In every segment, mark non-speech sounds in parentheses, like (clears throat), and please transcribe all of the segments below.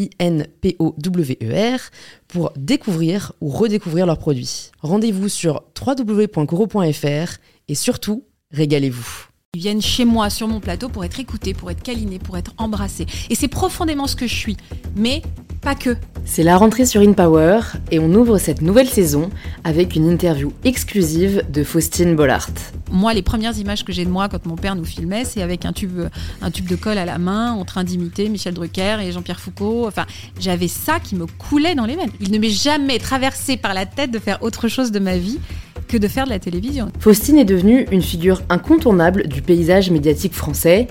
I-N-P-O-W-E-R, pour découvrir ou redécouvrir leurs produits. Rendez-vous sur www.coro.fr et surtout, régalez-vous. Ils viennent chez moi sur mon plateau pour être écoutés, pour être câlinés, pour être embrassés. Et c'est profondément ce que je suis. Mais pas que. C'est la rentrée sur InPower et on ouvre cette nouvelle saison avec une interview exclusive de Faustine Bollard. Moi, les premières images que j'ai de moi quand mon père nous filmait, c'est avec un tube, un tube de colle à la main, en train d'imiter Michel Drucker et Jean-Pierre Foucault. Enfin, j'avais ça qui me coulait dans les veines. Il ne m'est jamais traversé par la tête de faire autre chose de ma vie que de faire de la télévision. Faustine est devenue une figure incontournable du paysage médiatique français.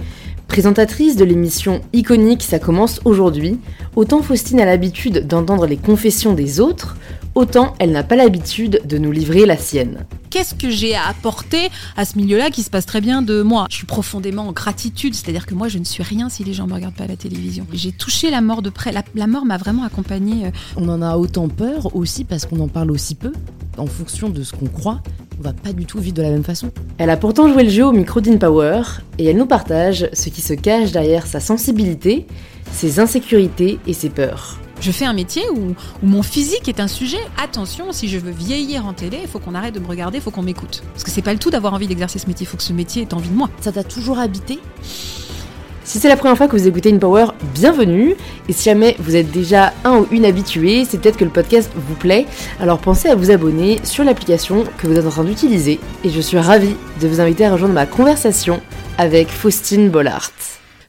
Présentatrice de l'émission iconique Ça commence aujourd'hui, autant Faustine a l'habitude d'entendre les confessions des autres, autant elle n'a pas l'habitude de nous livrer la sienne. Qu'est-ce que j'ai à apporter à ce milieu-là qui se passe très bien de moi? Je suis profondément en gratitude, c'est-à-dire que moi je ne suis rien si les gens ne me regardent pas à la télévision. J'ai touché la mort de près, la, mort m'a vraiment accompagnée. Euh. On en a autant peur aussi parce qu'on en parle aussi peu, en fonction de ce qu'on croit on va pas du tout vivre de la même façon. Elle a pourtant joué le jeu au micro d'InPower et elle nous partage ce qui se cache derrière sa sensibilité, ses insécurités et ses peurs. Je fais un métier où, mon physique est un sujet. Attention, si je veux vieillir en télé, il faut qu'on arrête de me regarder, il faut qu'on m'écoute. Parce que c'est pas le tout d'avoir envie d'exercer ce métier, il faut que ce métier ait envie de moi. Ça t'a toujours habité? Si c'est la première fois que vous écoutez InPower, bienvenue. Et si jamais vous êtes déjà un ou une habitué, c'est peut-être que le podcast vous plaît. Alors pensez à vous abonner sur l'application que vous êtes en train d'utiliser. Et je suis ravie de vous inviter à rejoindre ma conversation avec Faustine Bollard.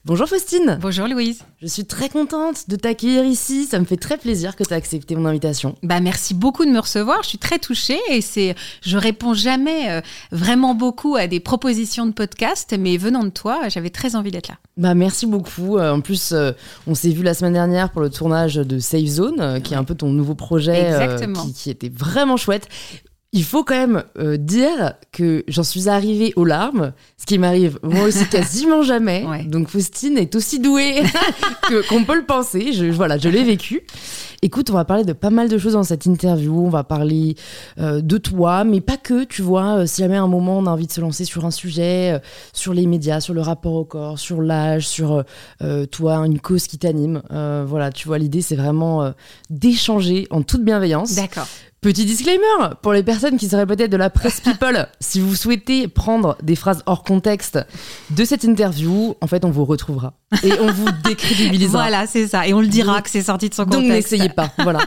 Bonjour Faustine. Bonjour Louise. Je suis très contente de t'accueillir ici. Ça me fait très plaisir que tu aies accepté mon invitation. Bah merci beaucoup de me recevoir. Je suis très touchée et c'est, je réponds jamais euh, vraiment beaucoup à des propositions de podcast, mais venant de toi, j'avais très envie d'être là. Bah merci beaucoup. Euh, en plus, euh, on s'est vu la semaine dernière pour le tournage de Safe Zone, qui est un peu ton nouveau projet, qui, qui était vraiment chouette. Il faut quand même euh, dire que j'en suis arrivée aux larmes, ce qui m'arrive moi aussi (laughs) quasiment jamais. Donc Faustine est aussi douée (laughs) qu'on peut le penser. Je, voilà, je l'ai vécu. Écoute, on va parler de pas mal de choses dans cette interview. On va parler euh, de toi, mais pas que, tu vois. Euh, si jamais à un moment on a envie de se lancer sur un sujet, sur les médias, sur le rapport au corps, sur l'âge, sur toi, une cause qui t'anime. voilà, tu vois, l'idée c'est vraiment d'échanger en toute bienveillance. D'accord. Petit disclaimer pour les personnes qui seraient peut-être de la presse (laughs) people, si vous souhaitez prendre des phrases hors contexte de cette interview, en fait, on vous retrouvera et on vous (laughs) décrédibilisera. voilà, c'est ça. Et on le dira que c'est sorti de son contexte. Donc n'essayez pas. Voilà.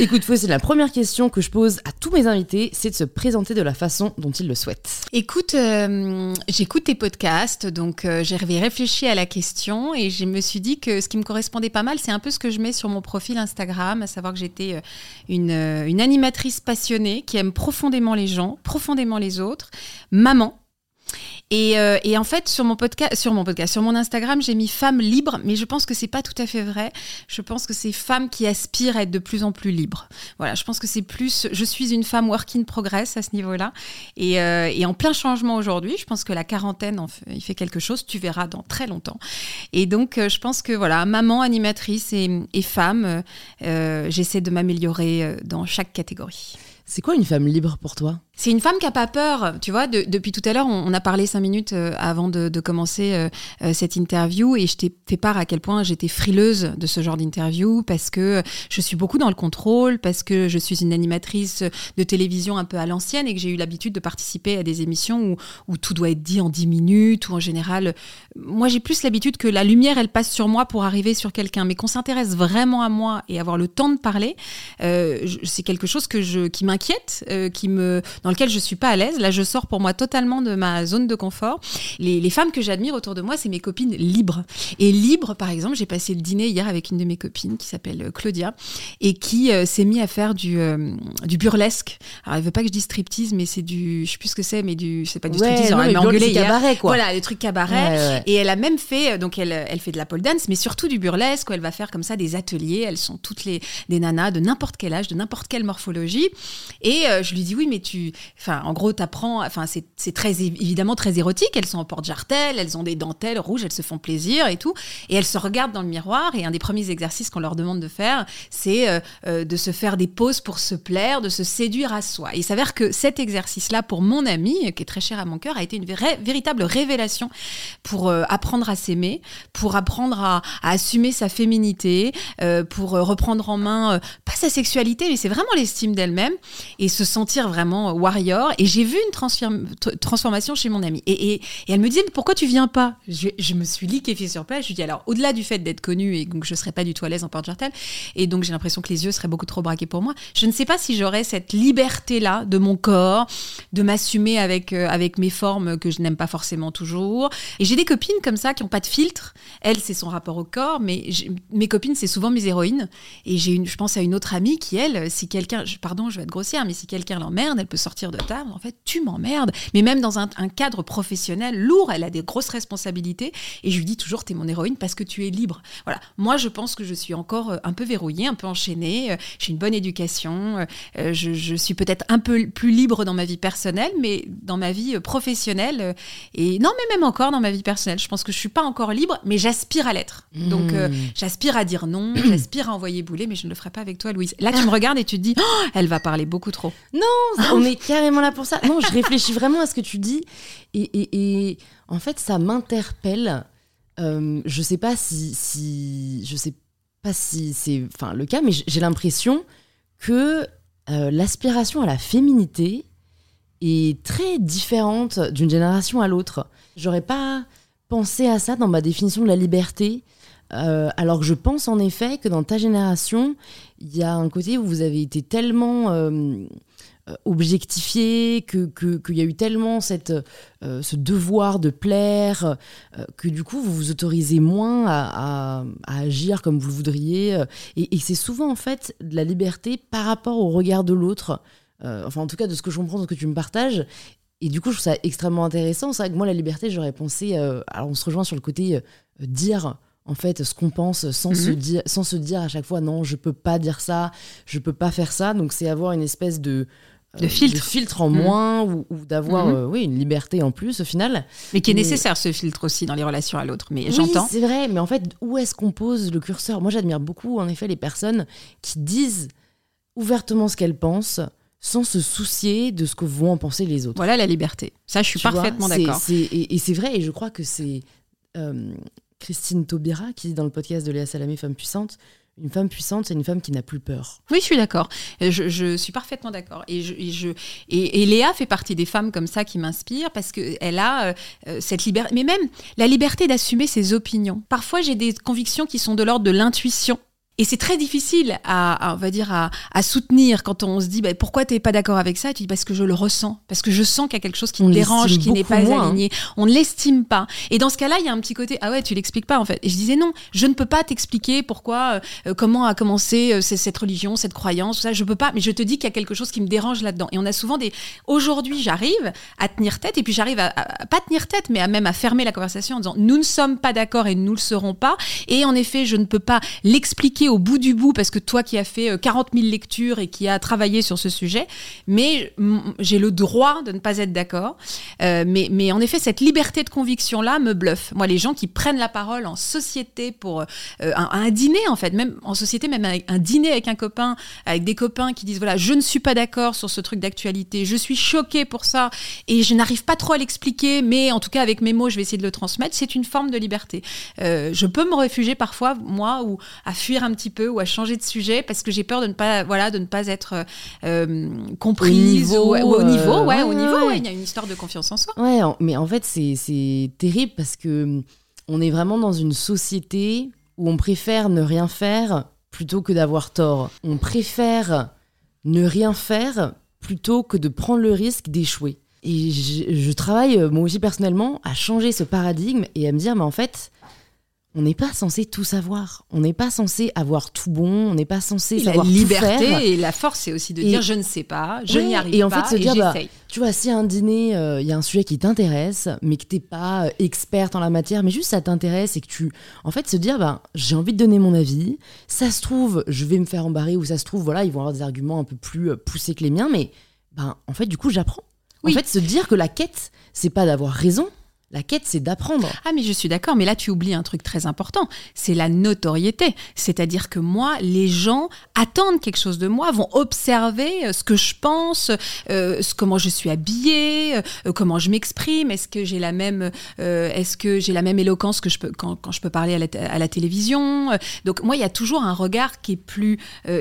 Écoute, c'est la première question que je pose à tous mes invités, c'est de se présenter de la façon dont ils le souhaitent. Écoute, euh, j'écoute tes podcasts, donc euh, j'ai réfléchi à la question et je me suis dit que ce qui me correspondait pas mal, c'est un peu ce que je mets sur mon profil Instagram, à savoir que j'étais euh, une, une animatrice passionnée qui aime profondément les gens, profondément les autres, maman euh, et, en fait, sur mon podcast, sur mon Instagram, j'ai mis femme libre, mais je pense que c'est pas tout à fait vrai. Je pense que c'est femmes qui aspirent à être de plus en plus libres. Voilà, je pense que c'est plus. Je suis une femme work in progress à ce niveau-là, et, euh, en plein changement aujourd'hui. Je pense que la quarantaine, il fait quelque chose. Tu verras dans très longtemps. Et donc, euh, je pense que voilà, maman, animatrice et femme, j'essaie de m'améliorer dans chaque catégorie. C'est quoi une femme libre pour toi? C'est une femme qui a pas peur, tu vois. depuis tout à l'heure, on, a parlé cinq minutes euh, avant de, commencer euh, euh, cette interview, et je t'ai fait part à quel point j'étais frileuse de ce genre d'interview parce que je suis beaucoup dans le contrôle, parce que je suis une animatrice de télévision un peu à l'ancienne et que j'ai eu l'habitude de participer à des émissions où, tout doit être dit en dix minutes, ou en général, moi j'ai plus l'habitude que la lumière elle passe sur moi pour arriver sur quelqu'un, mais qu'on s'intéresse vraiment à moi et avoir le temps de parler, c'est quelque chose qui m'inquiète, qui me dans lequel je suis pas à l'aise. Là, je sors pour moi totalement de ma zone de confort. Les, les femmes que j'admire autour de moi, c'est mes copines libres. Et libres, par exemple, j'ai passé le dîner hier avec une de mes copines qui s'appelle euh, Claudia et qui euh, s'est mis à faire du, euh, du burlesque. Alors, elle veut pas que je dise striptease, mais c'est du, je sais plus ce que c'est, mais du, c'est pas du striptease. non, elle m'a burlesque hier. cabaret, quoi. Voilà, des trucs cabaret. Ouais, ouais. Et elle a même fait, donc elle, elle fait de la pole dance, mais surtout du burlesque, où elle va faire comme ça des ateliers. Elles sont toutes les des nanas de n'importe quel âge, de n'importe quelle morphologie. Et euh, je lui dis oui, mais tu, en gros, t'apprends. Enfin, c'est très évidemment très érotique. Elles sont en porte-jartel, elles ont des dentelles rouges, elles se font plaisir et tout. Et elles se regardent dans le miroir. Et un des premiers exercices qu'on leur demande de faire, c'est euh, euh, de se faire des poses pour se plaire, de se séduire à soi. Et il s'avère que cet exercice-là, pour mon amie, qui est très cher à mon cœur, a été une véritable révélation pour euh, apprendre à s'aimer, pour apprendre à, assumer sa féminité, pour reprendre en main, pas sa sexualité, mais c'est vraiment l'estime d'elle-même et se sentir vraiment Et j'ai vu une transformation chez mon amie. Et, elle me disait, mais pourquoi tu viens pas? Je, me suis liquéfiée sur place. Je lui dis, alors, au-delà du fait d'être connue et donc je serais pas du tout à l'aise en porte-jartel, et donc j'ai l'impression que les yeux seraient beaucoup trop braqués pour moi, je ne sais pas si j'aurais cette liberté-là de mon corps, de m'assumer avec, euh, avec mes formes que je n'aime pas forcément toujours. Et j'ai des copines comme ça qui n'ont pas de filtre. Elle, c'est son rapport au corps, mais mes copines, c'est souvent mes héroïnes. Et j'ai une, je pense à une autre amie qui, elle, si quelqu'un, pardon, je vais être grossière, mais si quelqu'un l'emmerde, elle peut sortir de table. En fait, tu m'emmerdes. Mais même dans un, un cadre professionnel lourd, elle a des grosses responsabilités. Et je lui dis toujours, t'es mon héroïne parce que tu es libre. Voilà. Moi, je pense que je suis encore euh, un peu verrouillée, un peu enchaînée. Euh, J'ai une bonne éducation. Euh, je, je suis peut-être un peu plus libre dans ma vie personnelle, mais dans ma vie professionnelle, et non, mais même encore dans ma vie personnelle, je pense que je suis pas encore libre, mais j'aspire à l'être. Donc, euh, Mmh. j'aspire à dire non, (clears throat) j'aspire à envoyer bouler, mais je ne le ferai pas avec toi, Louise. Là, tu me regardes et tu te dis, Oh, elle va parler beaucoup trop. On est carrément là pour ça. Non, je réfléchis vraiment à ce que tu dis. Et, en fait, ça m'interpelle. Euh, je sais pas si. Je sais pas si c'est enfin, le cas, mais j'ai l'impression que euh, l'aspiration à la féminité est très différente d'une génération à l'autre. J'aurais pas pensé à ça dans ma définition de la liberté. euh, alors que je pense en effet que dans ta génération, il y a un côté où vous avez été tellement euh, objectifié, que que- qu'il y a eu tellement cette, euh, ce devoir de plaire, euh, que du coup vous vous autorisez moins à, à- à agir comme vous le voudriez. et et c'est souvent en fait de la liberté par rapport au regard de l'autre. Euh, enfin en tout cas de ce que je comprends, de ce que tu me partages. Et du coup je trouve ça extrêmement intéressant. C'est vrai que moi la liberté j'aurais pensé... alors on se rejoint sur le côté dire en fait ce qu'on pense sans, se Mhm. dire, sans se dire à chaque fois non je peux pas dire ça, je peux pas faire ça. Donc c'est avoir une espèce de... euh, De filtre. en Mhm. moins ou, ou d'avoir Mhm. euh, oui, une liberté en plus au final. Mais qui est Mais- nécessaire, ce filtre aussi, dans les relations à l'autre. Mais Oui, j'entends. c'est vrai, mais en fait, où est-ce qu'on pose le curseur? Moi, j'admire beaucoup, en effet, les personnes qui disent ouvertement ce qu'elles pensent sans se soucier de ce que vont en penser les autres. Voilà la liberté. Ça, je suis Tu vois, parfaitement c'est- d'accord. c'est- Et, et c'est vrai, et je crois que c'est euh, Christine Taubira qui dit dans le podcast de Léa Salamé, Femme puissante, une femme puissante, c'est une femme qui n'a plus peur. Oui, je suis d'accord. Je, je suis parfaitement d'accord. Et, je, et, je- et Léa fait partie des femmes comme ça qui m'inspirent parce qu'elle a euh, euh, cette liberté. Mais même la liberté d'assumer ses opinions. Parfois, j'ai des convictions qui sont de l'ordre de l'intuition. Et c'est très difficile à, à, on va dire, à, à soutenir quand on se dit bah, pourquoi tu n'es pas d'accord avec ça? Tu dis parce que je le ressens, parce que je sens qu'il y a quelque chose qui On me dérange, qui n'est pas moins, aligné. On ne l'estime pas. Et dans ce cas-là, il y a un petit côté ah ouais, tu l'expliques pas en fait. Et je disais non, je ne peux pas t'expliquer pourquoi, euh, comment a commencé euh, cette religion, cette croyance, tout ça. Je peux pas, mais je te dis qu'il y a quelque chose qui me dérange là-dedans. Et on a souvent des. Aujourd'hui, j'arrive à tenir tête, et puis j'arrive à, à- à pas tenir tête, mais à même à fermer la conversation en disant nous ne sommes pas d'accord et nous le serons pas. Et en effet, je ne peux pas l'expliquer au bout du bout parce que toi qui as fait euh, 40 000 lectures et qui a travaillé sur ce sujet, mais j'ai le droit de ne pas être d'accord. Euh, mais, mais en effet, cette liberté de conviction-là me bluffe. Moi, les gens qui prennent la parole en société pour euh, un, dîner, en fait, même en société, même un dîner avec un copain, avec des copains qui disent voilà, je ne suis pas d'accord sur ce truc d'actualité, je suis choquée pour ça et je n'arrive pas trop à l'expliquer, mais en tout cas, avec mes mots, je vais essayer de le transmettre. C'est une forme de liberté. Euh, je peux me réfugier parfois, moi, ou à fuir un petit peu ou à changer de sujet parce que j'ai peur de ne pas, voilà, de ne pas être euh, comprise Au niveau, ou, ou au niveau, euh, ouais, au niveau, ouais. il y a une histoire de confiance en soi. Ouais, mais en fait, c'est c'est terrible parce que hum, on est vraiment dans une société où on préfère ne rien faire plutôt que d'avoir tort. On préfère ne rien faire plutôt que de prendre le risque d'échouer. Et je, je travaille, euh, moi aussi personnellement, à changer ce paradigme et à me dire, mais en fait, on n'est pas censé tout savoir. On n'est pas censé avoir tout bon. On n'est pas censé Et savoir la tout liberté faire. et la force, c'est aussi de Et- dire je ne sais pas, je Ouais, n'y arrive et en pas, fait, se dire, bah. Tu vois, si à un dîner, euh, il y a un sujet qui t'intéresse, mais que t'es pas euh, experte en la matière, mais juste ça t'intéresse et que tu, en fait, se dire, ben, j'ai envie de donner mon avis. Ça se trouve, je vais me faire embarrer ou ça se trouve, voilà, ils vont avoir des arguments un peu plus euh, poussés que les miens, mais ben, en fait, du coup, j'apprends. Oui. En fait, se dire que la quête, c'est pas d'avoir raison. La quête, c'est d'apprendre. Ah mais je suis d'accord, mais là tu oublies un truc très important, c'est la notoriété. C'est-à-dire que moi, les gens attendent quelque chose de moi, vont observer euh, ce que je pense, euh, comment je suis habillée, euh, comment je m'exprime, est-ce que j'ai la même, j'ai la même éloquence que je peux quand, je peux parler à la, télévision. Donc moi, il y a toujours un regard qui est plus,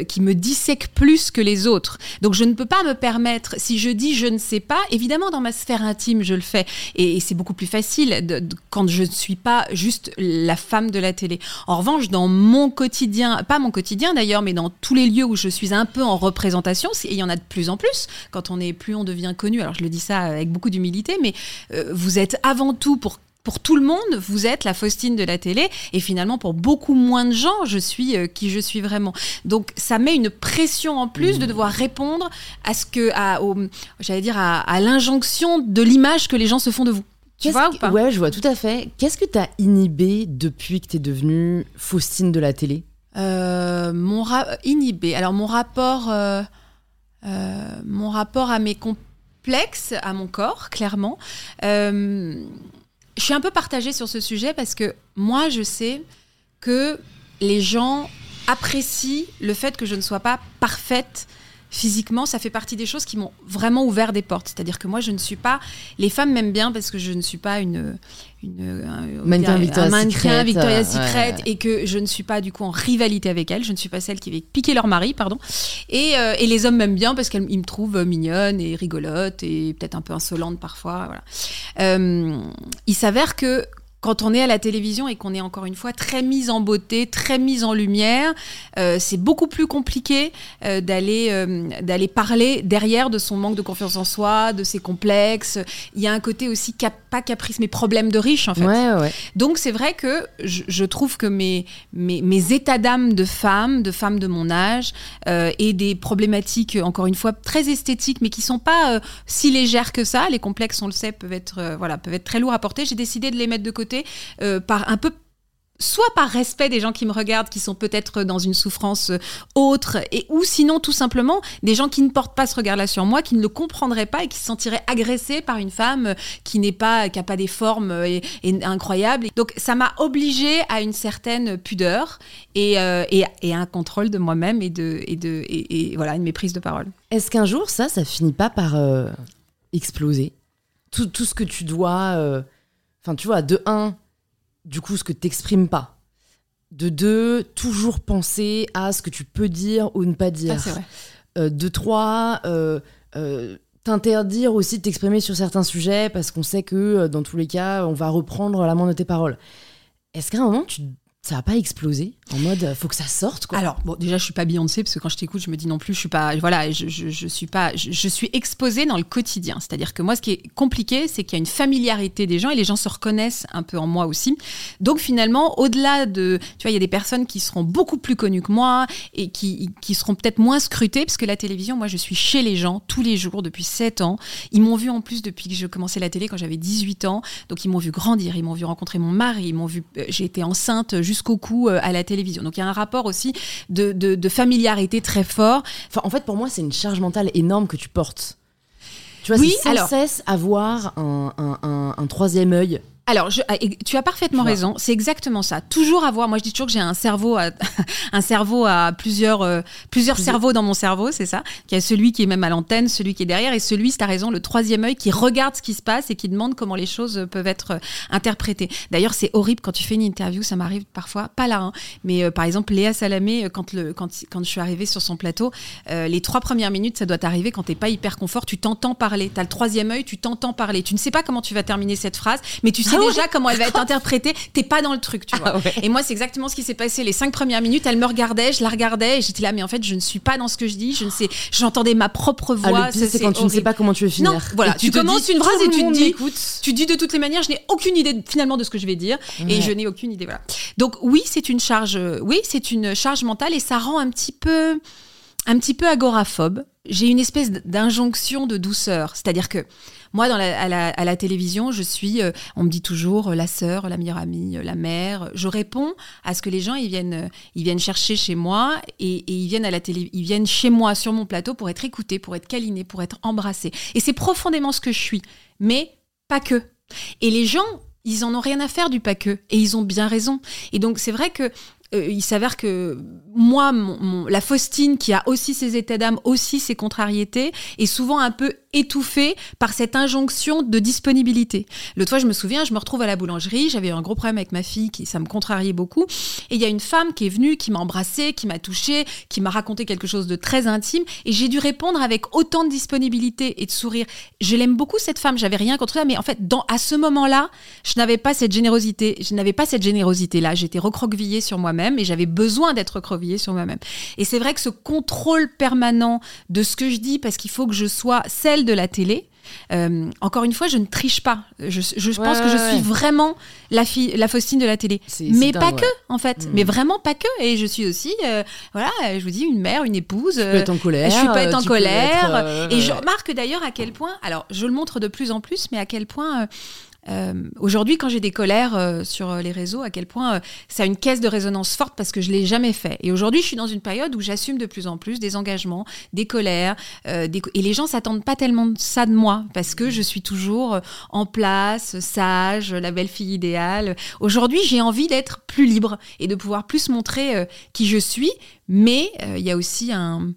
qui me dissèque plus que les autres. Donc je ne peux pas me permettre, si je dis je ne sais pas, évidemment dans ma sphère intime je le fais, et c'est beaucoup plus facile de- quand je ne suis pas juste la femme de la télé. En revanche, dans mon quotidien, pas mon quotidien d'ailleurs, mais dans tous les lieux où je suis un peu en représentation, et il y en a de plus en plus, quand on est plus on devient connu, alors je le dis ça avec beaucoup d'humilité, mais euh, vous êtes avant tout pour pour tout le monde, vous êtes la Faustine de la télé, et finalement pour beaucoup moins de gens, je suis euh, qui je suis vraiment. Donc ça met une pression en plus de devoir répondre à ce que, j'allais dire à l'injonction de l'image que les gens se font de vous. Tu Qu'est-ce vois que- ou pas Ouais, je vois tout à fait. Qu'est-ce que t'as inhibé depuis que t'es devenue Faustine de la télé? Euh, mon ra- inhibé. Alors mon rapport, euh, euh, mon rapport à mes complexes, à mon corps, clairement. Euh, je suis un peu partagée sur ce sujet parce que moi, je sais que les gens apprécient le fait que je ne sois pas parfaite physiquement, ça fait partie des choses qui m'ont vraiment ouvert des portes. C'est-à-dire que moi, je ne suis pas. Les femmes m'aiment bien parce que je ne suis pas une. une un, Mannequin un Victoria's mannequin Secret, Victoria's euh, Secret ouais. et que je ne suis pas du coup en rivalité avec elles. Je ne suis pas celle qui va piquer leur mari, pardon. Et, euh, et les hommes m'aiment bien parce qu'ils me trouvent mignonne et rigolote et peut-être un peu insolente parfois. Voilà. Euh, il s'avère que quand on est à la télévision et qu'on est encore une fois très mise en beauté, très mise en lumière, euh, c'est beaucoup plus compliqué euh, d'aller euh, d'aller parler derrière de son manque de confiance en soi, de ses complexes. Il y a un côté aussi cap pas caprice, mais problème de riche en fait. Ouais, ouais. Donc c'est vrai que je, je trouve que mes, mes, mes états d'âme de femme, de femme de mon âge, et des problématiques, encore une fois, très esthétiques, mais qui sont pas si légères que ça. Les complexes, on le sait, peuvent être, voilà, peuvent être très lourds à porter. J'ai décidé de les mettre de côté euh, par un peu soit par respect des gens qui me regardent, qui sont peut-être dans une souffrance euh, autre, et ou sinon tout simplement des gens qui ne portent pas ce regard-là sur moi, qui ne le comprendraient pas et qui se sentiraient agressés par une femme euh, qui n'est pas, qui a pas des formes et, incroyables. Donc ça m'a obligée à une certaine pudeur et, et, un contrôle de moi-même et de et de voilà une méprise de parole. Est-ce qu'un jour, ça, ça finit pas par exploser? Tout, tout ce que tu dois. Enfin, tu vois, de un, du coup, ce que t'exprimes pas. De deux, toujours penser à ce que tu peux dire ou ne pas dire. Ah, vrai. Euh, de trois, euh, euh, t'interdire aussi de t'exprimer sur certains sujets parce qu'on sait que dans tous les cas, on va reprendre la main de tes paroles. Est-ce qu'à un moment, tu, ça va pas exploser En mode, euh, faut que ça sorte, quoi. Alors, bon, déjà, je suis pas Beyoncé, parce que quand je t'écoute, je me dis non plus, je suis pas. Voilà, je, je, je suis pas. Je, je suis exposée dans le quotidien. C'est-à-dire que moi, ce qui est compliqué, c'est qu'il y a une familiarité des gens et les gens se reconnaissent un peu en moi aussi. Donc, finalement, au-delà de. Tu vois, il y a des personnes qui seront beaucoup plus connues que moi et qui, qui seront peut-être moins scrutées, parce que la télévision, moi, je suis chez les gens tous les jours depuis 7 ans. Ils m'ont vu en plus depuis que j'ai commencé la télé quand j'avais 18 ans. Donc, ils m'ont vu grandir, ils m'ont vu rencontrer mon mari, ils m'ont vu. euh, J'ai été enceinte jusqu'au cou euh, à la télévision. Donc, il y a un rapport aussi de, de, de familiarité très fort. Enfin, en fait, pour moi, c'est une charge mentale énorme que tu portes. Tu vois, Oui, sans alors- cesse avoir un, un- un- un troisième œil. Alors, je, et tu as parfaitement Tu raison. C'est exactement ça. Toujours avoir. Moi, je dis toujours que j'ai un cerveau, à, (laughs) un cerveau à plusieurs, euh, plusieurs Plusieurs- cerveaux dans mon cerveau, c'est ça. Il y a celui qui est même à l'antenne, celui qui est derrière, et celui, tu as raison, le troisième œil qui regarde ce qui se passe et qui demande comment les choses peuvent être euh, interprétées. D'ailleurs, c'est horrible quand tu fais une interview. Ça m'arrive parfois, pas là, hein, mais euh, par exemple, Léa Salamé, euh, quand le, quand, quand je suis arrivée sur son plateau, euh, les trois premières minutes, ça doit t'arriver quand t'es pas hyper confort. Tu t'entends parler. T'as le troisième œil, tu t'entends parler. Tu ne sais pas comment tu vas terminer cette phrase, mais tu sais dis déjà comment elle va être interprétée. T'es pas dans le truc, tu vois. Et moi, c'est exactement ce qui s'est passé. Les cinq premières minutes, elle me regardait, je la regardais, et j'étais là, mais en fait, je ne suis pas dans ce que je dis. Je ne sais, j'entendais ma propre Ah, voix. pire, c'est quand tu ne sais pas comment tu veux finir. Non, voilà, Et tu, te commences une phrase et tu te dis, m'écoute. tu dis de toutes les manières, je n'ai aucune idée finalement de ce que je vais dire et je n'ai aucune idée. Voilà. Donc oui, c'est une charge, euh, oui, c'est une charge mentale et ça rend un petit peu, un petit peu agoraphobe. J'ai une espèce d'injonction de douceur, c'est-à-dire que moi, à, la, télévision, je suis, euh, on me dit toujours euh, la sœur, la meilleure amie, euh, la mère. Je réponds à ce que les gens ils viennent, ils viennent chercher chez moi et, et ils viennent à la télé, ils viennent chez moi sur mon plateau pour être écoutés, pour être câlinés, pour être embrassés. Et c'est profondément ce que je suis, mais pas que. Et les gens, ils en ont rien à faire du pas que, et ils ont bien raison. Et donc c'est vrai que euh, il s'avère que moi, la Faustine, qui a aussi ses états d'âme, aussi ses contrariétés, est souvent un peu étouffée par cette injonction de disponibilité. L'autre fois, je me souviens, je me retrouve à la boulangerie, j'avais un gros problème avec ma fille, qui ça me contrariait beaucoup, et il y a une femme qui est venue, qui m'a embrassée, qui m'a touchée, qui m'a raconté quelque chose de très intime, et j'ai dû répondre avec autant de disponibilité et de sourire. Je l'aime beaucoup cette femme, j'avais rien contre elle, mais en fait, à ce moment-là, je n'avais pas cette générosité, je n'avais pas cette générosité-là. J'étais recroquevillée sur moi-même et j'avais besoin d'être recroquevillée sur moi-même. Et c'est vrai que ce contrôle permanent de ce que je dis, parce qu'il faut que je sois celle de la télé. euh, encore une fois, je ne triche pas. Je, je pense que je suis ouais. vraiment la fille, la Faustine de la télé. Mais pas que, en fait. Mm. Mais vraiment pas que. Et je suis aussi, euh, voilà, je vous dis, une mère, une épouse. Tu peux être en colère. Je peux être en colère. être, euh, Et je remarque d'ailleurs à quel point, alors je le montre de plus en plus, mais à quel point euh, aujourd'hui, quand j'ai des colères euh, sur euh, les réseaux, à quel point euh, ça a une caisse de résonance forte parce que je l'ai jamais fait. Et aujourd'hui, je suis dans une période où j'assume de plus en plus des engagements, des colères, euh, des et les gens s'attendent pas tellement de ça de moi parce que je suis toujours euh, en place, sage, la belle fille idéale. Aujourd'hui, j'ai envie d'être plus libre et de pouvoir plus montrer qui je suis, mais il y a aussi un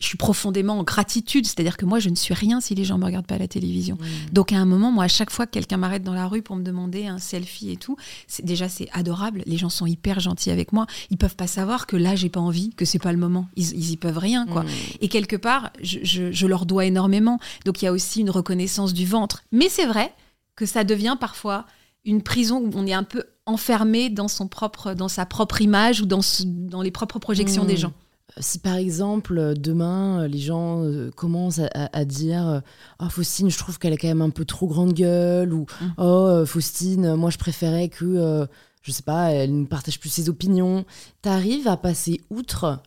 je suis profondément en gratitude, c'est-à-dire que moi, je ne suis rien si les gens me regardent pas à la télévision. Mm. Donc à un moment, moi, à chaque fois que quelqu'un m'arrête dans la rue pour me demander un selfie et tout, c'est déjà c'est adorable. Les gens sont hyper gentils avec moi. Ils peuvent pas savoir que là, j'ai pas envie, que c'est pas le moment. Ils, ils y peuvent rien, quoi. Mm. Et quelque part, je, je- je leur dois énormément. Donc il y a aussi une reconnaissance du ventre. Mais c'est vrai que ça devient parfois une prison où on est un peu enfermé dans son propre, dans sa propre image ou dans, ce- dans les propres projections des gens. Si par exemple, euh, demain, euh, les gens euh, commencent à, à- à dire euh, Oh, Faustine, je trouve qu'elle a quand même un peu trop grande gueule, ou Mm. Oh, Faustine, moi je préférais que, euh, je sais pas, elle ne partage plus ses opinions. T'arrives à passer outre,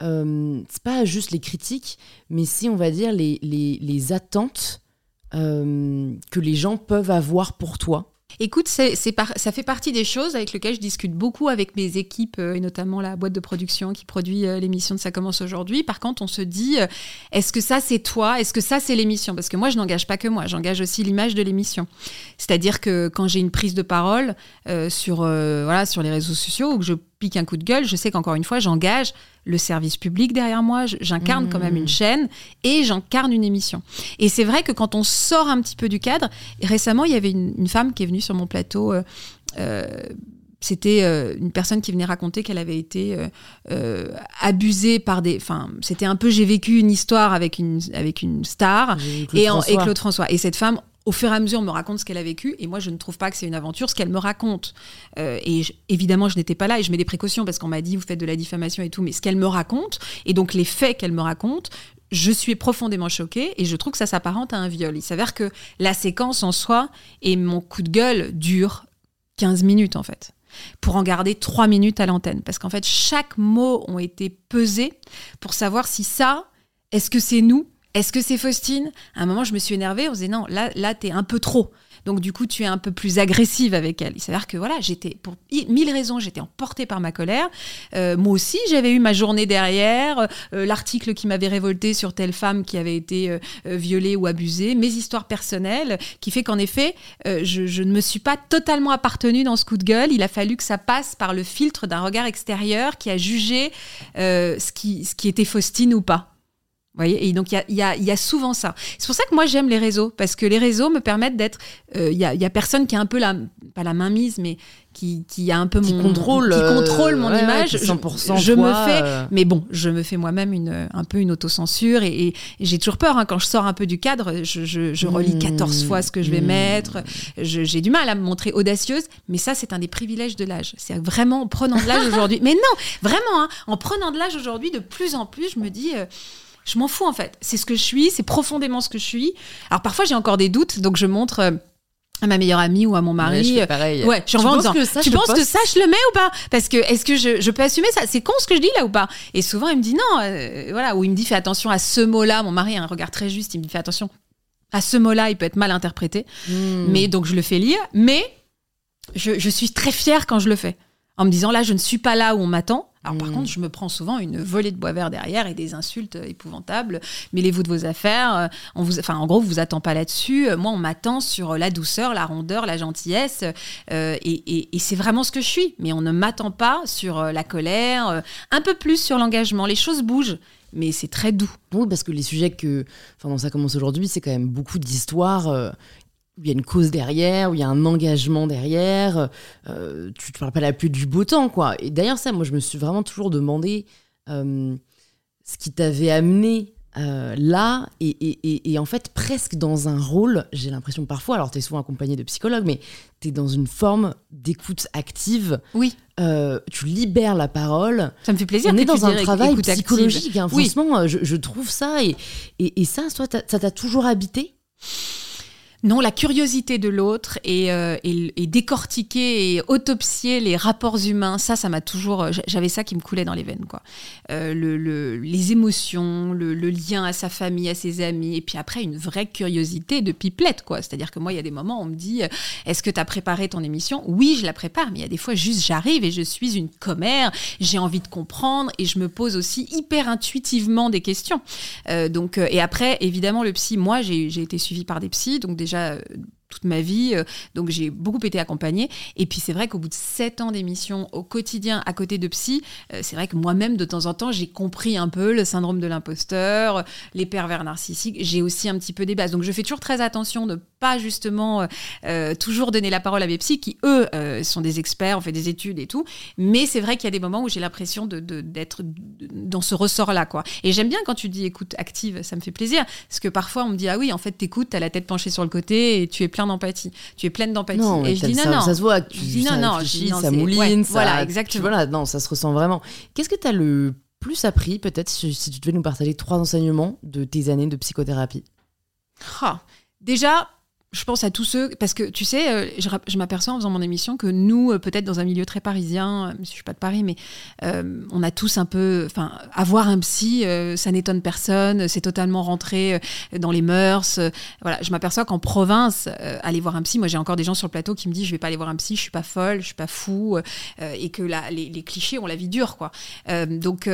c'est pas juste les critiques, mais si on va dire les, les, les attentes que les gens peuvent avoir pour toi. Écoute, ça fait partie des choses avec lesquelles je discute beaucoup avec mes équipes, euh, et notamment la boîte de production qui produit euh, l'émission de Ça commence aujourd'hui. Par contre, on se dit, euh, est-ce que ça c'est toi? Est-ce que ça c'est l'émission? Parce que moi, je n'engage pas que moi, j'engage aussi l'image de l'émission. C'est-à-dire que quand j'ai une prise de parole sur, les réseaux sociaux ou pique un coup de gueule, je sais qu'encore une fois, j'engage le service public derrière moi, j'incarne Mmh. quand même une chaîne et j'incarne une émission. Et c'est vrai que quand on sort un petit peu du cadre, récemment, il y avait une, une femme qui est venue sur mon plateau. euh, euh, c'était euh, une personne qui venait raconter qu'elle avait été euh, euh, abusée par des. Enfin, c'était un peu. J'ai vécu une histoire avec une, avec une star et, et. Claude François. Et cette femme, au fur et à mesure, me raconte ce qu'elle a vécu. Et moi, je ne trouve pas que c'est une aventure, ce qu'elle me raconte. Euh, et évidemment, je n'étais pas là et je mets des précautions parce qu'on m'a dit, vous faites de la diffamation et tout. Mais ce qu'elle me raconte, et donc les faits qu'elle me raconte, je suis profondément choquée et je trouve que ça s'apparente à un viol. Il s'avère que la séquence en soi et mon coup de gueule dure 15 minutes en fait pour en garder 3 minutes à l'antenne. Parce qu'en fait, chaque mot ont été pesés pour savoir si ça, est-ce que c'est nous Est-ce que c'est Faustine? À un moment, je me suis énervée. On se disait non, là, là t'es un peu trop. Donc, du coup, tu es un peu plus agressive avec elle. Il s'avère que voilà, j'étais, pour mille raisons, j'étais emportée par ma colère. Euh, moi aussi, j'avais eu ma journée derrière, euh, l'article qui m'avait révolté sur telle femme qui avait été euh, violée ou abusée, mes histoires personnelles, qui fait qu'en effet, je, je ne me suis pas totalement appartenue dans ce coup de gueule. Il a fallu que ça passe par le filtre d'un regard extérieur qui a jugé ce, qui, ce qui était Faustine ou pas. Voyez et donc il y a, souvent ça. C'est pour ça que moi j'aime les réseaux parce que les réseaux me permettent d'être. Euh, il y, a, personne qui a un peu la pas la main mise, mais qui, qui a un peu mon contrôle, qui contrôle mon euh, image. 100% je, me fais, euh. mais bon, je me fais moi-même une un peu une autocensure et, et, j'ai toujours peur hein, quand je sors un peu du cadre. Je, je, relis 14 mmh. fois ce que je vais mmh. mettre. J'ai du mal à me montrer audacieuse, mais ça c'est un des privilèges de l'âge. C'est vraiment en prenant de l'âge (laughs) aujourd'hui. Mais non, vraiment, hein, en prenant de l'âge aujourd'hui, de plus en plus, je me dis je m'en fous en fait. C'est ce que je suis, c'est profondément ce que je suis. Alors parfois j'ai encore des doutes, donc je montre euh, à ma meilleure amie ou à mon mari. Ouais, je pareil. Ouais, je suis en disant, tu penses que ça je le mets ou pas? Parce que est-ce que je, je, peux assumer ça? C'est con ce que je dis là ou pas? Et souvent il me dit non, euh, voilà, ou il me dit fais attention à ce mot-là. Mon mari a un regard très juste, il me dit fais attention à ce mot-là, il peut être mal interprété. Hmm. Mais donc je le fais lire, mais je, je suis très fière quand je le fais en me disant là, je ne suis pas là où on m'attend. Alors par hmm. contre, je me prends souvent une volée de bois vert derrière et des insultes épouvantables. Mêlez-vous de vos affaires. Euh, on vous, enfin, en gros, vous attend pas là-dessus. Euh, moi, on m'attend sur la douceur, la rondeur, la gentillesse. Euh, et, et c'est vraiment ce que je suis. Mais on ne m'attend pas sur la colère, un peu plus sur l'engagement. Les choses bougent mais c'est très doux. Oui, parce que les sujets que, enfin, ça commence aujourd'hui, c'est quand même beaucoup d'histoires où il y a une cause derrière, où il y a un engagement derrière. Euh, tu te parles pas la pluie du beau temps, quoi. Et d'ailleurs, ça, moi, je me suis vraiment toujours demandé euh, ce qui t'avait amené euh, là, et, en fait, presque dans un rôle, j'ai l'impression parfois, alors tu es souvent accompagné de psychologues, mais tu es dans une forme d'écoute active. Oui. tu libères la parole. Ça me fait plaisir. On est dans un travail psychologique. Hein, franchement, je, je, trouve ça. Et, et, ça, toi, ça t'a toujours habité? Non, la curiosité de l'autre et, euh, décortiquer et autopsier les rapports humains, ça, ça m'a toujours. Euh, j'avais ça qui me coulait dans les veines, quoi. Euh, le, les émotions, le, lien à sa famille, à ses amis, et puis après, une vraie curiosité de pipelette, quoi. C'est-à-dire que moi, il y a des moments où on me dit Est-ce que tu as préparé ton émission? Oui, je la prépare, mais il y a des fois, juste j'arrive et je suis une commère, j'ai envie de comprendre et je me pose aussi hyper intuitivement des questions. donc, et après, évidemment, le psy, moi, j'ai été suivie par des psys, donc déjà toute ma vie. Euh, donc j'ai beaucoup été accompagnée. Et puis c'est vrai qu'au bout de sept ans d'émission au quotidien à côté de psy, euh, c'est vrai que moi-même de temps en temps j'ai compris un peu le syndrome de l'imposteur, les pervers narcissiques. J'ai aussi un petit peu des bases. Donc je fais toujours très attention de pas justement euh, toujours donner la parole à mes psys qui eux sont des experts, ont fait des études et tout. Mais c'est vrai qu'il y a des moments où j'ai l'impression de, d'être dans ce ressort-là quoi. Et j'aime bien quand tu dis écoute active, ça me fait plaisir parce que parfois on me dit ah oui en fait t'écoutes, t'as la tête penchée sur le côté et tu es d'empathie. Tu es pleine d'empathie. et je dis non, non. Ça se voit, tu dis non, non, ça mouline, ça, voilà, exactement. voilà, non, ça se ressent vraiment. Qu'est-ce que tu as le plus appris, peut-être, si, tu devais nous partager trois enseignements de tes années de psychothérapie? Ah, Déjà, je pense à tous ceux, parce que tu sais, euh, je, m'aperçois en faisant mon émission que nous, euh, peut-être dans un milieu très parisien, euh, je suis pas de Paris, mais on a tous un peu, enfin, avoir un psy, ça n'étonne personne, c'est totalement rentré dans les mœurs. voilà, je m'aperçois qu'en province, aller voir un psy, moi j'ai encore des gens sur le plateau qui me disent, je vais pas aller voir un psy, je suis pas folle, je suis pas fou, et que là, les, les, clichés ont la vie dure, quoi. donc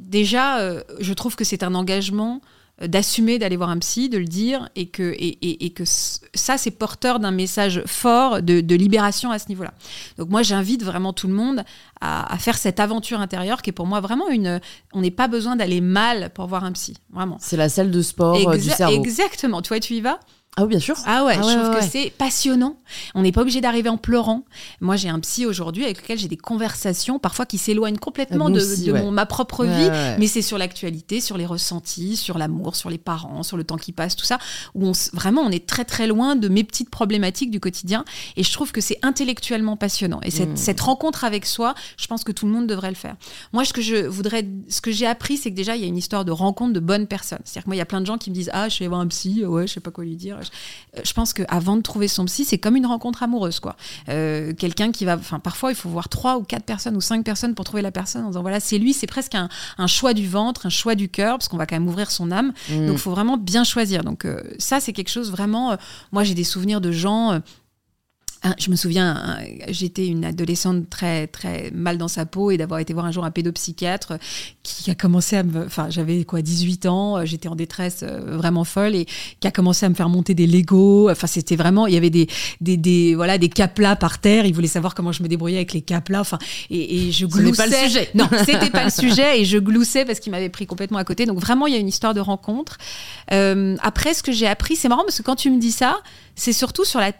déjà, je trouve que c'est un engagement d'assumer d'aller voir un psy, de le dire, et que, et, et, que ça, c'est porteur d'un message fort de, de, libération à ce niveau-là. Donc moi, j'invite vraiment tout le monde à, à, faire cette aventure intérieure qui est pour moi vraiment une... On n'est pas besoin d'aller mal pour voir un psy, vraiment. C'est la salle de sport euh, du cerveau. Exactement. Tu vois, tu y vas? Ah oui, bien sûr. Ah ouais, ah je trouve que c'est passionnant. On n'est pas obligé d'arriver en pleurant. Moi, j'ai un psy aujourd'hui avec lequel j'ai des conversations, parfois qui s'éloignent complètement ah, de, ma propre vie, mais c'est sur l'actualité, sur les ressentis, sur l'amour, sur les parents, sur le temps qui passe, tout ça, où on, vraiment on est très très loin de mes petites problématiques du quotidien. Et je trouve que c'est intellectuellement passionnant. Et cette, hmm. cette, rencontre avec soi, je pense que tout le monde devrait le faire. Moi, ce que je voudrais, ce que j'ai appris, c'est que déjà, il y a une histoire de rencontre de bonnes personnes. C'est-à-dire que moi, il y a plein de gens qui me disent Ah, je vais voir un psy, ouais, je sais pas quoi lui dire. Euh, je pense qu'avant de trouver son psy, c'est comme une rencontre amoureuse, quoi. Euh, quelqu'un qui va, enfin, parfois, il faut voir trois ou quatre personnes ou cinq personnes pour trouver la personne en disant voilà, c'est lui, c'est presque un, choix du ventre, un choix du cœur, parce qu'on va quand même ouvrir son âme. Mm. Donc, il faut vraiment bien choisir. Donc, euh, ça, c'est quelque chose vraiment. moi, j'ai des souvenirs de gens je me souviens, j'étais une adolescente très très mal dans sa peau et d'avoir été voir un jour un pédopsychiatre qui a commencé à me, enfin j'avais quoi 18 ans, j'étais en détresse euh, vraiment folle et qui a commencé à me faire monter des Legos. Enfin c'était vraiment, il y avait des des, des voilà des caplas par terre. Il voulait savoir comment je me débrouillais avec les caplas. Enfin et, et je gloussais. pas le sujet. Non, (laughs) c'était pas le sujet et je gloussais parce qu'il m'avait pris complètement à côté. Donc vraiment il y a une histoire de rencontre. Euh, après ce que j'ai appris, c'est marrant parce que quand tu me dis ça, c'est surtout sur la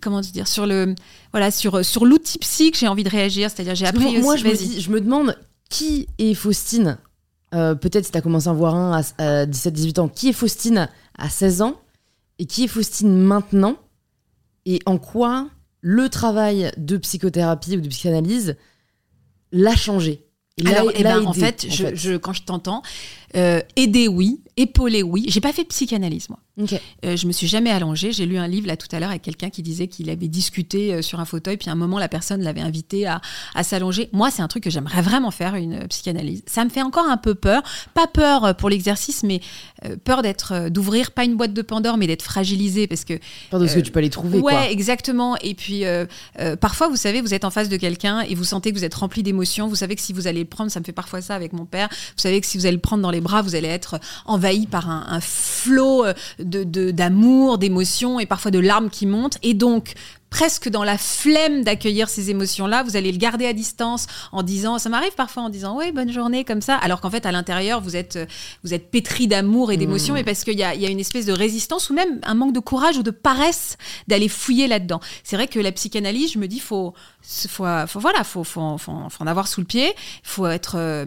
comment dire sur le voilà sur sur l'outil psy que j'ai envie de réagir c'est-à-dire j'ai appris moi, je me dis je me demande qui est Faustine euh, peut-être si tu as commencé à voir un à, 17-18 ans qui est Faustine à 16 ans et qui est Faustine maintenant et en quoi le travail de psychothérapie ou de psychanalyse l'a changé et Alors, eh ben, en fait, je, quand je t'entends, euh, aider oui, épauler oui. J'ai pas fait de psychanalyse moi. Euh, je me suis jamais allongée. J'ai lu un livre là tout à l'heure avec quelqu'un qui disait qu'il avait discuté euh, sur un fauteuil, puis à un moment la personne l'avait invité à, à s'allonger. Moi, c'est un truc que j'aimerais vraiment faire, une euh, psychanalyse. Ça me fait encore un peu peur, pas peur pour l'exercice, mais peur d'être, d'ouvrir pas une boîte de Pandore, mais d'être fragilisé parce que. Peur de ce que tu peux aller trouver. Ouais, exactement. Et puis parfois, vous savez, vous êtes en face de quelqu'un et vous sentez que vous êtes rempli d'émotions. Vous savez que si vous allez le prendre, ça me fait parfois ça avec mon père. Vous savez que si vous allez le prendre dans les bras, vous allez être envahi par un, un flot d'amour, de, d'émotions et parfois de larmes qui montent. Et donc, presque dans la flemme d'accueillir ces émotions-là, vous allez le garder à distance en disant, ça m'arrive parfois en disant, oui, bonne journée, comme ça, alors qu'en fait, à l'intérieur, vous êtes, vous êtes pétri d'amour et d'émotions, et mmh. parce qu'il y a, y a une espèce de résistance ou même un manque de courage ou de paresse d'aller fouiller là-dedans. C'est vrai que la psychanalyse, je me dis, faut, faut, faut voilà, faut, faut, faut, en avoir sous le pied, faut être euh,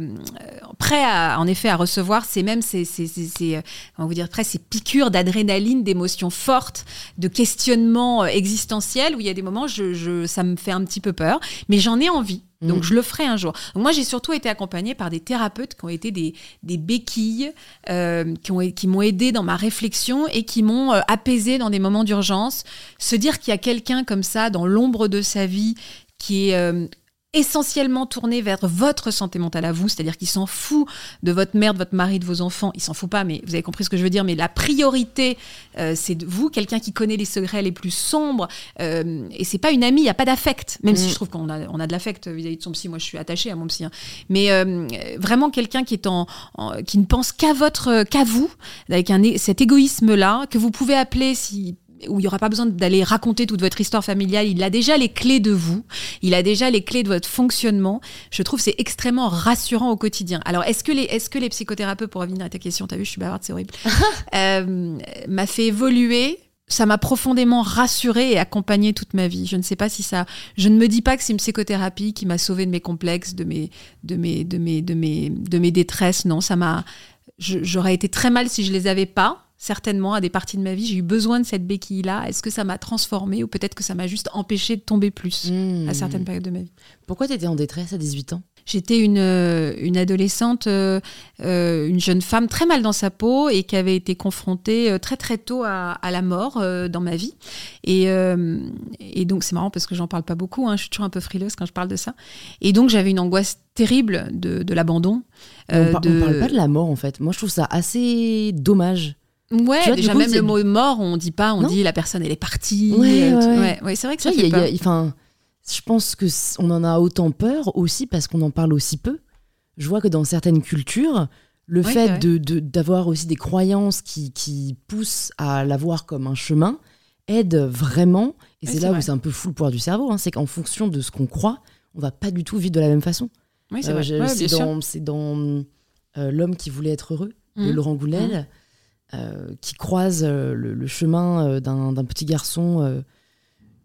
prêt à, en effet, à recevoir ces mêmes, ces, ces, ces, euh, on vous dire, ces piqûres d'adrénaline, d'émotions fortes, de questionnements euh, existentiels où il y a des moments, je, je, ça me fait un petit peu peur, mais j'en ai envie. Donc mm. je le ferai un jour. moi j'ai surtout été accompagnée par des thérapeutes qui ont été des, des béquilles, euh, qui, ont, qui m'ont aidé dans ma réflexion et qui m'ont euh, apaisé dans des moments d'urgence. Se dire qu'il y a quelqu'un comme ça dans l'ombre de sa vie qui est euh, essentiellement tourné vers votre santé mentale à vous, c'est-à-dire qu'il s'en fout de votre mère, de votre mari, de vos enfants, il s'en fout pas, mais vous avez compris ce que je veux dire, mais la priorité, euh, c'est de vous, quelqu'un qui connaît les secrets les plus sombres, euh, et c'est pas une amie, il n'y a pas d'affect, même si mm. je trouve qu'on a, on a de l'affect vis-à-vis de son psy, moi je suis attachée à mon psy, hein. mais euh, vraiment quelqu'un qui est en, qui ne pense qu'à votre, qu'à vous, avec un, cet égoïsme-là, que vous pouvez appeler si où il n'y aura pas besoin d'aller raconter toute votre histoire familiale. Il a déjà les clés de vous. Il a déjà les clés de votre fonctionnement. Je trouve c'est extrêmement rassurant au quotidien. Alors, est-ce que les, est-ce que les psychothérapeutes, pour revenir à ta question, t'as vu, je suis bavarde, c'est horrible, (laughs) euh, m'a fait évoluer ça m'a profondément rassurée et accompagnée toute ma vie. Je ne sais pas si ça. Je ne me dis pas que c'est une psychothérapie qui m'a sauvée de mes complexes, de mes, de mes, de mes, de mes, de mes détresses. Non, ça m'a. J'aurais été très mal si je les avais pas certainement à des parties de ma vie, j'ai eu besoin de cette béquille-là. Est-ce que ça m'a transformée ou peut-être que ça m'a juste empêché de tomber plus à mmh. certaines périodes de ma vie? Pourquoi tu étais en détresse à 18 ans? J'étais une, euh, une adolescente, euh, euh, une jeune femme très mal dans sa peau et qui avait été confrontée très très tôt à, la mort dans ma vie. Et, et donc c'est marrant parce que j'en parle pas beaucoup, hein, je suis toujours un peu frileuse quand je parle de ça. Et donc j'avais une angoisse terrible de, de l'abandon. on, parle pas de la mort en fait. Moi je trouve ça assez dommage. Ouais, déjà même le mot mort, on dit pas, on dit la personne elle est partie. Ouais, ouais. c'est vrai que ça fait peur. Enfin, je pense que on en a autant peur aussi parce qu'on en parle aussi peu. Je vois que dans certaines cultures, le fait de d'avoir aussi des croyances qui, qui poussent à la voir comme un chemin aide vraiment. Et c'est là où c'est un peu fou le pouvoir du cerveau. Hein, c'est qu'en fonction de ce qu'on croit, on va pas du tout vivre de la même façon. Oui, c'est euh, dans, dans euh, L'homme qui voulait être heureux de mmh. Laurent Goulel. Mmh. Euh, qui croise euh, le, chemin euh, d'un petit garçon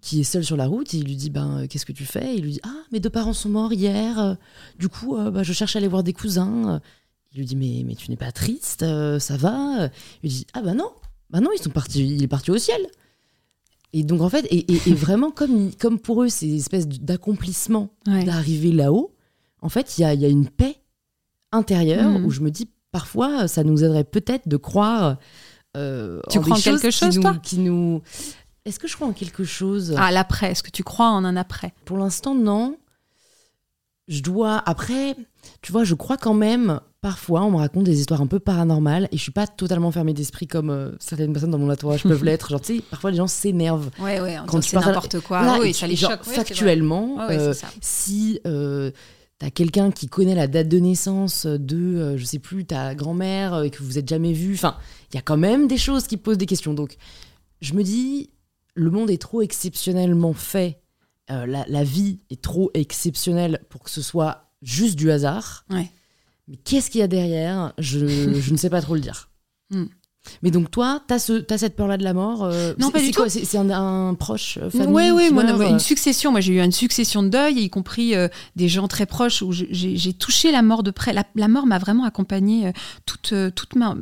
qui est seul sur la route. Et il lui dit ben, Qu'est-ce que tu fais? Il lui dit Ah, mes deux parents sont morts hier. Du coup, bah, je cherche à aller voir des cousins. Il lui dit Mais, mais tu n'es pas triste Ça va? Il lui dit Ah, bah non Bah non, ils sont partis, il est parti au ciel. Et donc, en fait, et, vraiment, comme, comme pour eux, c'est une espèce d'accomplissement d'arriver là-haut, en fait, il y a, y a, une paix intérieure mmh. où je me dis parfois, ça nous aiderait peut-être de croire. Euh, tu crois en quelque chose, toi? qui nous... Est-ce que je crois en quelque chose? Ah, l'après. Est-ce que tu crois en un après? Pour l'instant, non. Je dois. Après, tu vois, je crois quand même parfois, on me raconte des histoires un peu paranormales et je suis pas totalement fermée d'esprit comme euh, certaines personnes dans mon entourage peuvent (laughs) l'être. Genre, tu sais, parfois les gens s'énervent. Ouais, ouais, Quand c'est n'importe quoi. Voilà, oui, et ça les genre, choque. factuellement, Ouais, euh, si t'as quelqu'un qui connaît la date de naissance de, euh, je sais plus, ta grand-mère euh, et que vous êtes jamais vu, enfin, il y a quand même des choses qui posent des questions. Donc, je me dis, le monde est trop exceptionnellement fait, euh, la, la vie est trop exceptionnelle pour que ce soit juste du hasard. Ouais. Mais qu'est-ce qu'il y a derrière? Je, je ne sais pas trop le dire. (laughs) Hmm. Mais donc toi, t'as ce, as cette peur-là de la mort euh, Non, c'est- pas du tout. quoi C'est un, un proche euh, famille Oui, oui, qui moi, non, euh, une succession. Moi, j'ai eu une succession de deuil, y compris euh, des gens très proches où j'ai touché la mort de près. La, la mort m'a vraiment accompagnée euh, toute, euh, toute ma.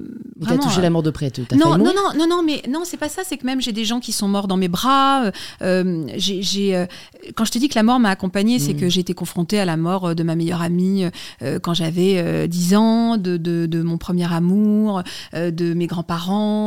T'as touché euh, la mort de près, non, non, non, non, non, mais non, c'est pas ça. C'est que même j'ai des gens qui sont morts dans mes bras. euh, euh, j'ai, euh, quand je te dis que la mort m'a accompagnée, c'est Mm. que j'ai été confrontée à la mort euh, de ma meilleure amie euh, quand j'avais euh, 10 ans, de, de, de mon premier amour, euh, de mes grands-parents.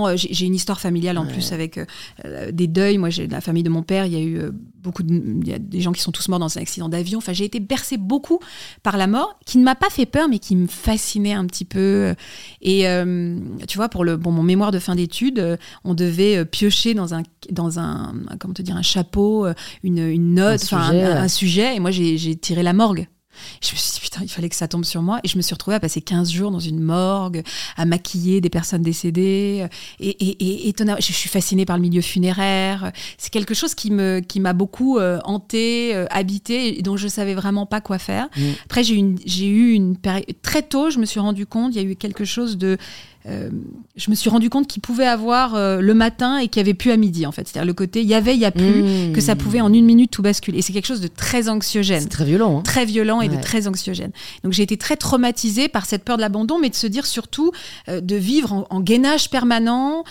Euh, J'ai, une histoire familiale en Ouais. plus avec euh, euh, des deuils. Moi, j'ai la famille de mon père. Il y a eu beaucoup de, il y a des gens qui sont tous morts dans un accident d'avion. Enfin, j'ai été bercée beaucoup par la mort, qui ne m'a pas fait peur, mais qui me fascinait un petit peu. Et euh, tu vois, pour le, bon, mon mémoire de fin d'études, on devait piocher dans un, dans un, comment te dire, un chapeau, une, une note, Un sujet. un sujet. Et moi, j'ai tiré la morgue. Je me suis dit, putain, il fallait que ça tombe sur moi. Et je me suis retrouvée à passer 15 jours dans une morgue, à maquiller des personnes décédées. Et, et, et étonnamment, je suis fascinée par le milieu funéraire. C'est quelque chose qui me qui m'a beaucoup euh, hantée, euh, habitée, et dont je savais vraiment pas quoi faire. Mm. Après, j'ai eu une, j'ai eu une période très tôt. Je me suis rendu compte, il y a eu quelque chose de euh, je me suis rendu compte qu'il pouvait avoir euh, le matin et qu'il y avait plus à midi en fait. C'est-à-dire le côté il y avait, il y a plus, Mmh. que ça pouvait en une minute tout basculer. Et c'est quelque chose de très anxiogène très violent. hein. très violent et Ouais. de très anxiogène. Donc j'ai été très traumatisée par cette peur de l'abandon, mais de se dire surtout euh, de vivre en, en gainage permanent,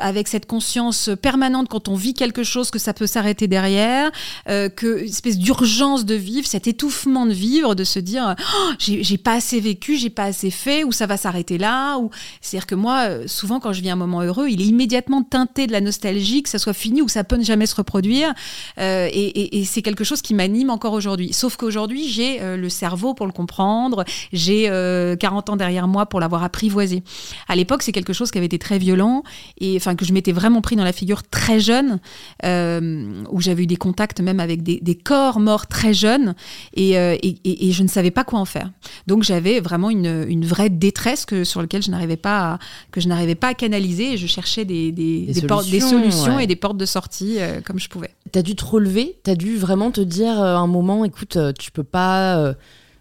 avec cette conscience permanente quand on vit quelque chose que ça peut s'arrêter derrière, que une espèce d'urgence de vivre, cet étouffement de vivre, de se dire Oh, j'ai pas assez vécu, j'ai pas assez fait, ou ça va s'arrêter là, ou c'est-à-dire que moi euh, souvent quand je vis un moment heureux, il est immédiatement teinté de la nostalgie, que ça soit fini ou que ça peut ne jamais se reproduire. Euh, et c'est quelque chose qui m'anime encore aujourd'hui. Sauf qu'aujourd'hui, j'ai euh, le cerveau pour le comprendre, j'ai euh, 40 ans derrière moi pour l'avoir apprivoisé. À l'époque, c'est quelque chose qui avait été très violent et enfin que je m'étais vraiment pris dans la figure très jeune, où j'avais eu des contacts même avec des, corps morts très jeunes et je ne savais pas quoi en faire. Donc j'avais vraiment une, une vraie détresse que, sur laquelle je n'arrivais pas à, que je n'arrivais pas à canaliser et je cherchais des, des, solutions, solutions ouais. et des portes de sortie euh, comme je pouvais. T'as dû te relever, t'as dû vraiment te dire euh, un moment, écoute, euh, tu peux pas. euh,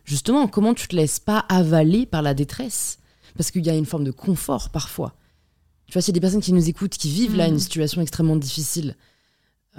justement, comment tu te laisses pas avaler par la détresse? Parce qu'il y a une forme de confort parfois. Tu vois, s'il y a des personnes qui nous écoutent, qui vivent là Mhm. une situation extrêmement difficile,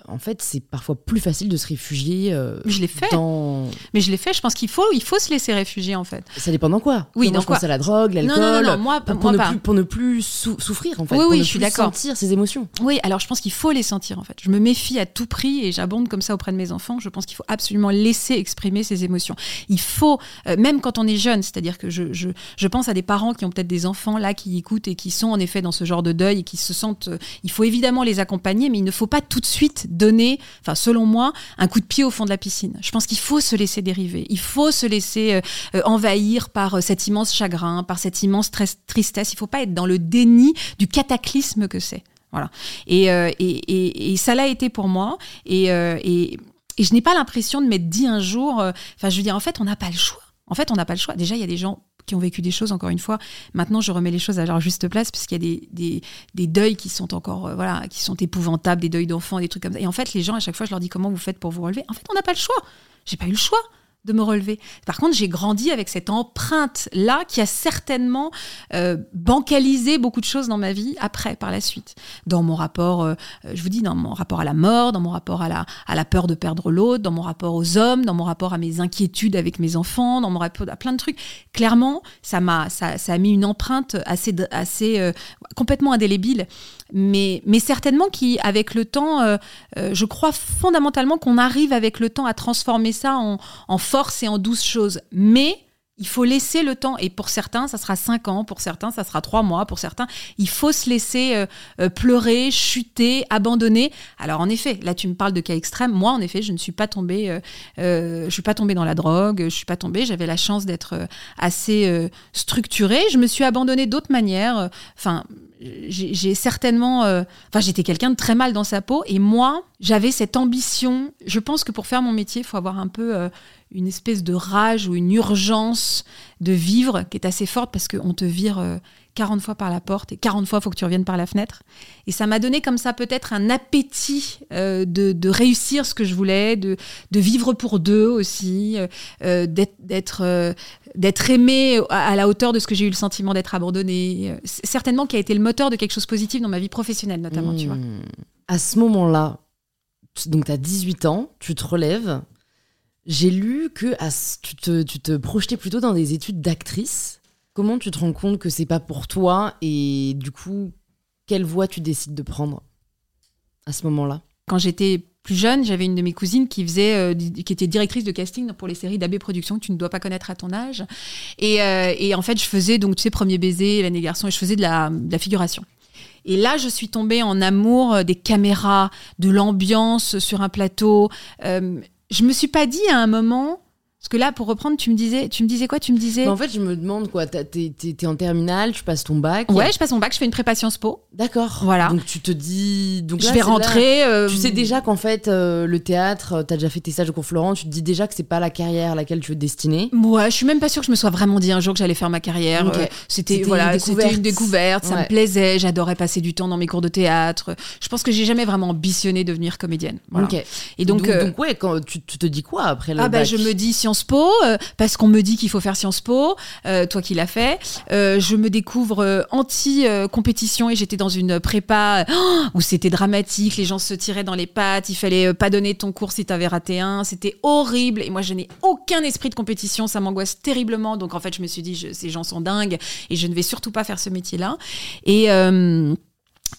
en fait, c'est parfois plus facile de se réfugier euh, Mais je l'ai fait. dans. Mais je l'ai fait, je pense qu'il faut, il faut se laisser réfugier en fait. Ça dépend dans quoi Oui, dans je pense quoi à la drogue, l'alcool. non, non, non, moi, pour, moi ne pas. plus, pour ne plus sou- souffrir, en fait. Oui, pour oui, ne je suis plus d'accord. sentir ses émotions. Oui, alors je pense qu'il faut les sentir en fait. Je me méfie à tout prix et j'abonde comme ça auprès de mes enfants. Je pense qu'il faut absolument laisser exprimer ses émotions. Il faut, euh, même quand on est jeune, c'est-à-dire que je, je, je pense à des parents qui ont peut-être des enfants là qui écoutent et qui sont en effet dans ce genre de deuil et qui se sentent. euh, il faut évidemment les accompagner, mais il ne faut pas tout de suite donner, enfin selon moi, un coup de pied au fond de la piscine. Je pense qu'il faut se laisser dériver. Il faut se laisser euh, euh, envahir par euh, cet immense chagrin, par cette immense tristesse. Il ne faut pas être dans le déni du cataclysme que c'est. Voilà. Et, et, et, ça l'a été pour moi. Et, et, je n'ai pas l'impression de m'être dit un jour. Enfin, je veux dire, en fait, on n'a pas le choix. En fait, on n'a pas le choix. Déjà, il y a des gens qui ont vécu des choses, encore une fois. Maintenant, je remets les choses à leur juste place, puisqu'il y a des, deuils qui sont encore, euh, voilà, qui sont épouvantables, des deuils d'enfants, des trucs comme ça. Et en fait, les gens, à chaque fois, je leur dis comment vous faites pour vous relever? En fait, on n'a pas le choix. J'ai pas eu le choix de me relever. Par contre, j'ai grandi avec cette empreinte-là qui a certainement euh, bancalisé beaucoup de choses dans ma vie après, par la suite. Dans mon rapport, euh, je vous dis, dans mon rapport à la mort, dans mon rapport à la, à la peur de perdre l'autre, dans mon rapport aux hommes, dans mon rapport à mes inquiétudes avec mes enfants, dans mon rapport à plein de trucs. Clairement, ça m'a, ça, ça a mis une empreinte assez, assez euh, complètement indélébile mais, mais certainement qui, avec le temps, euh, euh, je crois fondamentalement qu'on arrive avec le temps à transformer ça en, en force et en douce choses. Mais il faut laisser le temps. Et pour certains, ça sera cinq ans, pour certains, ça sera trois mois, pour certains, il faut se laisser euh, euh, pleurer, chuter, abandonner. Alors en effet, là tu me parles de cas extrêmes. Moi, en effet, je ne suis pas tombée, euh, je suis pas tombée dans la drogue, je suis pas tombée. J'avais la chance d'être assez structurée. Je me suis abandonnée d'autres manières. Enfin, j'ai certainement, enfin, j'étais quelqu'un de très mal dans sa peau. Et moi, j'avais cette ambition. Je pense que pour faire mon métier, il faut avoir un peu une espèce de rage ou une urgence de vivre qui est assez forte parce qu'on te vire 40 euh, fois par la porte et 40 fois il faut que tu reviennes par la fenêtre. Et ça m'a donné comme ça peut-être un appétit euh, de, réussir ce que je voulais, de, vivre pour deux aussi, euh, d'être d'être aimé à, la hauteur de ce que j'ai eu le sentiment d'être abandonné. Certainement qui a été le moteur de quelque chose de positif dans ma vie professionnelle notamment, tu vois. Hmm. À ce moment-là, donc tu as 18 ans, tu te relèves, j'ai lu que tu, te, tu te projetais plutôt dans des études d'actrice. Comment tu te rends compte que c'est pas pour toi et du coup, quelle voie tu décides de prendre à ce moment-là? Quand j'étais plus jeune, j'avais une de mes cousines qui faisait, euh, qui était directrice de casting pour les séries d'AB Productions que tu ne dois pas connaître à ton âge. Et, euh, en fait, je faisais donc tu sais premier baiser, l'année garçon, et je faisais de la, de la figuration. Et là, je suis tombée en amour euh, des caméras, de l'ambiance sur un plateau je me suis pas dit à un moment parce que là, pour reprendre, tu me disais, tu me disais quoi? Tu me disais. en fait, je me demande quoi. T'es es, en terminale, tu passes ton bac. Ouais, je passe mon bac, je fais une prépa Sciences Po. D'accord. Voilà. Donc tu te dis. Donc je vais rentrer. Euh, tu sais déjà qu'en fait, euh, le théâtre, euh, t'as déjà fait tes stages au cours Florent, tu te dis déjà que c'est pas la carrière à laquelle tu veux te destiner. Ouais, je suis même pas sûre que je me sois vraiment dit un jour que j'allais faire ma carrière. c'était voilà, c'était une découverte, ça me plaisait, j'adorais passer du temps dans mes cours de théâtre. Je pense que j'ai jamais vraiment ambitionné devenir comédienne. Ok. Et donc, donc, ouais, quand tu, te dis quoi après le ah bah, je me dis Sciences Po parce qu'on me dit qu'il faut faire Sciences Po, euh, toi qui l'as fait. Euh, je me découvre euh, anti-compétition et j'étais dans une prépa (gasps) où c'était dramatique, les gens se tiraient dans les pattes, il fallait pas donner ton cours si t'avais raté un, c'était horrible. Et moi, je n'ai aucun esprit de compétition, ça m'angoisse terriblement. Donc en fait, je me suis dit, ces gens sont dingues et je ne vais surtout pas faire ce métier-là. Et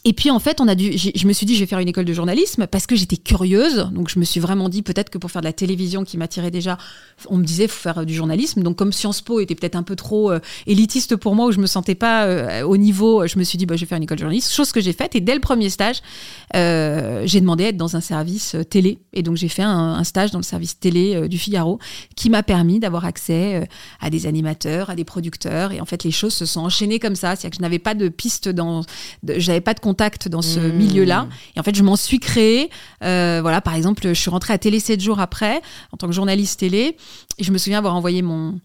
et puis en fait, on a dû, je me suis dit je vais faire une école de journalisme parce que j'étais curieuse. Donc je me suis vraiment dit peut-être que pour faire de la télévision qui m'attirait déjà, on me disait faut faire du journalisme. Donc comme Sciences Po était peut-être un peu trop euh, élitiste pour moi où je me sentais pas euh, au niveau, je me suis dit bah, je vais faire une école de journalisme. Chose que j'ai faite et dès le premier stage, euh, j'ai demandé à être dans un service télé et donc j'ai fait un, stage dans le service télé du Figaro qui m'a permis d'avoir accès à des animateurs, à des producteurs et en fait les choses se sont enchaînées comme ça. C'est-à-dire que je n'avais pas de piste dans, j'avais pas contact dans ce mmh. milieu-là. Et en fait, je m'en suis créée. Euh, voilà, par exemple, je suis rentrée à Télé 7 jours après, en tant que journaliste télé. Et je me souviens avoir envoyé mon,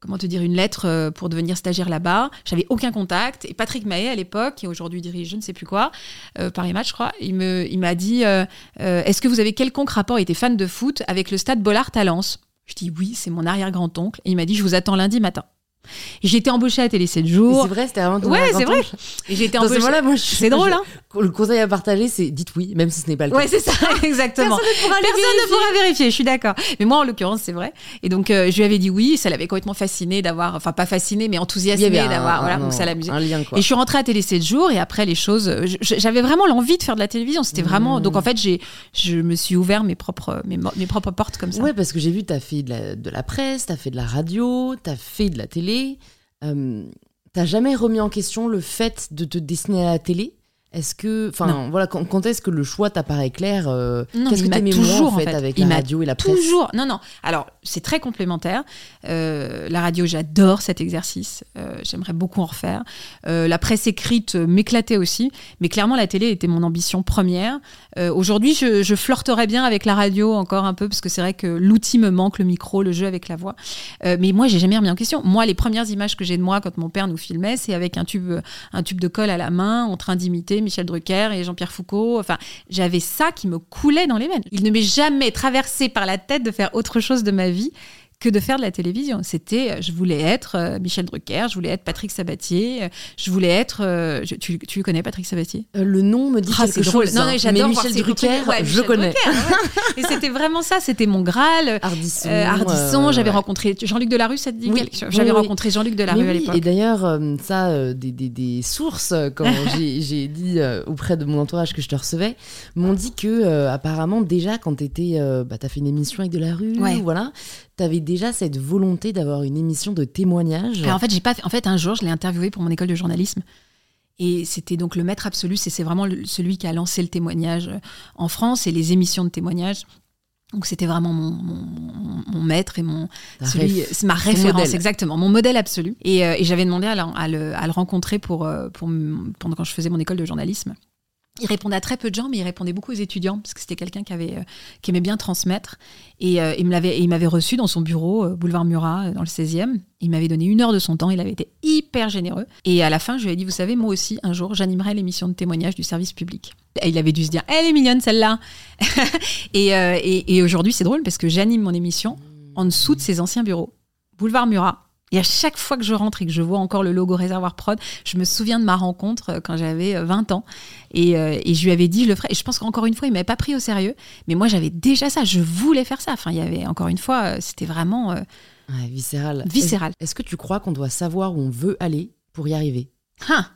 comment te dire, une lettre euh, pour devenir stagiaire là-bas. J'avais aucun contact. Et Patrick Mahé, à l'époque, qui aujourd'hui dirige je ne sais plus quoi, euh, Paris Match, je crois, il m'a il dit Est-ce que vous avez quelconque rapport, était fan de foot, avec le stade Bollard à Lens? Je dis Oui, c'est mon arrière-grand-oncle. Et il m'a dit Je vous attends lundi matin. J'ai été embauchée à Télé 7 jours. C'est vrai, c'était avant ton Ouais, c'est vrai. Et j'ai été embauchée. C'est drôle, hein Le conseil à partager, c'est dites oui, même si ce n'est pas le cas. Ouais, c'est ça, (laughs) exactement. Personne ne pourra, vérifier. Je suis d'accord. Mais moi, en l'occurrence, c'est vrai. Et donc, euh, je lui avais dit oui. Ça l'avait complètement fasciné d'avoir, enfin, pas fasciné, mais enthousiasmé d'avoir. Voilà, donc ça l'amusait. Et je suis rentrée à Télé 7 jours. Et après, les choses, j'avais vraiment l'envie de faire de la télévision. C'était vraiment. Donc, en fait, j'ai, je me suis ouvert mes propres, mes, mes propres portes comme ça. Ouais, parce que j'ai vu, tu as fait de la, de la presse, tu as fait de la radio, tu as fait de la télé. Euh, t'as jamais remis en question le fait de te dessiner à la télé? Est-ce que, enfin, voilà, quand, est-ce que le choix t'apparaît clair euh, Qu'est-ce que t'aimais moins en fait, avec la radio et la presse Toujours. Non, non. Alors, c'est très complémentaire. Euh, la radio, j'adore cet exercice. Euh, j'aimerais beaucoup en refaire. la presse écrite m'éclatait aussi, mais clairement, la télé était mon ambition première. Aujourd'hui, je, je, flirterais bien avec la radio encore un peu parce que c'est vrai que l'outil me manque, le micro, le jeu avec la voix. mais moi, j'ai jamais remis en question. Moi, les premières images que j'ai de moi quand mon père nous filmait, c'est avec un tube, un tube de colle à la main, en train d'imiter Michel Drucker et Jean-Pierre Foucault. Enfin, j'avais ça qui me coulait dans les veines. Il ne m'est jamais traversé par la tête de faire autre chose de ma vie que de faire de la télévision. C'était, euh, je voulais être euh, Michel Drucker, je voulais être Patrick Sabatier, euh, je voulais être. tu, tu, le connais, Patrick Sabatier? Le nom me dit ah, quelque chose. Non, hein. j'adore Michel Drucker, je connais. et c'était vraiment ça, c'était mon Graal. Ardisson. Ardisson, j'avais rencontré Jean-Luc Delarue, ça te dit oui, J'avais rencontré Jean-Luc Delarue à l'époque. Et d'ailleurs, ça, des, des, des, sources, quand (laughs) j'ai dit auprès de mon entourage que je te recevais, m'ont dit que apparemment, déjà, quand tu étais. bah, tu as fait une émission avec Delarue, voilà t'avais déjà cette volonté d'avoir une émission de témoignage Alors, en fait, j'ai pas. fait- En fait, un jour, je l'ai interviewé pour mon école de journalisme. Et c'était donc le maître absolu, c'est vraiment celui qui a lancé le témoignage euh, en France et les émissions de témoignage. Donc c'était vraiment mon, mon- maître et mon celui- c'est ma référence exactement, mon modèle absolu. Et, euh, et j'avais demandé à, le- à le, à le rencontrer pour, euh, pour pendant quand je faisais mon école de journalisme. Il répondait à très peu de gens, mais il répondait beaucoup aux étudiants parce que c'était quelqu'un qui avait euh, qui aimait bien transmettre. Et euh, il m'avait reçu dans son bureau, euh, boulevard Murat, dans le 16e. Il m'avait donné une heure de son temps. Il avait été hyper généreux. Et à la fin, je lui ai dit, vous savez, moi aussi, un jour, j'animerai l'émission de témoignage du service public. Et il avait dû se dire, elle est mignonne celle-là. (laughs) et et, et aujourd'hui, c'est drôle parce que j'anime mon émission en dessous de ses anciens bureaux, boulevard Murat. Et à chaque fois que je rentre et que je vois encore le logo Réservoir Prod, je me souviens de ma rencontre euh, quand j'avais euh, 20 ans. Et, euh, et je lui avais dit, je le ferai. Et je pense qu'encore une fois, il m'avait pas pris au sérieux. Mais moi, j'avais déjà ça. Je voulais faire ça. Enfin, il y avait, encore une fois, euh, c'était vraiment euh, Ouais, viscéral. viscéral. Est-ce que tu crois qu'on doit savoir où on veut aller pour y arriver? Ah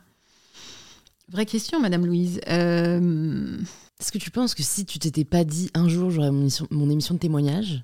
Vraie question, Madame Louise. Euh, Est-ce que tu penses que si tu t'étais pas dit un jour j'aurai mon émission, mon émission de témoignage,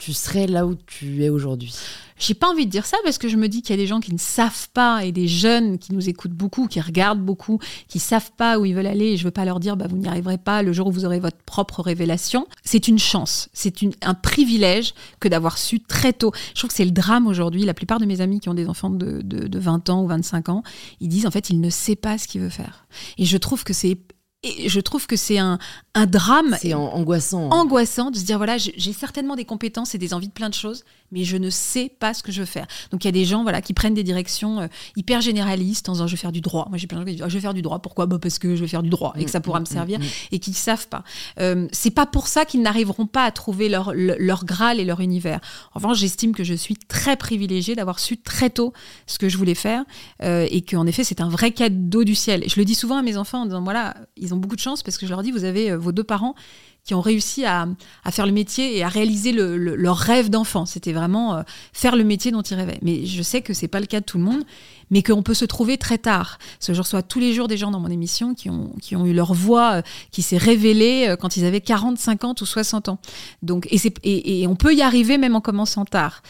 tu serais là où tu es aujourd'hui J'ai pas envie de dire ça parce que je me dis qu'il y a des gens qui ne savent pas et des jeunes qui nous écoutent beaucoup, qui regardent beaucoup, qui savent pas où ils veulent aller et je veux pas leur dire bah vous n'y arriverez pas le jour où vous aurez votre propre révélation. C'est une chance, c'est un privilège que d'avoir su très tôt. Je trouve que c'est le drame aujourd'hui. La plupart de mes amis qui ont des enfants de, de, de 20 ans ou 25 ans, ils disent en fait il ne sait pas ce qu'il veut faire. Et je trouve que c'est et je trouve que c'est un, un drame C'est angoissant. angoissant de se dire voilà j'ai certainement des compétences et des envies de plein de choses mais je ne sais pas ce que je veux faire. Donc il y a des gens voilà qui prennent des directions euh, hyper généralistes en disant je vais faire du droit. Moi j'ai plein de gens qui disent Ah, je vais faire du droit. Pourquoi? Bah, parce que je vais faire du droit et que ça pourra me servir Mm, mm, et qui ne savent pas. Euh, c'est pas pour ça qu'ils n'arriveront pas à trouver leur, le- leur graal et leur univers. En revanche j'estime que je suis très privilégiée d'avoir su très tôt ce que je voulais faire euh, et qu'en effet c'est un vrai cadeau du ciel. Je le dis souvent à mes enfants en disant voilà ils ont beaucoup de chance parce que je leur dis vous avez euh, vos deux parents qui ont réussi à, faire le métier et à réaliser le- le- leur rêve d'enfant. C'était vraiment euh, faire le métier dont ils rêvaient. Mais je sais que c'est pas le cas de tout le monde, mais qu'on peut se trouver très tard. Je reçois tous les jours des gens dans mon émission qui ont, eu leur voix euh, qui s'est révélée quand ils avaient 40, 50 ou 60 ans. Donc, et, on peut y arriver même en commençant tard.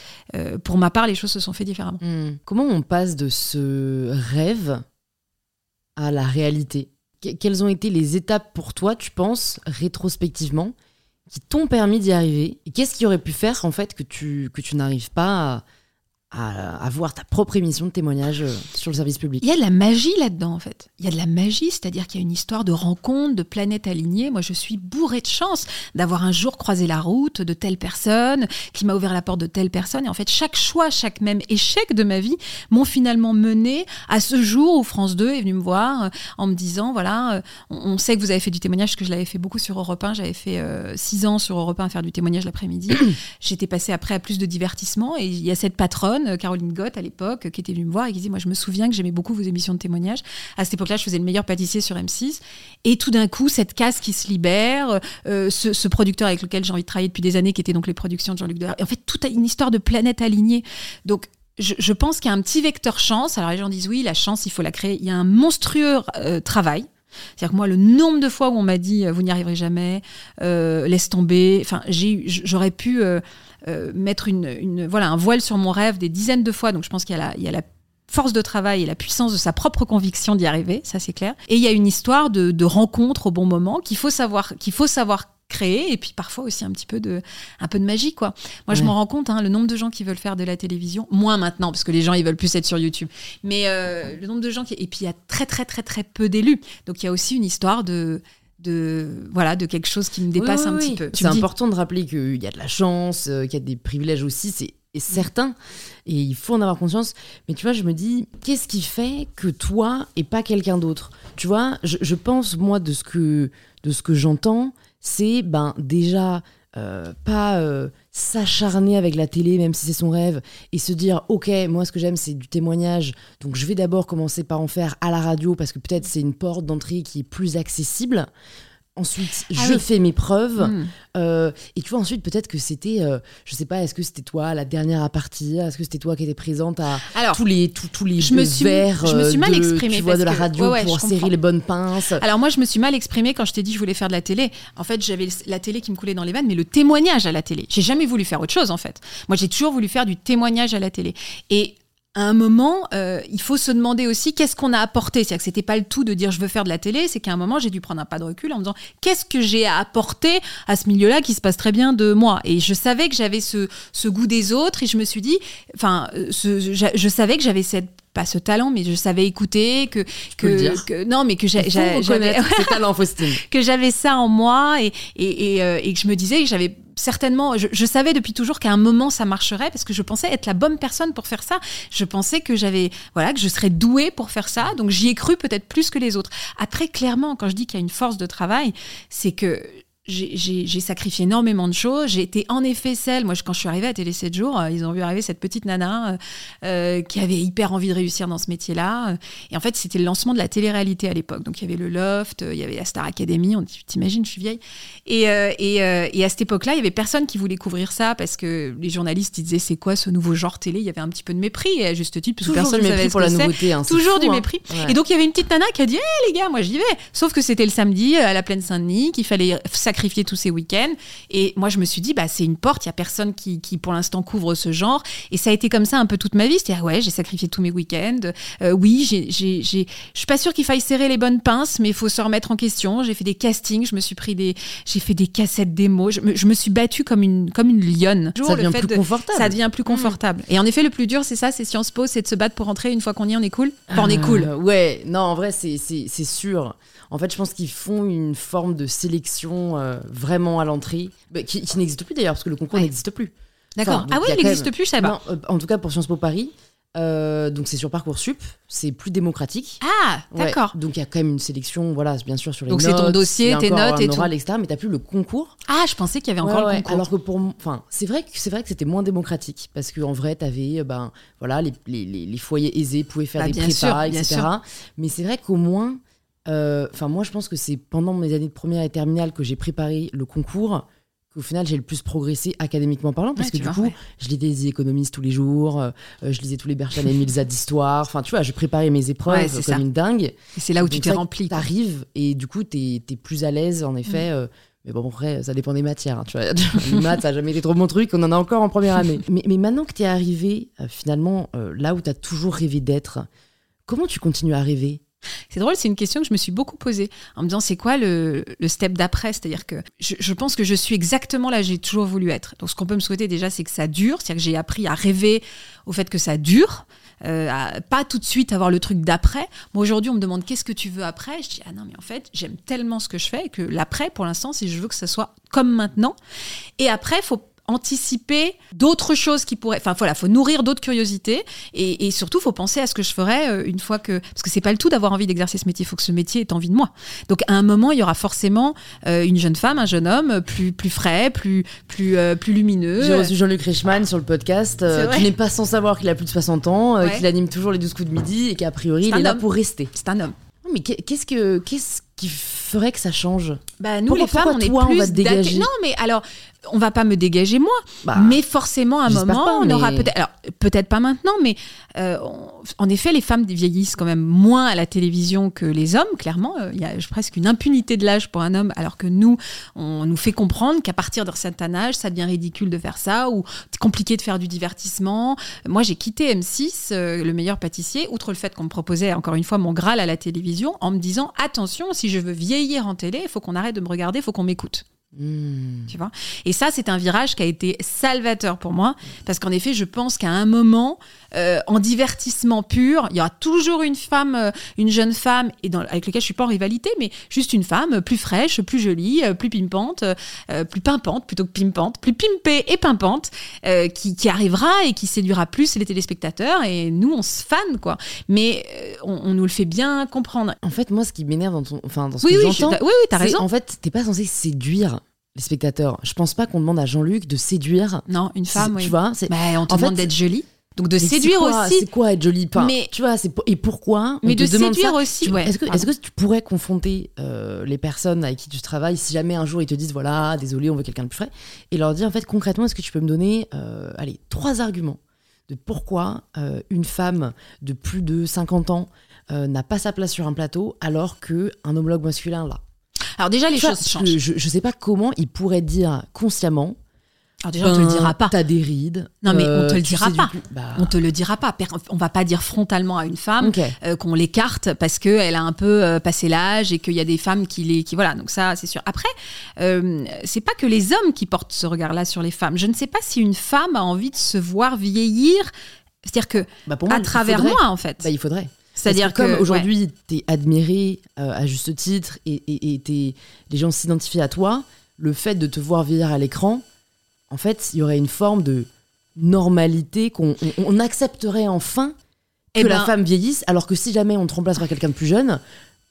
Pour ma part, les choses se sont faites différemment. Hmm. Comment on passe de ce rêve à la réalité? Quelles ont été les étapes pour toi, tu penses, rétrospectivement, qui t'ont permis d'y arriver? Qu'est-ce qui aurait pu faire, en fait, que tu, que tu n'arrives pas à, à avoir ta propre émission de témoignage euh, sur le service public Il y a de la magie là-dedans, en fait. Il y a de la magie, c'est-à-dire qu'il y a une histoire de rencontre, de planètes alignées. Moi, je suis bourrée de chance d'avoir un jour croisé la route de telle personne, qui m'a ouvert la porte de telle personne. Et en fait, chaque choix, chaque même échec de ma vie m'ont finalement mené à ce jour où France 2 est venu me voir euh, en me disant, voilà, euh, on, on sait que vous avez fait du témoignage, parce que je l'avais fait beaucoup sur Europe 1. J'avais fait euh, six ans sur Europe 1 à faire du témoignage l'après-midi. (clears throat) J'étais passée après à plus de divertissement. Et il y a cette patronne, euh, Caroline Gott, à l'époque, euh, qui était venue me voir et qui disait, moi, je me souviens que j'aimais beaucoup vos émissions de témoignage. À cette époque-là, je faisais le meilleur pâtissier sur M6. Et tout d'un coup, cette case qui se libère, euh, ce, producteur avec lequel j'ai envie de travailler depuis des années, qui était donc les productions de Jean-Luc Dehaene. Et en fait, toute une histoire de planète alignée. Donc, je, pense qu'il y a un petit vecteur chance. Alors, les gens disent, oui, la chance, il faut la créer. Il y a un monstrueux travail. C'est-à-dire que moi, le nombre de fois où on m'a dit vous n'y arriverez jamais, laisse tomber, enfin, j'aurais pu mettre une, une- voilà, un voile sur mon rêve des dizaines de fois. Donc, je pense qu'il y a la, il y a la force de travail et la puissance de sa propre conviction d'y arriver, ça c'est clair. Et il y a une histoire de, de rencontre au bon moment qu'il faut savoir, qu'il faut savoir créer et puis parfois aussi un petit peu de un peu de magie quoi moi je m'en rends compte hein, le nombre de gens qui veulent faire de la télévision moins maintenant parce que les gens ils veulent plus être sur YouTube mais euh, le nombre de gens qui et puis il y a très très très très peu d'élus donc il y a aussi une histoire de de voilà de quelque chose qui me dépasse Oui, un oui, petit peu C'est dis- important de rappeler qu'il y a de la chance, euh, qu'il y a des privilèges aussi, c'est est certain. Et il faut en avoir conscience. Mais tu vois, je me dis, qu'est-ce qui fait que toi et pas quelqu'un d'autre? Tu vois, je, je pense, moi, de ce que, de ce que j'entends, c'est ben, déjà euh, pas euh, s'acharner avec la télé, même si c'est son rêve, et se dire, ok, moi, ce que j'aime, c'est du témoignage. Donc, je vais d'abord commencer par en faire à la radio, parce que peut-être c'est une porte d'entrée qui est plus accessible Ensuite, Ah je oui. fais mes preuves. Hmm. Euh, et tu vois, ensuite, peut-être que c'était, euh, je sais pas, est-ce que c'était toi la dernière à partir? Est-ce que c'était toi qui étais présente à Alors, tous les, tous, tous les je me suis- verres je me suis euh, mal de, exprimée tu vois, de la radio ouais, ouais, pour serrer comprends. les bonnes pinces Alors moi, je me suis mal exprimée quand je t'ai dit que je voulais faire de la télé. En fait, j'avais la télé qui me coulait dans les veines, mais le témoignage à la télé. J'ai jamais voulu faire autre chose, en fait. Moi, j'ai toujours voulu faire du témoignage à la télé. Et à un moment, euh, il faut se demander aussi qu'est-ce qu'on a apporté. C'est-à-dire que c'était pas le tout de dire je veux faire de la télé, c'est qu'à un moment, j'ai dû prendre un pas de recul en me disant qu'est-ce que j'ai à apporter à ce milieu-là qui se passe très bien de moi? Et je savais que j'avais ce, ce goût des autres et je me suis dit, enfin, euh, ce- je, je savais que j'avais cette pas ce talent, mais je savais écouter que que, que non, mais que j'avais (laughs) Faustine. que j'avais ça en moi et, et, et, euh, et que je me disais que j'avais certainement, je, savais depuis toujours qu'à un moment ça marcherait parce que je pensais être la bonne personne pour faire ça. Je pensais que j'avais, voilà, que je serais douée pour faire ça. Donc j'y ai cru peut-être plus que les autres. Après, clairement, quand je dis qu'il y a une force de travail, c'est que j'ai- sacrifié énormément de choses. J'ai été en effet celle, moi je- quand je suis arrivée à Télé 7 jours, euh, ils ont vu arriver cette petite nana euh, euh, qui avait hyper envie de réussir dans ce métier-là. Et en fait, c'était le lancement de la télé-réalité à l'époque. Donc il y avait le Loft, il y avait la Star Academy, on t'imagines, je suis vieille. Et, euh, et, euh, et à cette époque-là, il y avait personne qui voulait couvrir ça parce que les journalistes ils disaient c'est quoi ce nouveau genre télé? Il y avait un petit peu de mépris, et à juste titre, parce que personne ne savait pour la nouveauté. hein, Toujours fou, du hein. mépris. Ouais. Et donc il y avait une petite nana qui a dit Hé les gars, moi j'y vais. Sauf que c'était le samedi à la plaine Saint-Denis, qu'il fallait sacrifier tous ses week-ends. Et moi je me suis dit bah c'est une porte, il y a personne qui, qui pour l'instant couvre ce genre. Et ça a été comme ça un peu toute ma vie. C'est-à-dire ouais j'ai sacrifié tous mes week-ends. Euh, oui j'ai, j'ai, j'ai- je suis pas sûre qu'il faille serrer les bonnes pinces, mais il faut se remettre en question. J'ai fait des castings, je me suis pris des, j'ai fait des cassettes démos. Je me, je me suis battue comme une comme une lionne. Ça devient Le fait plus de- confortable. ça devient plus confortable. Et en effet, le plus dur, c'est ça, c'est Sciences Po, c'est de se battre pour rentrer. Une fois qu'on y est, on est cool. Enfin, on est cool. Euh, ouais, non, en vrai, c'est sûr. En fait, je pense qu'ils font une forme de sélection euh, vraiment à l'entrée, bah, qui, qui n'existe plus d'ailleurs, parce que le concours Ouais. n'existe plus. D'accord. Enfin, ah donc, oui, il n'existe même- plus, je savais pas. Non, euh, en tout cas pour Sciences Po Paris. Euh, donc c'est sur Parcoursup, c'est plus démocratique. Ah, Ouais. d'accord. Donc il y a quand même une sélection, voilà, bien sûr sur les Donc, notes. c'est ton dossier, tes notes et oral, etc. Mais t'as plus le concours. Ah, je pensais qu'il y avait encore Ouais, le ouais. concours. Alors que pour, enfin, c'est vrai que c'est vrai que c'était moins démocratique parce qu'en vrai, t'avais, ben, voilà, les, les, les- les foyers aisés pouvaient faire Bah, des prépas, sûr, etc. sûr. Mais c'est vrai qu'au moins, enfin, moi, je pense que c'est pendant mes années de première et terminale que j'ai préparé le concours qu'au final j'ai le plus progressé académiquement parlant parce Ouais, que tu du vois, coup ouais. je lisais des économistes tous les jours euh, euh, je lisais tous les Bertrand et Milza d'histoire enfin tu vois je préparais mes épreuves Ouais, comme ça. une dingue Et c'est là où tu t'es rempli. Mm. T'arrives et du coup, t'es es plus à l'aise, en effet. euh, mais bon, après, ça dépend des matières. hein, tu vois, (laughs) les maths, ça jamais été trop mon truc. On en a encore en première année. mais, mais maintenant que t'es arrivé, euh, finalement, euh, là où t'as toujours rêvé d'être, comment tu continues à rêver? C'est drôle, c'est une question que je me suis beaucoup posée en me disant c'est quoi le, le step d'après? C'est-à-dire que je, je pense que je suis exactement là, j'ai toujours voulu être. Donc ce qu'on peut me souhaiter déjà, c'est que ça dure, c'est-à-dire que j'ai appris à rêver au fait que ça dure. euh, à pas tout de suite avoir le truc d'après. Moi aujourd'hui, on me demande qu'est-ce que tu veux après? Je dis ah non mais en fait j'aime tellement ce que je fais que l'après pour l'instant, si je veux que ça soit comme maintenant. Et après, faut anticiper d'autres choses qui pourraient. Enfin voilà, faut nourrir d'autres curiosités et, et surtout faut penser à ce que je ferais euh, une fois que parce que c'est pas le tout d'avoir envie d'exercer ce métier. Il faut que ce métier ait envie de moi. Donc à un moment, il y aura forcément euh, une jeune femme, un jeune homme plus plus frais, plus plus euh, plus lumineux. J'ai reçu Jean-Luc Reichmann sur le podcast, euh, qui n'est pas sans savoir qu'il a plus de 60 ans, Ouais. qu'il anime toujours les 12 coups de midi et qu'a priori, il est là pour rester. C'est un homme. Mais qu'est- qu'est-ce que qu'est-ce qui ferait que ça change Bah, nous, Pourquoi- les femmes, on est toi, on plus va te dégager Non, mais alors, on va pas me dégager moi, Bah, mais forcément, à un moment, pas, on mais- aura peut-être. Alors, peut-être pas maintenant, mais euh, on- en effet, les femmes vieillissent quand même moins à la télévision que les hommes, clairement. Euh, Il y a presque une impunité de l'âge pour un homme, alors que nous, on nous fait comprendre qu'à partir d'un certain âge, ça devient ridicule de faire ça, ou compliqué de faire du divertissement. Moi, j'ai quitté M6, euh, le meilleur pâtissier, outre le fait qu'on me proposait encore une fois mon Graal à la télévision, en me disant attention, si je veux vieillir en télé, il faut qu'on arrête de me regarder, il faut qu'on m'écoute. Hmm. Tu vois? Et ça, c'est un virage qui a été salvateur pour moi, parce qu'en effet, je pense qu'à un moment, euh, en divertissement pur, il y aura toujours une femme, euh, une jeune femme, et dans, avec laquelle je suis pas en rivalité, mais juste une femme euh, plus fraîche, plus jolie, plus pimpante, euh, plus pimpante plutôt que pimpante, plus pimpée et pimpante, euh, qui, qui arrivera et qui séduira plus les téléspectateurs, et nous, on se fan, quoi. Mais on, on nous le fait bien comprendre. En fait, moi, ce qui m'énerve dans, ton, enfin, dans ce Oui, que oui, je- j'entends, oui, oui, t'as raison. En fait, t'es pas censé séduire les spectateurs. Je pense pas qu'on demande à Jean-Luc de séduire. Non, une femme, Tu oui. vois, c'est Bah, on te En demande d'être jolie. Donc de Mais séduire quoi- aussi. C'est quoi être jolie? Mais- tu vois, c'est et pourquoi? On Mais te de séduire ça aussi, Tu- ouais, Est-ce que, tu pourrais confronter euh, les personnes avec qui tu travailles si jamais un jour ils te disent voilà, désolé, on veut quelqu'un de plus frais, et leur dire en fait concrètement, est-ce que tu peux me donner, euh, allez, trois arguments de pourquoi euh, une femme de plus de 50 ans n'a pas sa place sur un plateau alors que un homologue masculin l'a? Alors déjà les choses changent. Je, je, je sais pas comment ils pourraient dire consciemment. Alors déjà on te le ben, dira pas. T'as des rides. Non, mais on euh, te le dira pas. plus. Bah, On te le dira pas. On va pas dire frontalement à une femme euh, qu'on l'écarte parce qu'elle a un peu euh, passé l'âge et qu'il y a des femmes qui les qui voilà donc ça c'est sûr. Après euh, c'est pas que les hommes qui portent ce regard-là sur les femmes. Je ne sais pas si une femme a envie de se voir vieillir. C'est-à-dire que Bah, pour moi, à il travers faudrait. moi en fait. Bah, il faudrait. C'est-à-dire que comme aujourd'hui, t'es admiré euh, à juste titre et, et, et t'es- les gens s'identifient à toi, le fait de te voir vieillir à l'écran, en fait, il y aurait une forme de normalité qu'on on, on accepterait enfin que Eh la ben- femme vieillisse, alors que si jamais on te remplace par quelqu'un de plus jeune,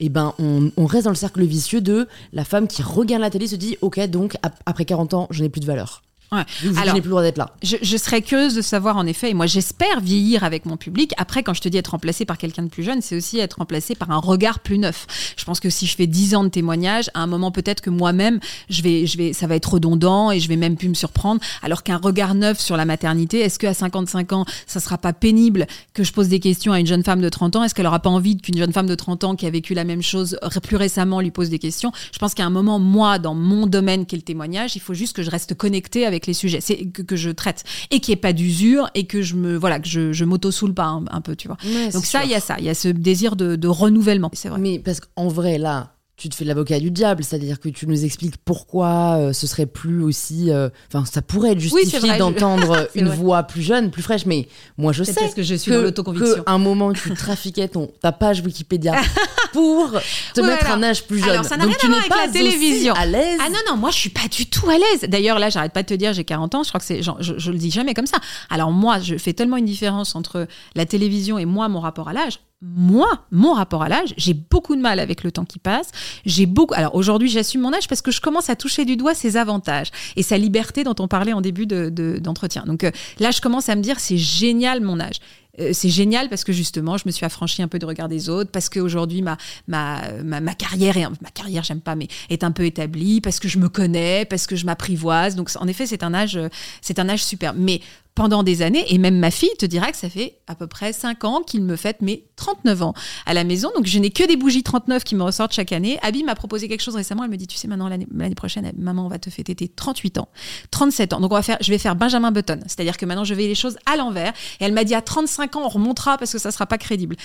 eh ben on, on reste dans le cercle vicieux de la femme qui regarde la télé se dit ok donc ap- après 40 ans je n'ai plus de valeur. Ouais. Je Alors- plus d'être là. Je, je serais curieuse de savoir en effet, et moi j'espère vieillir avec mon public. Après, quand je te dis être remplacé par quelqu'un de plus jeune, c'est aussi être remplacé par un regard plus neuf. Je pense que si je fais 10 ans de témoignages, à un moment peut-être que moi-même, je vais, je vais, ça va être redondant et je vais même plus me surprendre. Alors qu'un regard neuf sur la maternité, est-ce qu'à 55 ans, ça sera pas pénible que je pose des questions à une jeune femme de 30 ans? Est-ce qu'elle aura pas envie qu'une jeune femme de 30 ans qui a vécu la même chose plus récemment lui pose des questions? Je pense qu'à un moment, moi, dans mon domaine qui est le témoignage, il faut juste que je reste connectée avec les sujets, c'est que, que je traite. Et qu'il n'y ait pas d'usure et que je me voilà que je, je m'auto-soule pas un, un peu, tu vois. Donc ça, il y a ça, il y a ce désir de, de renouvellement, c'est vrai. Mais parce qu'en vrai, là, tu te fais l'avocat du diable, c'est-à-dire que tu nous expliques pourquoi euh, ce serait plus aussi. euh, Enfin, ça pourrait être Oui, justifié je- d'entendre (laughs) une vrai. voix plus jeune, plus fraîche, mais moi je sais parce que je suis que, dans l'autoconviction. que un moment tu trafiquais ton, ta page Wikipédia (laughs) pour te mettre alors- un âge plus jeune. alors, ça n'a rien à voir avec la télévision. à l'aise. Ah non, non, moi je suis pas du tout à l'aise. D'ailleurs, là, j'arrête pas de te dire, j'ai 40 ans, je crois que c'est, je, je le dis jamais comme ça. Alors moi, je fais tellement une différence entre la télévision et moi, mon rapport à l'âge. Moi, mon rapport à l'âge, j'ai beaucoup de mal avec le temps qui passe. J'ai beaucoup. Alors aujourd'hui, j'assume mon âge parce que je commence à toucher du doigt ses avantages et sa liberté dont on parlait en début de- de- d'entretien. Donc euh, là, je commence à me dire, c'est génial mon âge. Euh, c'est génial parce que justement, je me suis affranchie un peu du regard des autres, parce qu'aujourd'hui, ma, ma, ma, ma carrière, ma carrière, j'aime pas, mais est un peu établie, parce que je me connais, parce que je m'apprivoise. Donc, en effet, c'est un âge, euh, c'est un âge super. Mais pendant des années, et même ma fille te dira que ça fait à peu près 5 ans qu'il me fête mes 39 ans à la maison. Donc, je n'ai que des bougies 39 qui me ressortent chaque année. Abby m'a proposé quelque chose récemment. Elle me dit, tu sais, maintenant, l'année prochaine, maman, on va te fêter tes 38 ans, 37 ans. Donc, on va faire, je vais faire Benjamin Button. C'est-à-dire que maintenant, je vais les choses à l'envers. Et elle m'a dit, à 35 ans, on remontera parce que ça sera pas crédible.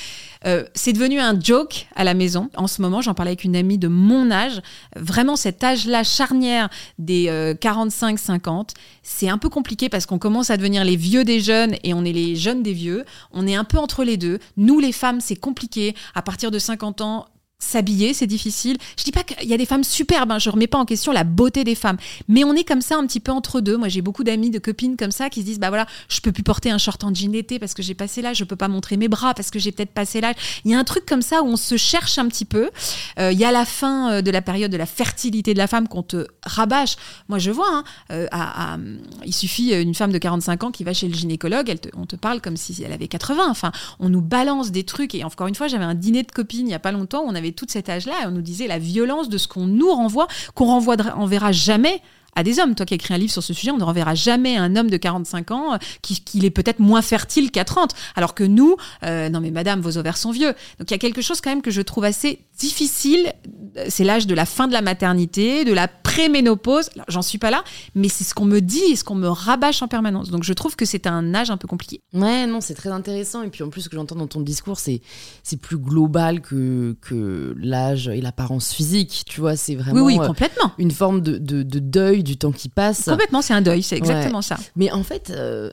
Euh, c'est devenu un joke à la maison. En ce moment, j'en parlais avec une amie de mon âge. Vraiment, cet âge-là charnière des euh, 45-50, c'est un peu compliqué parce qu'on commence à devenir les vieux des jeunes et on est les jeunes des vieux. On est un peu entre les deux. Nous, les femmes, c'est compliqué. À partir de 50 ans, s'habiller, c'est difficile. Je dis pas qu'il y a des femmes superbes, hein, je remets pas en question la beauté des femmes, mais on est comme ça un petit peu entre deux. Moi, j'ai beaucoup d'amis, de copines comme ça qui se disent bah voilà, je peux plus porter un short en jean d'été parce que j'ai passé l'âge, je peux pas montrer mes bras parce que j'ai peut-être passé l'âge. Il y a un truc comme ça où on se cherche un petit peu. Euh, Il y a la fin euh, de la période de la fertilité de la femme qu'on te rabâche. Moi, je vois, hein, euh, il suffit une femme de 45 ans qui va chez le gynécologue, elle te- on te parle comme si elle avait 80. Enfin, on nous balance des trucs. Et encore une fois, j'avais un dîner de copines il y a pas longtemps où on avait tout cet âge-là et on nous disait la violence de ce qu'on nous renvoie, qu'on renvoie, enverra jamais à des hommes. Toi qui as écrit un livre sur ce sujet, on ne renverra jamais un homme de 45 ans euh, qui, qui est peut-être moins fertile qu'à 30. Alors que nous, euh, non mais madame, vos ovaires sont vieux. Donc il y a quelque chose quand même que je trouve assez difficile. C'est l'âge de la fin de la maternité, de la préménopause. J'en suis pas là, mais c'est ce qu'on me dit et ce qu'on me rabâche en permanence. Donc je trouve que c'est un âge un peu compliqué. Ouais, non, c'est très intéressant. Et puis en plus, ce que j'entends dans ton discours, c'est c'est plus global que, que l'âge et l'apparence physique. Tu vois, c'est vraiment oui, oui, euh, complètement. une forme de, de, de deuil du temps qui passe. Complètement, c'est un deuil, c'est exactement ça. Mais en fait, euh,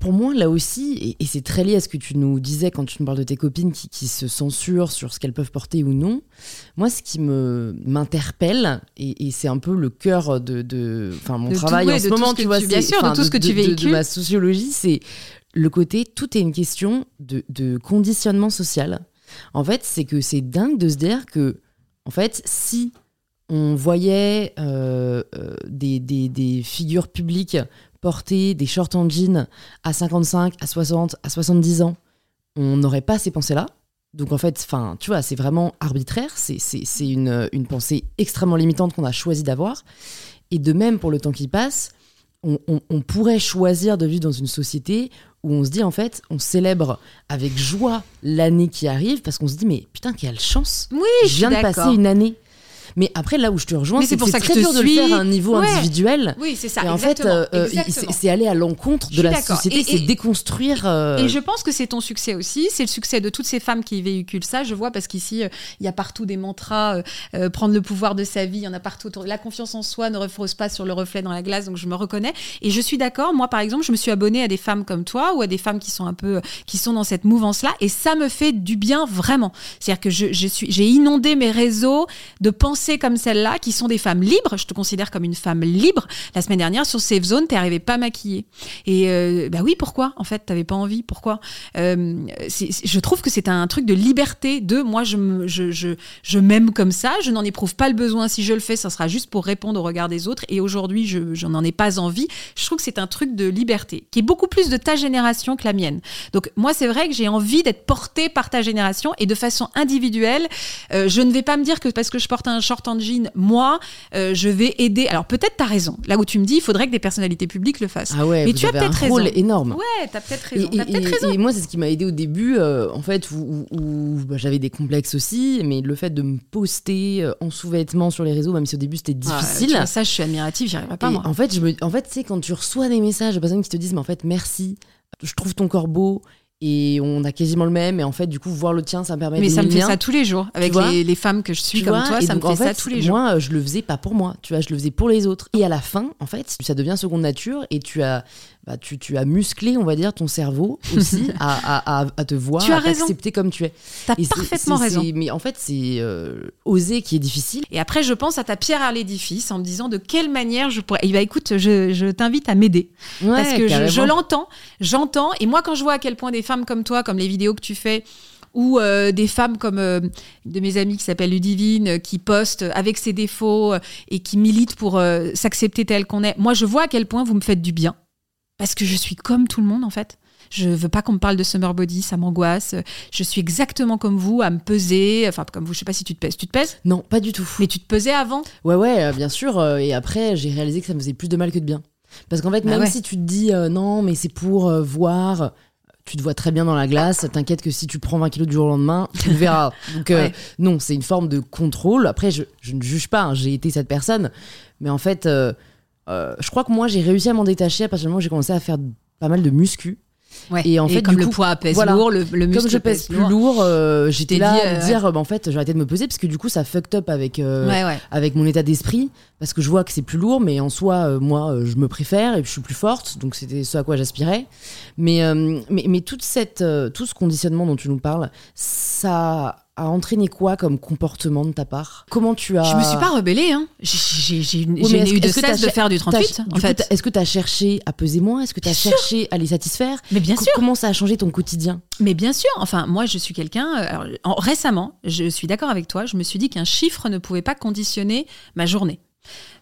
pour moi, là aussi, et, et c'est très lié à ce que tu nous disais quand tu nous parles de tes copines qui, qui se censurent sur ce qu'elles peuvent porter ou non, moi, ce qui me m'interpelle, et, et c'est un peu le cœur de, de enfin, mon De tout, travail ouais, en de ce tout moment, ce que tu vois, tu- bien sûr, de tout ce que tu de- de véhicules. ma sociologie, c'est le côté, tout est une question de, de conditionnement social. En fait, c'est que c'est dingue de se dire que, en fait, si on voyait euh, euh, des, des- des figures publiques porter des shorts en jean à 55, à 60, à 70 ans, on n'aurait pas ces pensées-là. Donc en fait, enfin, tu vois, c'est vraiment arbitraire, c'est c'est une, une pensée extrêmement limitante qu'on a choisi d'avoir. Et de même, pour le temps qui passe, on, on- on pourrait choisir de vivre dans une société où on se dit, en fait, on célèbre avec joie l'année qui arrive parce qu'on se dit, mais putain, quelle chance Oui, Je viens de passer une année. Mais après, là où je te rejoins, c'est pour c'est ça que très dur de le faire à un niveau Ouais. individuel. Oui, c'est ça. et en fait, euh, euh, c'est aller à l'encontre de la société, c'est déconstruire. euh, Et je pense que c'est ton succès aussi, c'est le succès de toutes ces femmes qui véhiculent ça. Je vois parce qu'ici, euh, il y a partout des mantras, prendre le pouvoir de sa vie, il y en a partout. La confiance en soi ne repose pas sur le reflet dans la glace, donc je me reconnais. Et je suis d'accord, moi par exemple, je me suis abonnée à des femmes comme toi ou à des femmes qui sont un peu, qui sont dans cette mouvance-là, et ça me fait du bien vraiment. C'est-à-dire que je, je suis, j'ai inondé mes réseaux de pensées comme celle-là, qui sont des femmes libres. Je te considère comme une femme libre. La semaine dernière, sur Safe Zone, t'es arrivée pas maquillée. Et euh, bah oui, pourquoi En fait, t'avais pas envie? Pourquoi? Euh, Je trouve que c'est un truc de liberté. De moi, je je, je, je m'aime comme ça. Je n'en éprouve pas le besoin. Si je le fais, ça sera juste pour répondre au regard des autres. Et aujourd'hui, je, je n'en ai pas envie. Je trouve que c'est un truc de liberté qui est beaucoup plus de ta génération que la mienne. Donc moi, c'est vrai que j'ai envie d'être portée par ta génération et de façon individuelle. Euh, je ne vais pas me dire que parce que je porte un short en jean, moi, euh, je vais aider. Alors peut-être t'as raison. Là où tu me dis, il faudrait que des personnalités publiques le fassent. Ah ouais, Mais tu as peut-être rôle raison. énorme. Ouais, t'as peut-être Et, raison. Et- peut-être et- raison. et moi, c'est ce qui m'a aidé au début, euh, en fait, où, où- où, bah, j'avais des complexes aussi, mais le fait de me poster euh, en sous-vêtements sur les réseaux, même si au début c'était Ah, difficile. vois, ça, je suis admirative, j'y arriverai pas moi. en fait, je me, en fait, sais, quand tu reçois des messages de personnes qui te disent, mais en fait, merci, je trouve ton corps beau et on a quasiment le même, et en fait, du coup, voir le tien, ça me permet Mais d'aimer ça me fait ça tous les jours. Avec les, les femmes que je suis Tu comme vois, toi, ça me fait en ça fait, tous les jours. Moi, je le faisais pas pour moi, tu vois, je le faisais pour les autres. Et à la fin, en fait, ça devient seconde nature et tu as, bah, tu, tu as musclé, on va dire, ton cerveau aussi (laughs) à, à, à, te voir, Tu as à t'accepter comme tu es. Et c'est- parfaitement raison. Mais en fait, c'est euh, oser qui est difficile. Et après, je pense à ta pierre à l'édifice en me disant de quelle manière je pourrais. Eh ben, écoute, je, je t'invite à m'aider. parce Ouais, que je, carrément. je l'entends, j'entends. Et moi, quand je vois à quel point des femmes comme toi, comme les vidéos que tu fais, ou euh, des femmes comme euh, de mes amies qui s'appelle Ludivine, euh, qui postent avec ses défauts euh, et qui militent pour euh, s'accepter tel qu'on est. Moi, je vois à quel point vous me faites du bien. Parce que je suis comme tout le monde, en fait. Je veux pas qu'on me parle de summer body, ça m'angoisse. Je suis exactement comme vous, à me peser. Enfin, comme vous, je sais pas si tu te pèses. Tu te pèses? Non, pas du tout. Mais tu te pesais avant? Ouais, ouais, euh, bien sûr. euh, et après, j'ai réalisé que ça me faisait plus de mal que de bien. Parce qu'en fait, Bah même ouais. si tu te dis euh, non, mais c'est pour euh, voir, tu te vois très bien dans la glace, t'inquiète que si tu prends 20 kilos du jour au lendemain, tu le verras. (laughs) Donc, euh, Ouais. non, c'est une forme de contrôle. Après, je, je ne juge pas, hein, j'ai été cette personne. Mais en fait, euh, je crois que moi, j'ai réussi à m'en détacher à partir du moment où j'ai commencé à faire pas mal de muscu. Ouais. Et en fait, comme du le coup, poids pèse voilà. lourd, le, le muscle Comme je pèse plus lourd. euh, j'étais là dit, à euh, dire, bah, en fait, j'ai arrêté de me peser parce que du coup, ça fucked up avec, euh, Ouais, avec mon état d'esprit parce que je vois que c'est plus lourd mais en soi moi je me préfère et puis je suis plus forte donc c'était ce à quoi j'aspirais mais, mais mais toute cette tout ce conditionnement dont tu nous parles ça a entraîné quoi comme comportement de ta part? Comment tu as Je me suis pas rebellée, hein. J'ai- est-ce eu de cesse de faire du T'as- 38, du en fait. est-ce que tu as cherché à peser moins? Est-ce que tu as Bien sûr. cherché à les satisfaire? Mais bien Co- sûr. comment ça a changé ton quotidien? Mais bien sûr, enfin, moi, je suis quelqu'un. euh, récemment, je suis d'accord avec toi. Je me suis dit qu'un chiffre ne pouvait pas conditionner ma journée.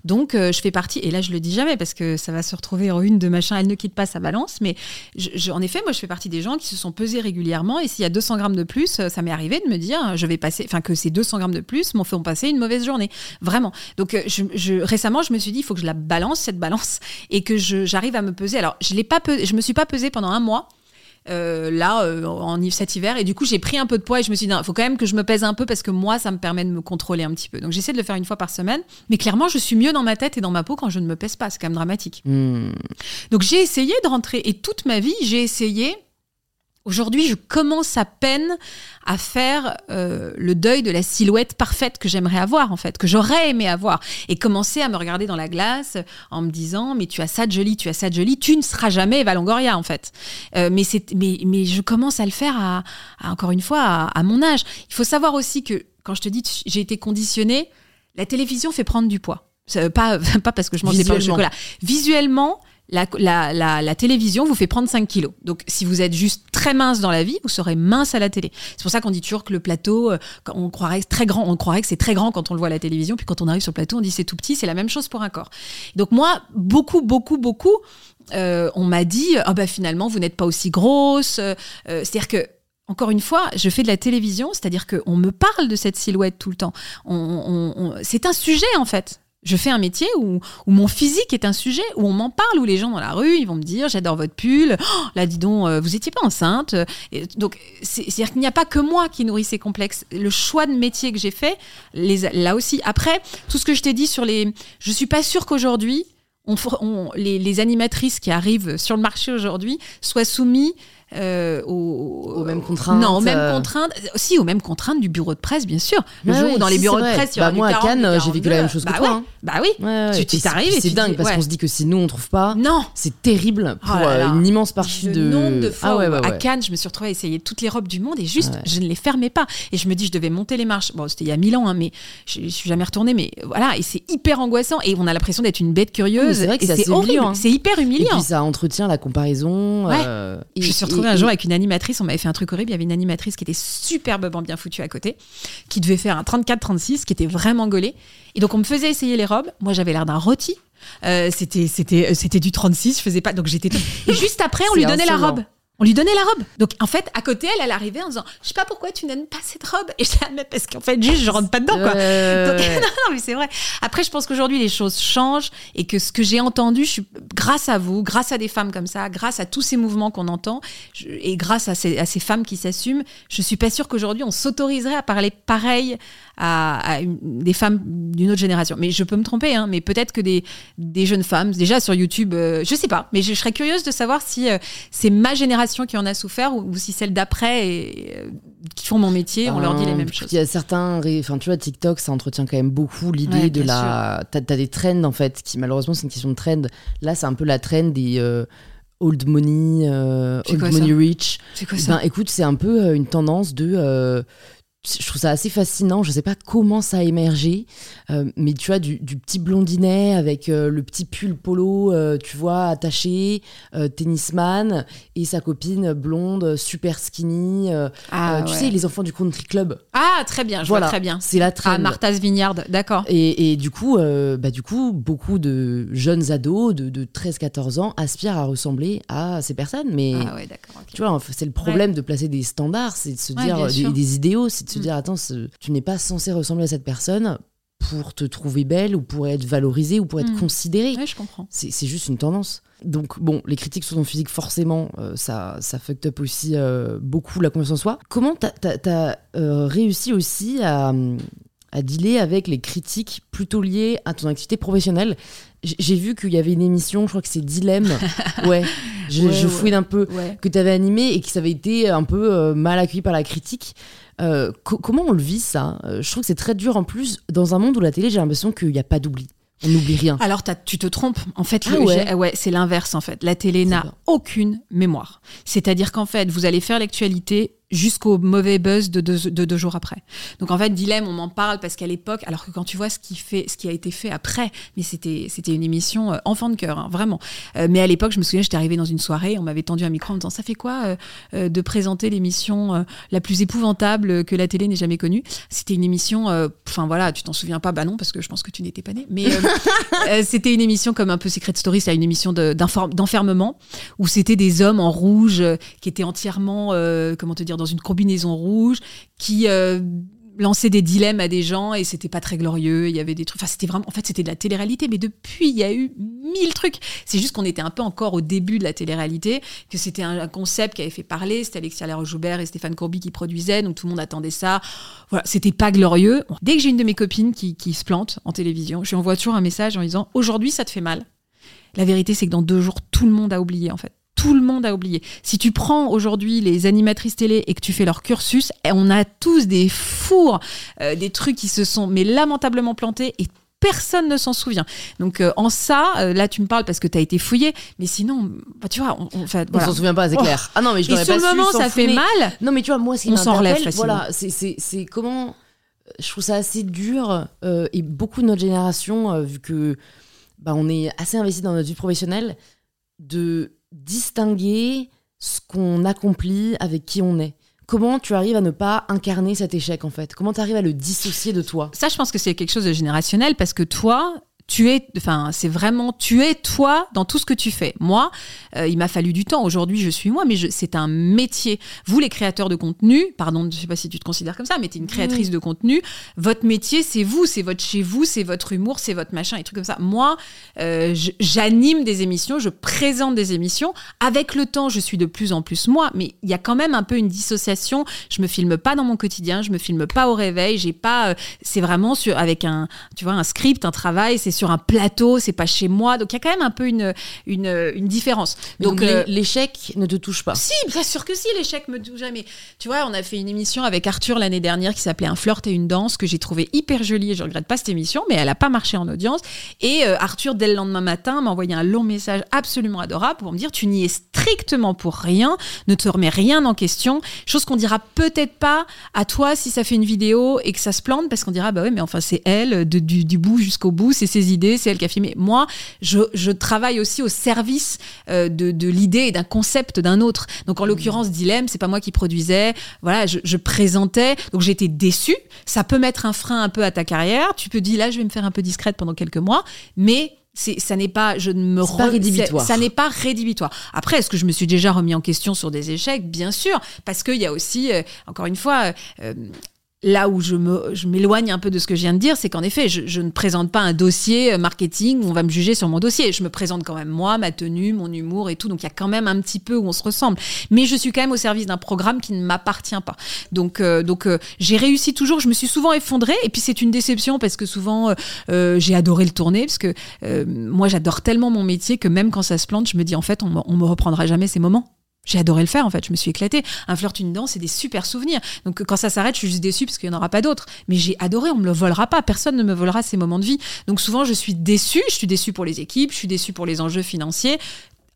Donc, euh, je fais partie, et là, je le dis jamais parce que ça va se retrouver en une de machin, elle ne quitte pas sa balance. Mais en effet, moi, je fais partie des gens qui se sont pesés régulièrement. Et s'il y a 200 grammes de plus, euh, ça m'est arrivé de me dire, je vais passer, que ces 200 grammes de plus m'ont fait passer une mauvaise journée. Vraiment. Donc, euh, récemment, je me suis dit, il faut que je la balance, cette balance, et que j'arrive à me peser. Alors, je je me suis pas pesée pendant un mois. Euh, là euh, en cet hiver. Et du coup j'ai pris un peu de poids et je me suis dit il faut quand même que je me pèse un peu parce que moi ça me permet de me contrôler un petit peu. Donc j'essaie de le faire une fois par semaine. Mais clairement je suis mieux dans ma tête et dans ma peau quand je ne me pèse pas. C'est quand même dramatique. Hmm. donc j'ai essayé de rentrer. Et toute ma vie j'ai essayé Aujourd'hui, je commence à peine à faire euh, le deuil de la silhouette parfaite que j'aimerais avoir, en fait, que j'aurais aimé avoir. Et commencer à me regarder dans la glace en me disant, mais tu as ça de joli, tu as ça de joli, tu ne seras jamais Eva Longoria, en fait. Euh, mais, c'est, mais, mais je commence à le faire, à, à, encore une fois, à, à mon âge. Il faut savoir aussi que, quand je te dis, j'ai été conditionnée, la télévision fait prendre du poids. Ça- Pas, (laughs) pas parce que je mangeais pas Visuellement. chocolat. Visuellement, la, la, la, la télévision vous fait prendre 5 kilos. Donc, si vous êtes juste très mince dans la vie, vous serez mince à la télé. C'est pour ça qu'on dit toujours que le plateau, euh, on croirait très grand, on croirait que c'est très grand quand on le voit à la télévision, puis quand on arrive sur le plateau, on dit c'est tout petit. C'est la même chose pour un corps. Donc moi, beaucoup, beaucoup, beaucoup, euh, on m'a dit, ah bah finalement, vous n'êtes pas aussi grosse. Euh, euh, C'est-à-dire que encore une fois, je fais de la télévision, c'est-à-dire qu'on me parle de cette silhouette tout le temps. On- on- on- c'est un sujet en fait. Je fais un métier où, mon physique est un sujet, où on m'en parle, où les gens dans la rue, ils vont me dire j'adore votre pull, Oh, là dis donc, euh, vous étiez pas enceinte. Et donc, c'est- c'est-à-dire qu'il n'y a pas que moi qui nourris ces complexes. Le choix de métier que j'ai fait, les, là aussi. Après, tout ce que je t'ai dit sur les. Je suis pas sûre qu'aujourd'hui, les, animatrices qui arrivent sur le marché aujourd'hui soient soumis euh, aux, Aux mêmes contraintes, Non, aux mêmes euh. contraintes. Si, aux mêmes contraintes du bureau de presse, bien sûr. Le Ouais, jour où dans les bureaux de presse, il y aura Bah, du moi, à 40, Cannes, j'ai vécu la même chose que bah toi, ouais, hein. Bah oui. Ouais. Tu- Et t'arrives et C'est dingue parce qu'on se dit que si nous on trouve pas, Non. c'est terrible pour Oh là euh, là. une immense partie Le de. nombre de fois ah à. Cannes, je me suis retrouvée à essayer toutes les robes du monde et juste, je ne les fermais pas. Et je me dis, je devais monter les marches. Bon, c'était il y a mille ans, hein, mais je, je suis jamais retournée. Mais voilà, et c'est hyper angoissant. Et on a l'impression d'être une bête curieuse. c'est vrai que et c'est c'est assez horrible. humiliant, hein. C'est hyper Et humiliant. puis ça entretient la comparaison. Euh, je et- suis un jour avec une animatrice, on m'avait fait un truc horrible, il y avait une animatrice qui était superbement bien foutue à côté, qui devait faire un 34-36, qui était vraiment gaulée. Et donc on me faisait essayer les robes, moi j'avais l'air d'un rôti. Euh, c'était c'était euh, c'était du 36, je faisais pas donc j'étais et juste après on lui donnait la robe. On lui donnait la robe. Donc en fait, à côté, elle, elle arrivait en disant "Je sais pas pourquoi tu n'aimes pas cette robe." Et j'étais là, mais parce qu'en fait, juste je rentre pas dedans quoi. Euh, Donc, (laughs) non, non, mais c'est vrai. Après, je pense qu'aujourd'hui, les choses changent et que ce que j'ai entendu, je suis, grâce à vous, grâce à des femmes comme ça, grâce à tous ces mouvements qu'on entend je- et grâce à ces, à ces femmes qui s'assument, je suis pas sûre qu'aujourd'hui, on s'autoriserait à parler pareil à, à une- des femmes d'une autre génération. Mais je peux me tromper, hein, mais peut-être que des, des jeunes femmes, déjà sur YouTube, euh, je sais pas, mais je, je serais curieuse de savoir si euh, c'est ma génération qui en a souffert ou, ou si celle d'après et, euh, qui font mon métier, on leur dit les Ben, mêmes choses. Il y a certains, enfin tu vois, TikTok, ça entretient quand même beaucoup l'idée Ouais, de la. T'as as des trends en fait, qui malheureusement c'est une question de trend. Là, c'est un peu la trend des euh, old money, euh, old money rich. C'est quoi ça? Ben écoute, c'est un peu une tendance de. Je trouve ça assez fascinant. Je sais pas comment ça a émergé, euh, mais tu vois, du, du petit blondinet avec euh, le petit pull polo, euh, tu vois, attaché, tennisman, et sa copine blonde, super skinny. Ah, tu ouais. sais, les enfants du country club. Ah, très bien, je voilà, vois très bien. C'est la trend. Ah, Martha's Vineyard, d'accord. Et, et du coup, bah, du coup, beaucoup de jeunes ados de, de 13-14 ans aspirent à ressembler à ces personnes. Mais Ah ouais, d'accord. ok. tu vois, c'est le problème de placer des standards, c'est de se dire des, idéaux, c'est de se dire attends, tu n'es pas censé ressembler à cette personne pour te trouver belle ou pour être valorisée ou pour être Mm. considérée. Ouais, je comprends. C'est juste une tendance. Donc, bon, les critiques sur ton physique, forcément, euh, ça, ça fucked up aussi euh, beaucoup la confiance en soi. Comment t'as as, réussi aussi à, à dealer avec les critiques plutôt liées à ton activité professionnelle? J'ai vu qu'il y avait une émission, je crois que c'est Dilemme. (laughs) ouais, je, Ouais, je ouais. un peu. Ouais. Que tu avais animé et que ça avait été un peu euh, mal accueilli par la critique. Euh, co- comment on le vit ça? Euh, Je trouve que c'est très dur en plus dans un monde où la télé, j'ai l'impression qu'il n'y a pas d'oubli. On n'oublie rien. Alors, tu te trompes. En fait, Ah le- ouais. ouais, c'est l'inverse, en fait. La télé n'a aucune mémoire. C'est-à-dire qu'en fait, vous allez faire l'actualité jusqu'au mauvais buzz de deux, de deux jours après. Donc en fait, Dilemme, on m'en parle parce qu'à l'époque, alors que quand tu vois ce qui fait, ce qui a été fait après, mais c'était c'était une émission euh, enfant de cœur, hein, vraiment. Euh, mais à l'époque, je me souviens, j'étais arrivée dans une soirée, on m'avait tendu un micro en me disant ça fait quoi euh, de présenter l'émission euh, la plus épouvantable que la télé n'ait jamais connue? C'était une émission, enfin voilà, tu t'en souviens pas, bah non, parce que je pense que tu n'étais pas née, mais (laughs) c'était une émission comme un peu Secret Story, c'est une émission de- d'enfermement où c'était des hommes en rouge qui étaient entièrement, comment te dire, dans une combinaison rouge, qui euh, lançaient des dilemmes à des gens et c'était pas très glorieux. Il y avait des trucs, enfin c'était vraiment, en fait c'était de la télé-réalité, mais depuis il y a eu mille trucs. C'est juste qu'on était un peu encore au début de la télé-réalité, que c'était un, un concept qui avait fait parler, c'était Alexia Laroche-Joubert et Stéphane Courby qui produisaient, donc tout le monde attendait ça. Voilà, c'était pas glorieux. Dès que j'ai une de mes copines qui, qui se plante en télévision, je lui envoie toujours un message en disant aujourd'hui ça te fait mal. La vérité, c'est que dans deux jours, tout le monde a oublié, en fait. Tout le monde a oublié. Si tu prends aujourd'hui les animatrices télé et que tu fais leur cursus, eh, on a tous des fours, euh, des trucs qui se sont mais lamentablement plantés et personne ne s'en souvient. Donc euh, en ça, euh, là tu me parles parce que tu as été fouillé, mais sinon, bah, tu vois, on, s'en souvient pas, c'est Oh. clair. Ah non, mais je Et l'aurais sur pas le moment, ça fait mais- mal. Non, mais tu vois, moi, ce qui On s'en relève m'interpelle, voilà, c'est- comment. Je trouve ça assez dur euh, et beaucoup de notre génération, vu que bah, on est assez investi dans notre vie professionnelle, de distinguer ce qu'on accomplit avec qui on est. Comment tu arrives à ne pas incarner cet échec en fait? Comment tu arrives à le dissocier de toi? Ça, je pense que c'est quelque chose de générationnel parce que toi, tu es, enfin, c'est vraiment, tu es toi dans tout ce que tu fais. Moi, euh, il m'a fallu du temps. Aujourd'hui, je suis moi, mais c'est un métier. Vous, les créateurs de contenu, pardon, je sais pas si tu te considères comme ça, mais tu es une créatrice de contenu. Votre métier, c'est vous, c'est votre chez vous, c'est votre humour, c'est votre machin, et trucs comme ça. Moi, euh, j'anime des émissions, je présente des émissions. Avec le temps, je suis de plus en plus moi, mais il y a quand même un peu une dissociation. Je me filme pas dans mon quotidien, je me filme pas au réveil. J'ai pas, euh, c'est vraiment sur avec un, tu vois, un script, un travail. C'est sur un plateau, c'est pas chez moi. Donc il y a quand même un peu une, une, différence. Donc, euh, l'échec ne te touche pas Si, bien sûr que si, l'échec me touche jamais. Tu vois, on a fait une émission avec Arthur l'année dernière qui s'appelait Un flirt et une danse, que j'ai trouvé hyper jolie et je regrette pas cette émission, mais elle a pas marché en audience. Et euh, Arthur, dès le lendemain matin, m'a envoyé un long message absolument adorable pour me dire Tu n'y es strictement pour rien, ne te remets rien en question. Chose qu'on dira peut-être pas à toi si ça fait une vidéo et que ça se plante, parce qu'on dira Bah ouais, mais enfin, c'est elle, du, du bout jusqu'au bout, c'est ses idées, c'est elle qui a filmé. Moi, je, travaille aussi au service euh, de, l'idée et d'un concept d'un autre. Donc, en l'occurrence, Dilemme, c'est pas moi qui produisais. Voilà, je, présentais. Donc, j'étais déçue. Ça peut mettre un frein un peu à ta carrière. Tu peux dire, là, je vais me faire un peu discrète pendant quelques mois. Mais c'est ça n'est pas je ne me pas rédhibitoire. ça n'est pas rédhibitoire après est-ce que je me suis déjà remis en question sur des échecs? Bien sûr parce qu'il y a aussi euh, encore une fois euh, là où je me je m'éloigne un peu de ce que je viens de dire, c'est qu'en effet, je, ne présente pas un dossier euh, marketing où on va me juger sur mon dossier. Je me présente quand même moi, ma tenue, mon humour et tout. Donc il y a quand même un petit peu où on se ressemble. Mais je suis quand même au service d'un programme qui ne m'appartient pas. Donc euh, donc euh, j'ai réussi toujours. Je me suis souvent effondrée et puis c'est une déception parce que souvent j'ai adoré le tourner parce que moi j'adore tellement mon métier que même quand ça se plante, je me dis en fait on, on me reprendra jamais ces moments. J'ai adoré le faire en fait, je me suis éclatée. Un flirt, une danse, c'est des super souvenirs. Donc quand ça s'arrête, je suis juste déçue parce qu'il n'y en aura pas d'autres. Mais j'ai adoré, on me le volera pas, personne ne me volera ces moments de vie. Donc souvent je suis déçue, je suis déçue pour les équipes, je suis déçue pour les enjeux financiers.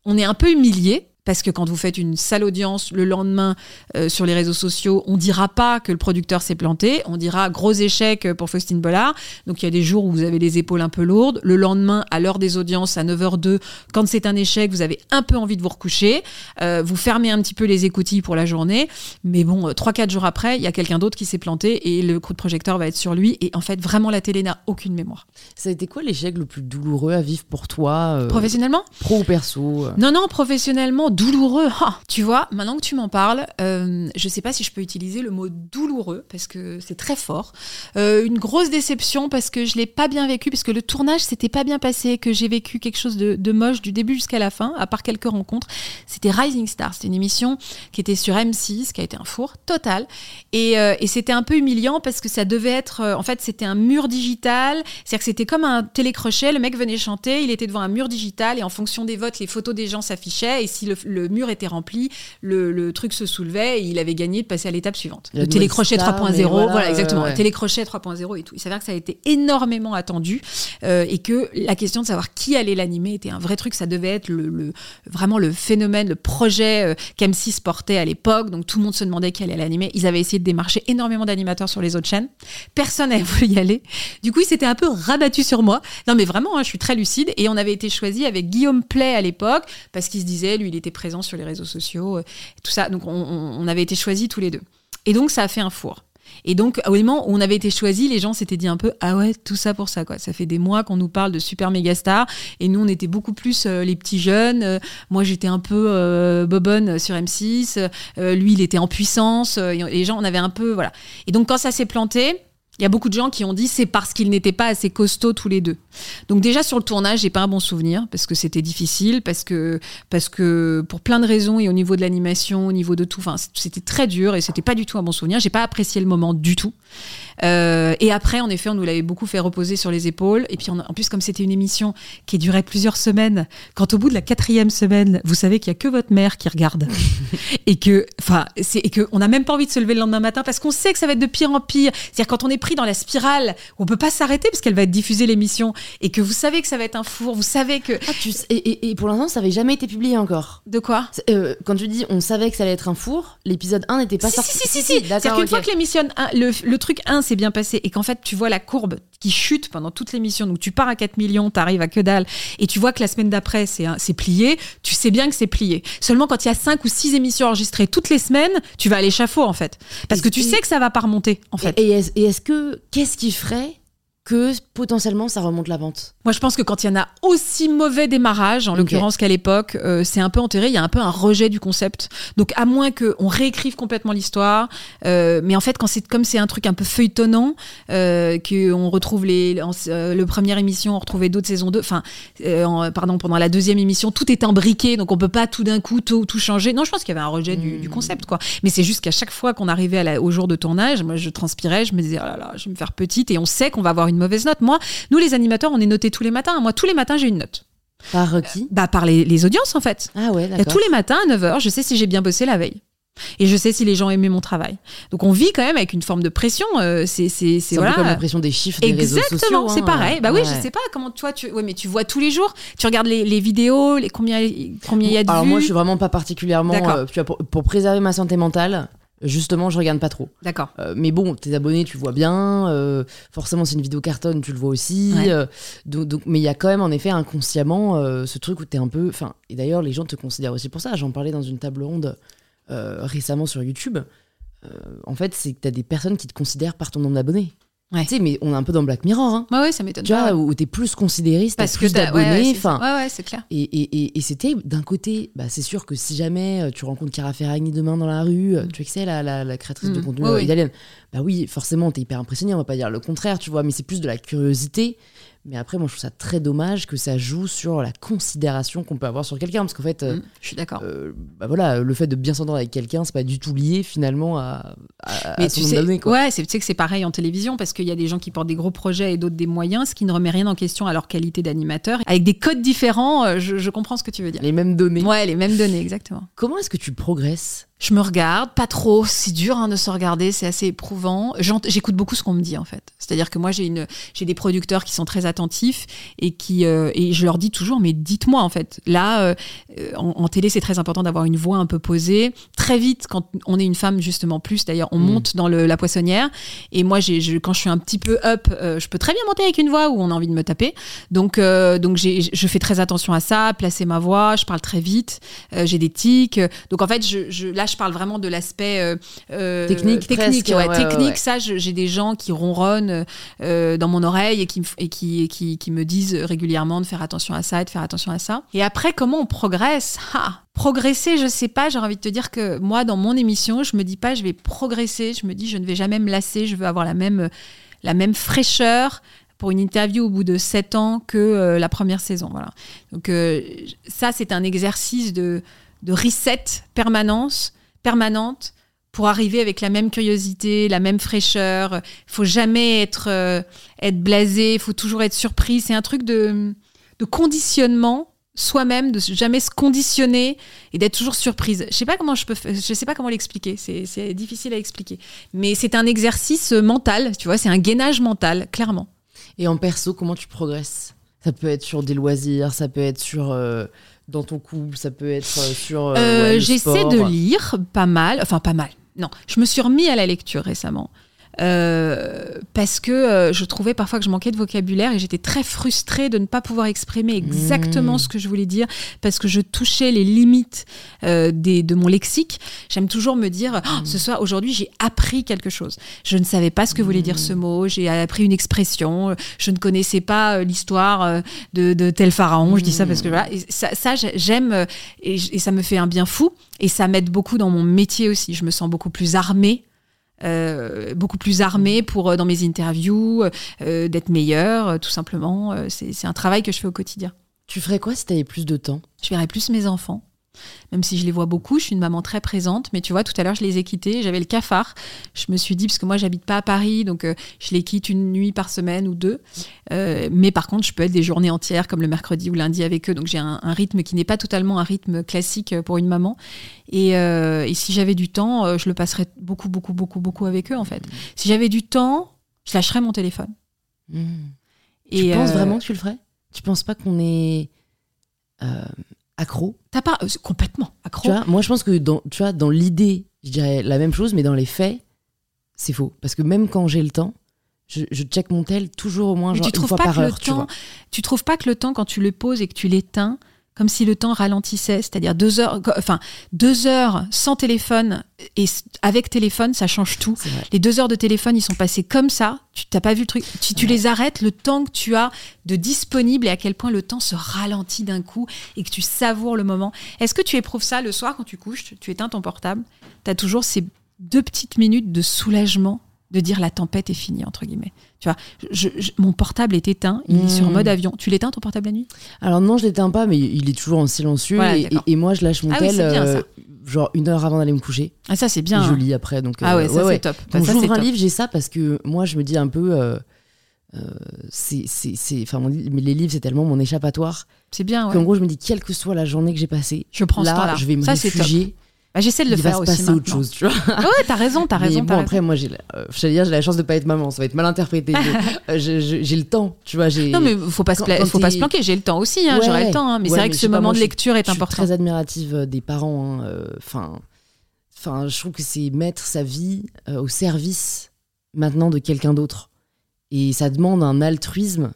On est un peu humilié parce que quand vous faites une sale audience le lendemain euh, sur les réseaux sociaux, on dira pas que le producteur s'est planté, on dira gros échec pour Faustine Bollard. Donc il y a des jours où vous avez les épaules un peu lourdes. Le lendemain, à l'heure des audiences, à 9h02, quand c'est un échec, vous avez un peu envie de vous recoucher. Euh, vous fermez un petit peu les écoutilles pour la journée. Mais bon, 3-4 euh, jours après, il y a quelqu'un d'autre qui s'est planté et le coup de projecteur va être sur lui. Et en fait, vraiment, la télé n'a aucune mémoire. Ça a été quoi l'échec le plus douloureux à vivre pour toi Professionnellement? Pro ou perso Non, non, professionnellement, douloureux. tu vois, maintenant que tu m'en parles, euh, je sais pas si je peux utiliser le mot douloureux parce que c'est très fort. Euh, une grosse déception parce que je l'ai pas bien vécu, parce que le tournage s'était pas bien passé, que j'ai vécu quelque chose de, moche du début jusqu'à la fin, à part quelques rencontres. C'était Rising Star, c'était une émission qui était sur M6, qui a été un four total. Et, euh, et c'était un peu humiliant parce que ça devait être, en fait, c'était un mur digital, c'est-à-dire que c'était comme un télécrochet, le mec venait chanter, il était devant un mur digital et en fonction des votes, les photos des gens s'affichaient et si le, le mur était rempli, le, truc se soulevait et il avait gagné de passer à l'étape suivante. Le télécrochet 3.0, voilà, exactement. Le télécrochet 3.0 et tout. Il s'avère que ça a été énormément attendu euh, et que la question de savoir qui allait l'animer était un vrai truc. Ça devait être le, vraiment le phénomène, le projet euh, qu'M6 portait à l'époque. Donc tout le monde se demandait qui allait l'animer. Ils avaient essayé de démarcher énormément d'animateurs sur les autres chaînes. Personne n'avait (laughs) voulu y aller. Du coup, il s'était un peu rabattu sur moi. Non, mais vraiment, hein, je suis très lucide. Et on avait été choisi avec Guillaume Play à l'époque parce qu'il se disait, lui, il était présent sur les réseaux sociaux, euh, tout ça. Donc on, avait été choisis tous les deux. Et donc ça a fait un four. Et donc, au moment où on avait été choisis, les gens s'étaient dit un peu Ah ouais, tout ça pour ça, quoi. Ça fait des mois qu'on nous parle de super méga stars. Et nous, on était beaucoup plus euh, les petits jeunes. Euh, moi, j'étais un peu bobonne sur M6. lui, il était en puissance. les gens, on avait un peu. Voilà. Et donc, quand ça s'est planté, il y a beaucoup de gens qui ont dit c'est parce qu'ils n'étaient pas assez costauds tous les deux. Donc déjà sur le tournage, j'ai pas un bon souvenir parce que c'était difficile, parce que parce que pour plein de raisons et au niveau de l'animation, au niveau de tout, enfin c'était très dur et c'était pas du tout un bon souvenir. J'ai pas apprécié le moment du tout. Euh, et après, en effet, on nous l'avait beaucoup fait reposer sur les épaules. Et puis, en plus, comme c'était une émission qui durait plusieurs semaines, quand au bout de la quatrième semaine, vous savez qu'il y a que votre mère qui regarde (laughs) et que, enfin, c'est et que on n'a même pas envie de se lever le lendemain matin parce qu'on sait que ça va être de pire en pire. C'est-à-dire quand on est pris dans la spirale où on peut pas s'arrêter parce qu'elle va être diffusée l'émission et que vous savez que ça va être un four, vous savez que. Ah, tu... et, et, et, pour l'instant, ça avait jamais été publié encore. De quoi euh, Quand tu dis on savait que ça allait être un four, l'épisode 1 n'était pas si, sorti. Si, si, si, si. C'est-à-dire qu'une okay. fois que l'émission, le, le truc 1 s'est bien passé et qu'en fait, tu vois la courbe qui chute pendant toute l'émission, donc tu pars à 4 millions, tu arrives à que dalle, et tu vois que la semaine d'après, c'est plié, tu sais bien que c'est plié. Seulement quand il y a 5 ou 6 émissions enregistrées toutes les semaines, tu vas à l'échafaud en fait. Parce que tu sais que ça va pas remonter en fait. Et, et est-ce que, qu'est-ce qui ferait que potentiellement ça remonte la vente Moi, je pense que quand il y en a aussi mauvais démarrage, en okay. l'occurrence qu'à l'époque, euh, c'est un peu enterré. Il y a un peu un rejet du concept. Donc, à moins qu'on réécrive complètement l'histoire, euh, mais en fait, quand c'est comme c'est un truc un peu feuilletonnant, euh, qu'on retrouve les, en, le première émission, on retrouvait d'autres saisons 2. Enfin, pardon, pendant la deuxième émission, tout est imbriqué, donc on peut pas tout d'un coup tout, tout, changer. Non, je pense qu'il y avait un rejet mmh. du, du, concept, quoi. Mais c'est juste qu'à chaque fois qu'on arrivait à la, au jour de tournage, moi, je transpirais, je me disais, oh là là, je vais me faire petite, et on sait qu'on va avoir une mauvaise note. Moi, nous les animateurs, on est notés tous les matins. Moi, tous les matins, j'ai une note. Par qui euh, Bah par les, les, audiences en fait. Ah ouais, d'accord. Tous les matins à 9h, je sais si j'ai bien bossé la veille. Et je sais si les gens aimaient mon travail. Donc on vit quand même avec une forme de pression. Euh, c'est c'est c'est voilà. comme la pression des chiffres des Exactement, réseaux sociaux. Exactement, c'est pareil. Bah oui, je sais pas comment toi tu. Ouais, mais tu vois tous les jours. Tu regardes les, les vidéos, les combien combien il y a de Alors vues. moi, je suis vraiment pas particulièrement. Euh, pour, pour préserver ma santé mentale, Justement, je regarde pas trop. D'accord. Euh, mais bon, tes abonnés, tu le vois bien. Euh, forcément, c'est une vidéo cartonne, tu le vois aussi. Ouais. Euh, donc, donc, mais il y a quand même, en effet, inconsciemment, ce truc où t'es un peu. Enfin, et d'ailleurs, les gens te considèrent aussi pour ça. J'en parlais dans une table ronde récemment sur YouTube. En fait, c'est que t'as des personnes qui te considèrent par ton nombre d'abonnés. Ouais. Tu sais, mais on est un peu dans Black Mirror. Hein. Ouais, ouais, ça m'étonne Tu vois, où t'es plus considéré, si t'as Parce plus que d'abonnés. Enfin, ouais, ouais, c'est clair. et, et, et, et c'était d'un côté, bah, c'est sûr que si jamais euh, tu rencontres Cara Ferragni demain dans la rue, euh, tu sais que c'est la, la, la créatrice de Mm. contenu euh, oui. italienne, bah oui, forcément, t'es hyper impressionné, on va pas dire le contraire, tu vois, mais c'est plus de la curiosité. Mais après, moi, je trouve ça très dommage que ça joue sur la considération qu'on peut avoir sur quelqu'un, parce qu'en fait, euh, Mm, Je suis d'accord. euh, bah voilà, le fait de bien s'entendre avec quelqu'un, c'est pas du tout lié finalement à, à, à Mais son tu sais, quoi. ouais, c'est tu sais que c'est pareil en télévision parce qu'il y a des gens qui portent des gros projets et d'autres des moyens, ce qui ne remet rien en question à leur qualité d'animateur. Avec des codes différents, euh, je, je comprends ce que tu veux dire. Les mêmes données. Ouais, les mêmes données, exactement. Comment est-ce que tu progresses? Je me regarde, pas trop, c'est dur hein, de se regarder, c'est assez éprouvant. J'écoute beaucoup ce qu'on me dit en fait. C'est-à-dire que moi j'ai une, j'ai des producteurs qui sont très attentifs et qui euh, et je leur dis toujours mais dites-moi en fait. Là euh, en, en télé c'est très important d'avoir une voix un peu posée. Très vite quand on est une femme justement plus d'ailleurs on Mm. monte dans le, la poissonnière et moi j'ai je, quand je suis un petit peu up euh, je peux très bien monter avec une voix où on a envie de me taper. Donc donc je fais très attention à ça, placer ma voix, je parle très vite, j'ai des tics. Donc en fait je, je là je parle vraiment de l'aspect Technique, technique, presque, ouais, ouais, ouais, technique. ouais. Ça, j'ai des gens qui ronronnent dans mon oreille qui, et qui, qui, me disent régulièrement de faire attention à ça et de faire attention à ça. Et après, comment on progresse? Progresser, je sais pas. J'ai envie de te dire que moi, dans mon émission, je me dis pas je vais progresser. Je me dis je ne vais jamais me lasser. Je veux avoir la même, la même fraîcheur pour une interview au bout de sept ans que euh, la première saison. Voilà. Donc euh, ça, c'est un exercice de, de reset permanence, permanente pour arriver avec la même curiosité, la même fraîcheur. Il faut jamais être, euh, être blasé, il faut toujours être surpris. C'est un truc de, de conditionnement soi-même, de jamais se conditionner et d'être toujours surprise. Je sais pas comment je peux, je sais pas comment l'expliquer. C'est difficile à expliquer. Mais c'est un exercice mental, tu vois, c'est un gainage mental, clairement. Et en perso, comment tu progresses? Ça peut être sur des loisirs, ça peut être sur euh, dans ton couple, ça peut être euh, sur. euh, ouais, J'essaie de lire pas mal, enfin pas mal. Non, je me suis remis à la lecture récemment. Euh, parce que euh, je trouvais parfois que je manquais de vocabulaire et j'étais très frustrée de ne pas pouvoir exprimer exactement Mmh. ce que je voulais dire parce que je touchais les limites euh, des, de mon lexique. J'aime toujours me dire, Oh, ce soir, aujourd'hui, j'ai appris quelque chose. Je ne savais pas ce que voulait dire ce mot, j'ai appris une expression, je ne connaissais pas l'histoire de, de tel pharaon. Je dis ça parce que voilà, et ça, ça, j'ai- j'aime et ça me fait un bien fou et ça m'aide beaucoup dans mon métier aussi. Je me sens beaucoup plus armée. Euh, beaucoup plus armée pour euh, dans mes interviews euh, d'être meilleure tout simplement. C'est un travail que je fais au quotidien. Tu ferais quoi si t'avais plus de temps? Je verrai plus mes enfants. Même si je les vois beaucoup, je suis une maman très présente. Mais tu vois, tout à l'heure, je les ai quittés. J'avais le cafard. Je me suis dit, parce que moi, j'habite pas à Paris, donc euh, je les quitte une nuit par semaine ou deux. Euh, mais par contre, je peux être des journées entières, comme le mercredi ou lundi avec eux. Donc j'ai un, un rythme qui n'est pas totalement un rythme classique euh, pour une maman. Et, euh, et si j'avais du temps, je le passerais beaucoup, beaucoup, beaucoup, beaucoup avec eux, en fait. Si j'avais du temps, je lâcherais mon téléphone. Hmm. tu penses vraiment que tu le ferais? Tu penses pas qu'on est euh, accro T'as pas euh, complètement accro. Tu vois, moi je pense que dans, tu vois, dans l'idée, je dirais la même chose, mais dans les faits, c'est faux. Parce que même quand j'ai le temps, je, je check mon tel toujours au moins genre tu une fois pas par que le heure, tu temps, vois. tu trouves pas que le temps quand tu le poses et que tu l'éteins, comme si le temps ralentissait, c'est-à-dire deux heures, enfin deux heures sans téléphone et avec téléphone, ça change tout. Les deux heures de téléphone, ils sont passés comme ça. Tu t'as pas vu le truc? Si tu les arrêtes, le temps que tu as de disponible et à quel point le temps se ralentit d'un coup et que tu savoures le moment. Est-ce que tu éprouves ça le soir quand tu couches Tu tu éteins ton portable. Tu as toujours ces deux petites minutes de soulagement? De dire la tempête est finie entre guillemets. Tu vois, je- je- mon portable est éteint, il est sur mode avion. Tu l'éteins ton portable la nuit? Alors non, je l'éteins pas, mais il est toujours en silencieux. Voilà, et, et- et moi, je lâche mon Ah tel bien, euh, genre une heure avant d'aller me coucher. Ah ça c'est Et bien. je hein. lis après. Donc, Ah euh, ouais, ça c'est top. Quand j'ouvre un top. livre, j'ai ça parce que moi, je me dis un peu. euh, euh, c'est, enfin, les livres, c'est tellement mon échappatoire C'est bien. ouais. qu'en gros, je me dis, quelle que soit la journée que j'ai passée, Je prends ce là, je vais me Ça réfugier. Bah, J'essaie de le il faire va se aussi passer autre chose, tu vois. Ah (laughs) ouais, t'as raison, t'as Mais raison. bon, t'as après, moi, j'ai, la- euh, dire, j'ai la chance de pas être maman, ça va être mal interprété. mais, (laughs) euh, j'ai le temps, tu vois. Non, mais faut pas, se, pla- faut pas se planquer. J'ai le temps aussi, hein, Ouais. j'aurai le temps. hein, mais Ouais, c'est vrai mais que ce pas, moment moi, de je- lecture est je suis important. très admirative euh, des parents. hein, euh, Enfin, enfin, je trouve que c'est mettre sa vie au service maintenant de quelqu'un d'autre. Et ça demande un altruisme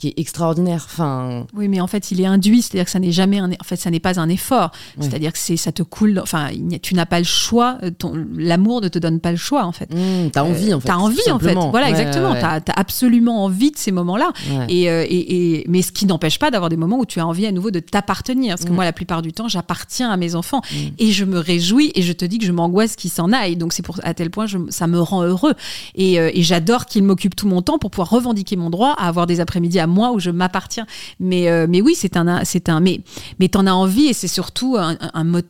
qui est extraordinaire. Enfin, Oui, mais en fait, il est induit, c'est-à-dire que ça n'est jamais un, en fait, ça n'est pas un effort. C'est-à-dire que c'est, ça te coule. Enfin, tu n'as pas le choix. euh, Ton, l'amour ne te donne pas le choix, en fait. hmm, t'as envie en fait. T'as envie, en fait. Voilà, Ouais, exactement. ouais, T'as, t'as absolument envie de ces moments-là. ouais. Et, euh, et, et- mais ce qui n'empêche pas d'avoir des moments où tu as envie à nouveau de t'appartenir. Parce que Mm. moi, la plupart du temps, j'appartiens à mes enfants. Mm. Et je me réjouis et je te dis que je m'angoisse qu'ils s'en aillent. Donc c'est pour à tel point je, ça me rend heureux. Et, euh, et j'adore qu'ils m'occupent tout mon temps pour pouvoir revendiquer mon droit à avoir des après-midi à moi où je m'appartiens. Mais, euh, mais oui, c'est un, c'est un, mais, mais t'en as envie et c'est surtout un, une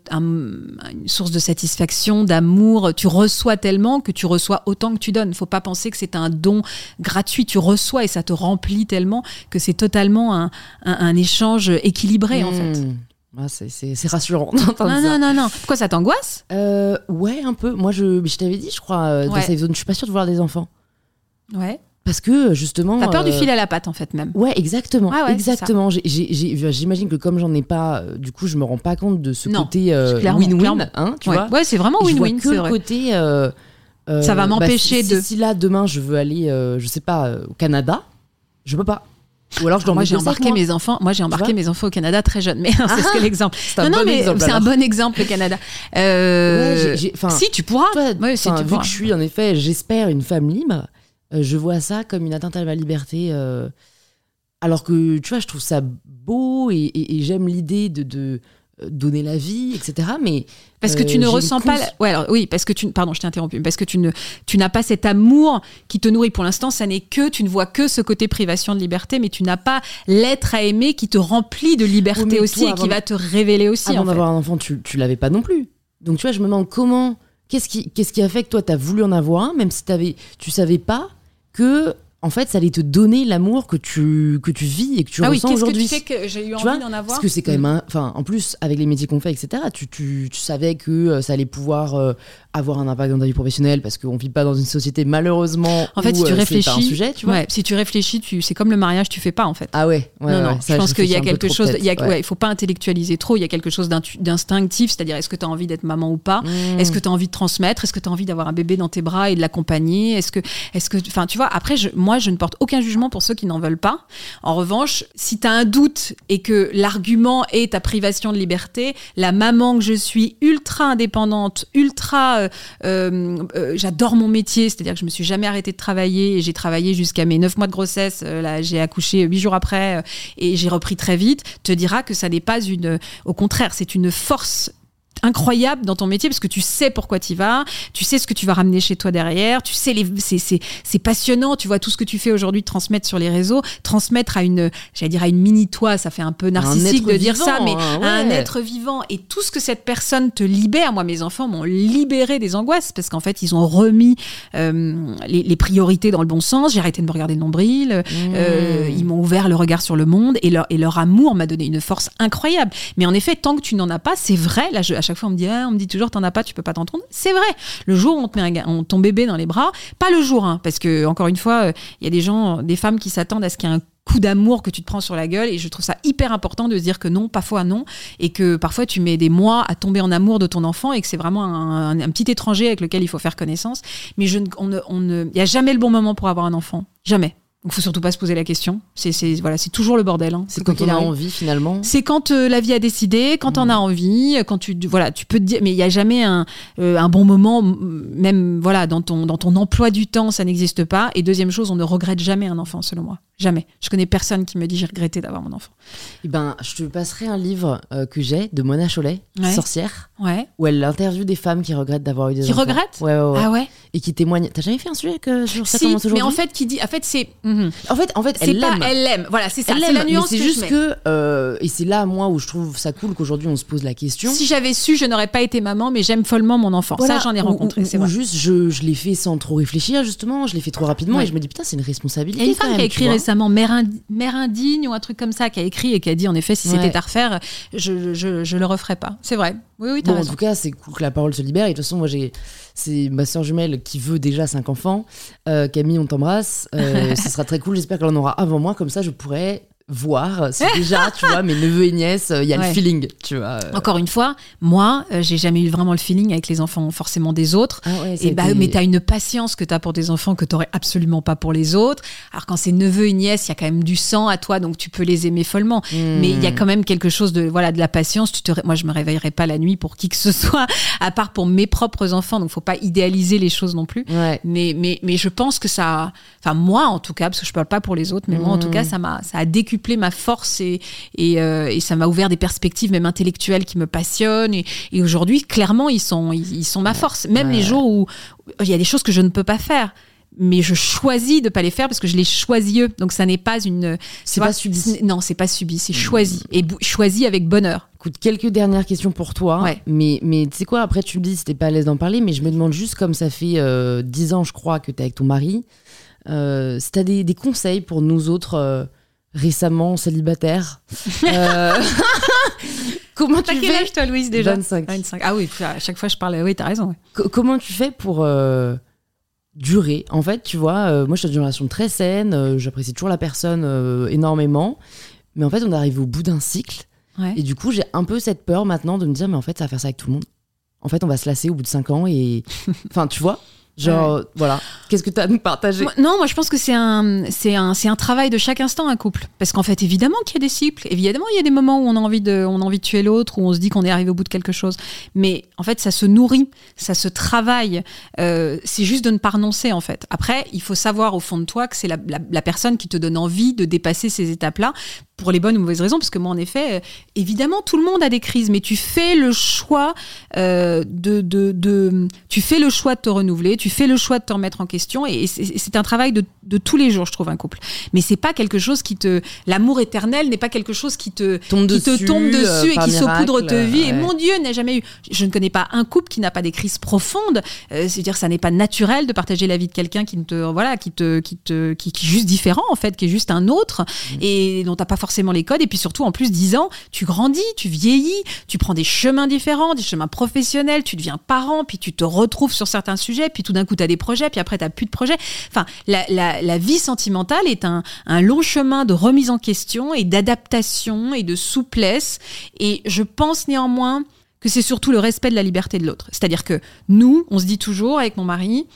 source de satisfaction, d'amour. Tu reçois tellement que tu reçois autant que tu donnes. Faut pas penser que c'est un don gratuit. Tu reçois et ça te remplit tellement que c'est totalement un, un, échange équilibré en fait. Hmm. Ah, c'est, rassurant (laughs) d'entendre Non, ça. non, non, non. Pourquoi ça t'angoisse? Euh, ouais, un peu. Moi, je, je t'avais dit, je crois, euh, dans. Safe Zone, je suis pas sûre de voir des enfants. Ouais. Parce que, justement. T'as peur du euh, fil à la patte en fait même. Ouais, exactement. Ah ouais, exactement. J'imagine que comme j'en ai pas, euh, du coup, je me rends pas compte de ce Non, côté euh, win-win, hein, tu ouais. vois. Ouais, c'est vraiment win-win, que le côté. euh, Ça va m'empêcher si- de- Si, là demain je veux aller, je sais pas, au Canada, je peux pas. Ou alors je dois moi, j'ai embarqué moi. mes enfants. Moi, j'ai embarqué mes enfants au Canada très jeune. Mais (laughs) c'est ce que l'exemple. Non, mais c'est un bon exemple le Canada. Euh, Ouais, enfin, si tu pourras. Toi, Ouais, si enfin, tu vu pourras. que je suis en effet, j'espère une femme libre, je vois ça comme une atteinte à ma liberté. euh, alors que tu vois, je trouve ça beau et, et- et j'aime l'idée de, de, euh, donner la vie, etc. Mais Parce que euh, tu ne ressens pas. cons- la- Ouais, alors oui, parce que tu. Pardon, je t'ai interrompu. Parce que tu ne, tu n'as pas cet amour qui te nourrit. Pour l'instant, ça n'est que tu ne vois que ce côté privation de liberté, mais tu n'as pas l'être à aimer qui te remplit de liberté Oui, aussi toi, et qui va te révéler aussi. Avant d'avoir un enfant, tu, tu l'avais pas non plus. Donc tu vois, je me demande comment, qu'est-ce qui, qu'est-ce qui a fait que toi, tu as voulu en avoir un, même si t'avais, tu savais pas que, en fait, ça allait te donner l'amour que tu, que tu vis et que tu ah oui, ressens qu'est-ce que aujourd'hui. tu fais que j'ai eu Tu envie d'en avoir Parce que c'est quand même, un- enfin, en plus avec les métiers qu'on fait, etc. Tu, tu, tu savais que euh, ça allait pouvoir euh, avoir un impact dans ta vie professionnelle parce qu'on vit pas dans une société malheureusement. En fait, où, si tu euh, réfléchis, un sujet, tu vois. ouais, si tu réfléchis, tu, c'est comme le mariage, tu fais pas en fait. Ah ouais. ouais, non, non, ouais, je ça, pense qu'il y a quelque chose, il ouais. faut pas intellectualiser trop, il y a quelque chose d'instinctif, c'est-à-dire est-ce que tu as envie d'être maman ou pas? Mmh. Est-ce que tu as envie de transmettre? Est-ce que tu as envie d'avoir un bébé dans tes bras et de l'accompagner? Est-ce que, est-ce que, enfin, tu vois, après, je, moi, je ne porte aucun jugement pour ceux qui n'en veulent pas. En revanche, si tu as un doute et que l'argument est ta privation de liberté, la maman que je suis, ultra indépendante, ultra, euh, euh, euh, j'adore mon métier, c'est-à-dire que je me suis jamais arrêtée de travailler et j'ai travaillé jusqu'à mes neuf mois de grossesse. là, j'ai accouché huit jours après et j'ai repris très vite. Te dira que ça n'est pas une, au contraire, c'est une force incroyable dans ton métier parce que tu sais pourquoi tu vas, tu sais ce que tu vas ramener chez toi derrière, tu sais les c'est c'est c'est passionnant, tu vois tout ce que tu fais aujourd'hui transmettre sur les réseaux, transmettre à une j'allais dire à une mini toi, ça fait un peu narcissique de dire vivant, ça mais hein, à un être vivant et tout ce que cette personne te libère, moi mes enfants m'ont libéré des angoisses parce qu'en fait ils ont remis euh, les, les priorités dans le bon sens, j'ai arrêté de me regarder le nombril, euh, Mmh. ils m'ont ouvert le regard sur le monde et leur, et leur amour m'a donné une force incroyable. Mais en effet, tant que tu n'en as pas, c'est vrai, là je, à chaque fois on me dit, ah, on me dit toujours, t'en as pas, tu peux pas t'entendre. C'est vrai. Le jour où on te met un, ton bébé dans les bras, pas le jour, hein, parce que encore une fois, euh, il y a des gens, des femmes qui s'attendent à ce qu'il y ait un coup d'amour que tu te prends sur la gueule et je trouve ça hyper important de se dire que non, parfois non et que parfois tu mets des mois à tomber en amour de ton enfant et que c'est vraiment un, petit étranger avec lequel il faut faire connaissance. Mais je, on ne, on il y a jamais le bon moment pour avoir un enfant, jamais. Donc, faut surtout pas se poser la question. C'est, voilà, c'est toujours le bordel. Hein. C'est quand on a envie, finalement. C'est quand euh, la vie a décidé, quand on a mmh. envie, quand tu, voilà, tu peux te dire, mais il y a jamais un, euh, un bon moment, même, voilà, dans ton, dans ton emploi du temps, ça n'existe pas. Et deuxième chose, on ne regrette jamais un enfant, selon moi. Jamais. Je connais personne qui me dit j'ai regretté d'avoir mon enfant. Eh ben, je te passerai un livre euh, que j'ai de Mona Cholet, sorcière, ouais. où elle interviewe des femmes qui regrettent d'avoir eu des enfants. Qui regrettent? Ouais, ouais, Ah ouais? Et qui témoignent. T'as jamais fait un sujet que, sur ça si, mais en fait, qui dit. En fait, c'est. Mhm. En fait, en fait elle l'aime. Elle l'aime. Voilà, c'est ça. C'est la nuance. C'est juste que. Euh, et c'est là, moi, où je trouve ça cool qu'aujourd'hui on se pose la question. Si j'avais su, je n'aurais pas été maman, mais j'aime follement mon enfant. ça, j'en ai rencontré. c'est juste, je, je l'ai fait sans trop réfléchir, justement. Je l'ai fait trop rapidement et je me dis, putain, c'est une responsabilité. Il y a une femme qui a écrit récemment Mère mère indigne ou un truc comme ça qui a écrit et qui a dit en effet si c'était à refaire je, je, je, le referais pas c'est vrai oui oui bon, en tout cas c'est cool que la parole se libère et de toute façon moi j'ai c'est ma soeur jumelle qui veut déjà cinq enfants euh, Camille on t'embrasse euh, (laughs) ce sera très cool. J'espère qu'elle en aura avant moi comme ça je pourrais voir c'est (laughs) déjà tu vois mes neveux et nièces il y a le feeling tu vois encore une fois moi euh, j'ai jamais eu vraiment le feeling avec les enfants forcément des autres. Ah et bah, mais t'as une patience que t'as pour des enfants que t'aurais absolument pas pour les autres. Alors quand c'est neveux et nièces il y a quand même du sang à toi donc tu peux les aimer follement. Mais il y a hmm. quand même quelque chose de voilà de la patience. Tu te moi je me réveillerai pas la nuit pour qui que ce (laughs) soit à part pour mes propres enfants. Donc faut pas idéaliser les choses non plus. Mais mais mais je pense que ça enfin moi en tout cas parce que je parle pas pour les autres mais moi en tout hmm. cas ça m'a ça a décuplé ma force et, euh, et, ça m'a ouvert des perspectives même intellectuelles qui me passionnent. Et, aujourd'hui, clairement, ils sont, ils, sont ma force. Même les jours où il y a des choses que je ne peux pas faire mais je choisis de pas les faire parce que je les choisis eux. Donc ça n'est pas une. C'est pas subi. Non, c'est pas subi, c'est choisi et choisi avec bonheur. Écoute, quelques dernières questions pour toi. Mais mais tu sais quoi Après tu me dis c'était pas à l'aise d'en parler, mais je me demande juste comme ça fait euh, dix ans je crois que tu es avec ton mari. Euh, si tu as des, des, conseils pour nous autres récemment célibataire. (laughs) euh... (laughs) comment tu quel fais âge toi Louise déjà 25. 25. Ah oui, à chaque fois je parle oui, t'as raison. comment tu fais pour euh, durer? En fait, tu vois, euh, moi je suis dans une relation très saine, euh, j'apprécie toujours la personne énormément, mais en fait on arrive au bout d'un cycle et du coup j'ai un peu cette peur maintenant de me dire mais en fait ça va faire ça avec tout le monde. En fait on va se lasser au bout de 5 ans et (laughs) enfin tu vois? Genre, voilà. Qu'est-ce que tu as à nous partager Non, moi je pense que c'est un, c'est un, c'est un travail de chaque instant, un couple. Parce qu'en fait, évidemment qu'il y a des cycles. Évidemment, il y a des moments où on a envie de, on a envie de tuer l'autre, où on se dit qu'on est arrivé au bout de quelque chose. Mais en fait, ça se nourrit, ça se travaille. Euh, c'est juste de ne pas renoncer, en fait. Après, il faut savoir au fond de toi que c'est la, la personne qui te donne envie de dépasser ces étapes-là pour les bonnes ou mauvaises raisons, parce que moi, en effet, euh, évidemment, tout le monde a des crises, mais tu fais le choix euh, de, de, de, tu fais le choix de te renouveler, tu fais le choix de te remettre en question, et c'est un travail de, de, tous les jours, je trouve, un couple. Mais c'est pas quelque chose qui te, l'amour éternel n'est pas quelque chose qui te tombe qui dessus, te tombe dessus euh, et qui saupoudre ta vie. Et mon Dieu, n'a jamais eu. Je ne connais pas un couple qui n'a pas des crises profondes. C'est-à-dire, ça n'est pas naturel de partager la vie de quelqu'un qui ne te, voilà, qui te, qui te, qui, qui, est juste différent en fait, qui est juste un autre mmh. et dont t'as pas forcément les codes. Et puis surtout, en plus, 10 ans, tu grandis, tu vieillis, tu prends des chemins différents, des chemins professionnels, tu deviens parent, puis tu te retrouves sur certains sujets, puis tout d'un coup, tu as des projets, puis après, tu plus de projets. Enfin, la, vie sentimentale est un, long chemin de remise en question et d'adaptation et de souplesse. Et je pense néanmoins que c'est surtout le respect de la liberté de l'autre. C'est-à-dire que nous, on se dit toujours avec mon mari,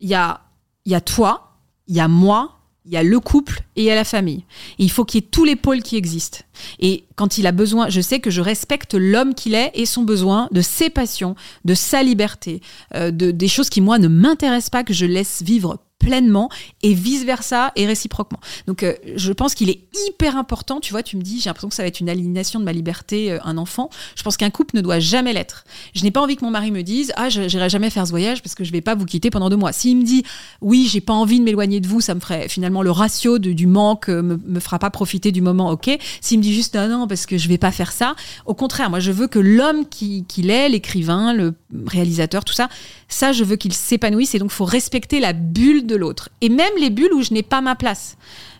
il y a, y a toi, il y a moi, il y a le couple et il y a la famille. il faut qu'il y ait tous les pôles qui existent. Et quand il a besoin, je sais que je respecte l'homme qu'il est et son besoin de ses passions, de sa liberté, euh, de, des choses qui, moi, ne m'intéressent pas, que je laisse vivre pleinement et vice versa et réciproquement. Donc euh, je pense qu'il est hyper important, tu vois, tu me dis j'ai l'impression que ça va être une aliénation de ma liberté euh, un enfant. Je pense qu'un couple ne doit jamais l'être. Je n'ai pas envie que mon mari me dise ah j'irai jamais faire ce voyage parce que je vais pas vous quitter pendant deux mois. S'il me dit oui, j'ai pas envie de m'éloigner de vous, ça me ferait finalement le ratio du manque euh, me, me fera pas profiter du moment, OK. S'il me dit juste non non parce que je vais pas faire ça, au contraire, moi je veux que l'homme qu'il qui est, l'écrivain, le réalisateur, tout ça, ça je veux qu'il s'épanouisse et donc faut respecter la bulle de l'autre. Et même les bulles où je n'ai pas ma place.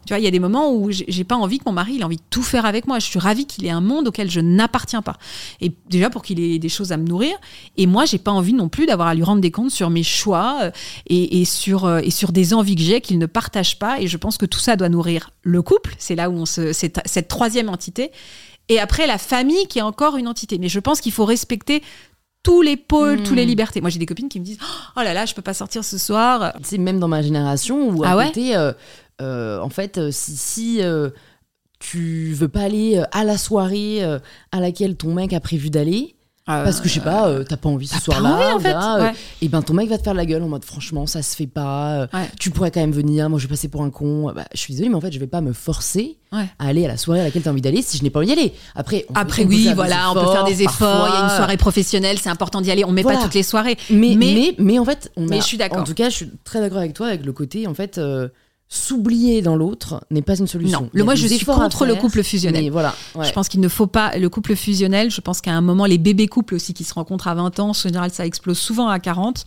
Tu vois, il y a des moments où j'ai pas envie que mon mari il envie de tout faire avec moi. Je suis ravie qu'il ait un monde auquel je n'appartiens pas. Et déjà pour qu'il ait des choses à me nourrir. Et moi, j'ai pas envie non plus d'avoir à lui rendre des comptes sur mes choix euh, et, sur, euh, et sur des envies que j'ai qu'il ne partage pas. Et je pense que tout ça doit nourrir le couple. C'est là où on se, cette troisième entité. Et après, la famille qui est encore une entité. Mais je pense qu'il faut respecter tous les pôles, toutes les hmm. libertés. Moi, j'ai des copines qui me disent Oh là là, je peux pas sortir ce soir. C'est même dans ma génération où à ah côté, euh, euh, en fait, euh, si, si tu veux pas aller à la soirée à laquelle ton mec a prévu d'aller, parce que je sais pas, euh, t'as pas envie ce soir-là, en fait. Euh, et ben ton mec va te faire la gueule en mode franchement ça se fait pas, euh, tu pourrais quand même venir, moi je vais passer pour un con. Bah, je suis désolée mais en fait je vais pas me forcer à aller à la soirée à laquelle t'as envie d'aller si je n'ai pas envie d'y aller. Après, Après oui voilà, on peut faire des efforts, il y a une soirée professionnelle, c'est important d'y aller, on met pas toutes les soirées. Mais, mais, mais, en fait, on mais je suis d'accord. En tout cas je suis très d'accord avec toi avec le côté en fait s'oublier dans l'autre n'est pas une solution. Non, le, moi je suis contre le couple fusionnel. Voilà, Je pense qu'il ne faut pas le couple fusionnel. Je pense qu'à un moment, les bébés couples aussi qui se rencontrent à 20 ans, en général, ça explose souvent à 40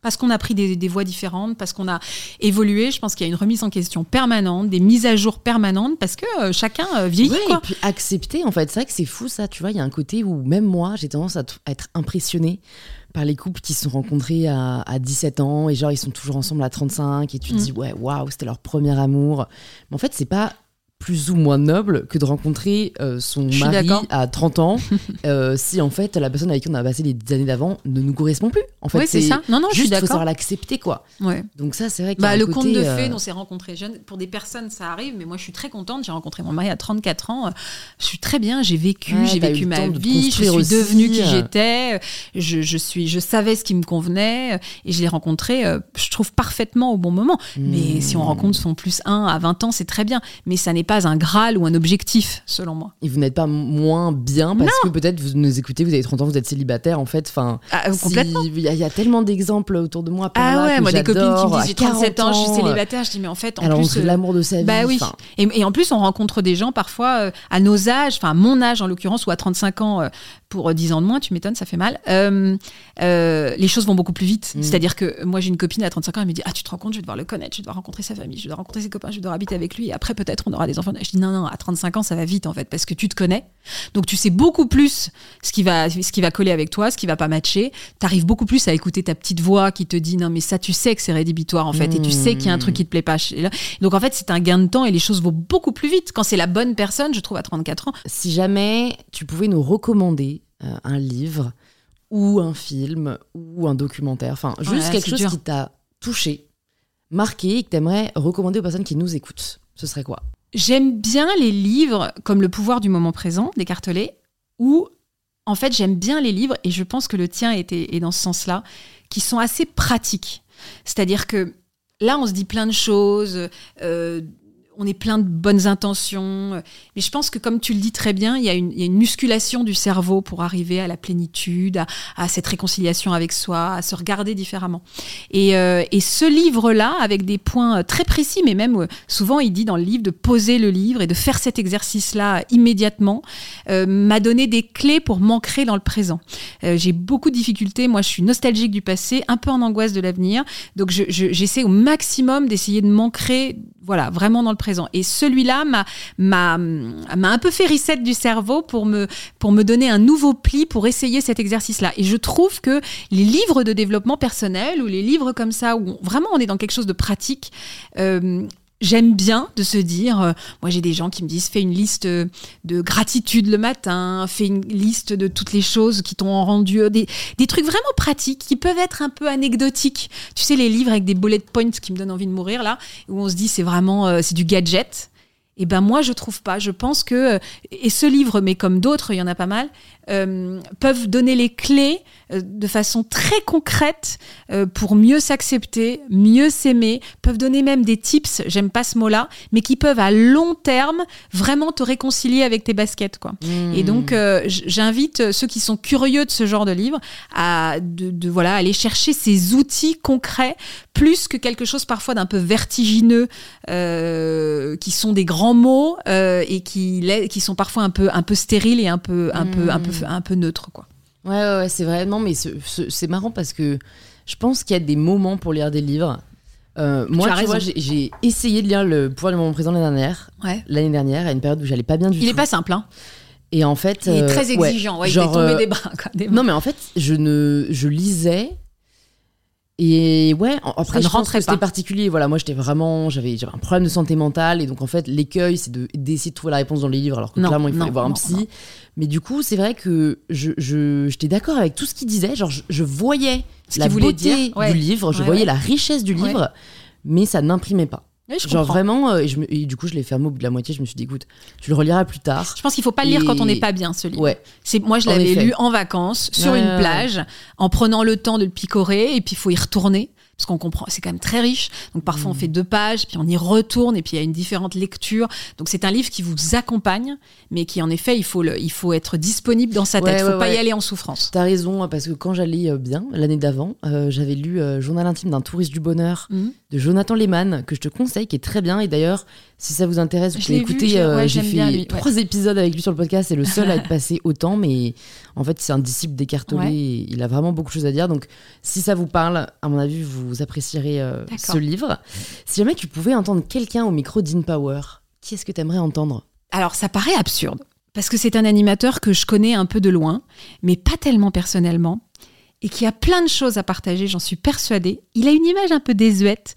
parce qu'on a pris des, voies différentes, parce qu'on a évolué. Je pense qu'il y a une remise en question permanente, des mises à jour permanentes, parce que euh, chacun euh, vieillit. et puis accepter, en fait. C'est vrai que c'est fou, ça. Tu vois, il y a un côté où même moi, j'ai tendance à, être impressionnée par les couples qui se sont rencontrés à, 17 ans et genre ils sont toujours ensemble à 35 et tu te mm. dis ouais waouh c'était leur premier amour mais en fait c'est pas plus ou moins noble que de rencontrer euh, son mari à 30 ans (laughs) euh, si en fait la personne avec qui on a passé les années d'avant ne nous correspond plus. En fait, oui, c'est ça. Non, non, juste, je suis faut l'accepter quoi. Ouais. Donc ça, c'est vrai que bah, le conte de fées, euh, on s'est rencontrés jeunes. Pour des personnes, ça arrive, mais moi, je suis très contente. J'ai rencontré mon mari à 34 ans. Je suis très bien. J'ai vécu, j'ai vécu ma vie. Je suis devenue qui j'étais. Je, je, suis, je savais ce qui me convenait et je l'ai rencontré. Je trouve parfaitement au bon moment. Mais si on hmm. rencontre son plus 1 à 20 ans, c'est très bien. Mais ça n'est pas un graal ou un objectif, selon moi. Et vous n'êtes pas moins bien parce que peut-être vous nous écoutez, vous avez 30 ans, vous êtes célibataire, en fait. Enfin, ah, complètement. Il y, a tellement d'exemples autour de moi. ah ouais, moi des copines qui me disent j'ai 37 ans, je suis célibataire. Je dis mais en fait, en Alors, plus, euh, l'amour de sa bah vie. Bah oui. Et, en plus, on rencontre des gens parfois euh, à nos âges, enfin mon âge en l'occurrence, ou à 35 ans euh, pour 10 ans de moins. Tu m'étonnes, ça fait mal. les choses vont beaucoup plus vite. Mm. C'est-à-dire que moi j'ai une copine à 35 ans, elle me dit ah tu te rends compte, je vais devoir le connaître, je vais devoir rencontrer sa famille, je vais devoir rencontrer ses copains, je vais devoir habiter avec lui. Et après peut-être on aura des enfants. Je dis non non, à 35 ans ça va vite en fait parce que tu te connais. Donc tu sais beaucoup plus ce qui va ce qui va coller avec toi, ce qui va pas matcher. Tu arrives beaucoup plus à écouter ta petite voix qui te dit non mais ça tu sais que c'est rédhibitoire en fait et tu sais qu'il y a un truc qui te plaît pas. Donc en fait c'est un gain de temps et les choses vont beaucoup plus vite quand c'est la bonne personne, je trouve à 34 ans. Si jamais tu pouvais nous recommander euh, un livre ou un film ou un documentaire, enfin juste quelque chose qui t'a touché, marqué et que t'aimerais recommander aux personnes qui nous écoutent, ce serait quoi? J'aime bien les livres comme Le pouvoir du moment présent d'Écartelé, ou en fait j'aime bien les livres, et je pense que le tien est, est dans ce sens-là, qui sont assez pratiques. C'est-à-dire que là, on se dit plein de choses, euh, on est plein de bonnes intentions. Mais je pense que, comme tu le dis très bien, il y a une, musculation du cerveau pour arriver à la plénitude, à, cette réconciliation avec soi, à se regarder différemment. Et, euh, ce livre-là, avec des points très précis, mais même euh, souvent, il dit dans le livre de poser le livre et de faire cet exercice-là immédiatement, euh, m'a donné des clés pour m'ancrer dans le présent. J'ai beaucoup de difficultés. Moi, je suis nostalgique du passé, un peu en angoisse de l'avenir. Donc, j'essaie au maximum d'essayer de m'ancrer voilà, vraiment dans le présent. Et celui-là m'a, un peu fait reset du cerveau pour me, pour me donner un nouveau pli pour essayer cet exercice-là. Et je trouve que les livres de développement personnel ou les livres comme ça, où vraiment on est dans quelque chose de pratique, euh, J'aime bien de se dire, euh, moi j'ai des gens qui me disent fais une liste de gratitude le matin, fais une liste de toutes les choses qui t'ont rendu euh, des, des, trucs vraiment pratiques qui peuvent être un peu anecdotiques. Tu sais les livres avec des bullet points qui me donnent envie de mourir là, où on se dit c'est vraiment euh, c'est du gadget. Et eh ben moi je trouve pas. Je pense que et ce livre, mais comme d'autres, il y en a pas mal, euh, peuvent donner les clés euh, de façon très concrète euh, pour mieux s'accepter, mieux s'aimer, peuvent donner même des tips, j'aime pas ce mot-là, mais qui peuvent à long terme vraiment te réconcilier avec tes baskets. Quoi. Mmh. Et donc j'invite ceux qui sont curieux de ce genre de livre à de, voilà, aller chercher ces outils concrets plus que quelque chose parfois d'un peu vertigineux, qui sont des grands mots et qui, qui sont parfois un peu, un peu stériles et un peu, un peu, un peu un peu neutre, quoi. Ouais, ouais, c'est vraiment, mais c'est marrant parce que je pense qu'il y a des moments pour lire des livres Euh, moi, tu vois, j'ai- essayé de lire le pouvoir du moment présent l'année dernière, Ouais. l'année dernière, à une période où j'allais pas bien du Il tout. est pas simple, hein. Et en fait, Il est euh, très exigeant. Ouais, genre, il est tombé euh, des bras. quoi, des Non, mais en fait, je ne, je lisais. Et ouais, en- après, ne je pense que c'était particulier. Voilà, moi, j'étais vraiment, j'avais, un problème de santé mentale, et donc en fait, l'écueil, c'est de d'essayer de trouver la réponse dans les livres, alors que Non, clairement, il fallait non, voir un non, psy. Mais du coup, c'est vrai que je, je, j'étais d'accord avec tout ce qu'il disait. Genre, je, je voyais Ce la beauté dire, ouais. du livre, je Ouais, voyais ouais. la richesse du livre, mais ça n'imprimait pas. Oui, je Genre comprends. vraiment, euh, et, je me- et du coup, je l'ai fermé au bout de la moitié. Je me suis dit, écoute, tu le reliras plus tard. Je pense qu'il faut pas le lire quand on n'est pas bien, ce livre. Ouais. C'est moi, je En l'avais effet. lu en vacances sur Ouais, une ouais, plage, en prenant le temps de le picorer, et puis il faut y retourner. Parce qu'on comprend, c'est quand même très riche. Donc parfois on Mm. fait deux pages, puis on y retourne, et puis il y a une différente lecture. Donc c'est un livre qui vous accompagne, mais qui en effet, il faut, le, il faut être disponible dans sa tête. Il faut ouais, pas y ouais. aller en souffrance. T'as raison, parce que quand j'allais euh, bien, l'année d'avant, euh, j'avais lu euh, Journal intime d'un touriste du bonheur Mhm. De Jonathan Lehmann, que je te conseille, qui est très bien. Et d'ailleurs, si ça vous intéresse, vous Je pouvez écouter. j'ai- euh, ouais, J'ai fait ouais. trois épisodes avec lui sur le podcast. C'est le seul à être (laughs) passé autant, mais en fait, c'est un disciple. Ouais. et Il a vraiment beaucoup de choses à dire. Donc, si ça vous parle, à mon avis, vous apprécierez euh, ce livre. Si jamais tu pouvais entendre quelqu'un au micro d'InPower, qui est-ce que tu aimerais entendre? Alors, ça paraît absurde, parce que c'est un animateur que je connais un peu de loin, mais pas tellement personnellement, et qui a plein de choses à partager, j'en suis persuadée. Il a une image un peu désuète,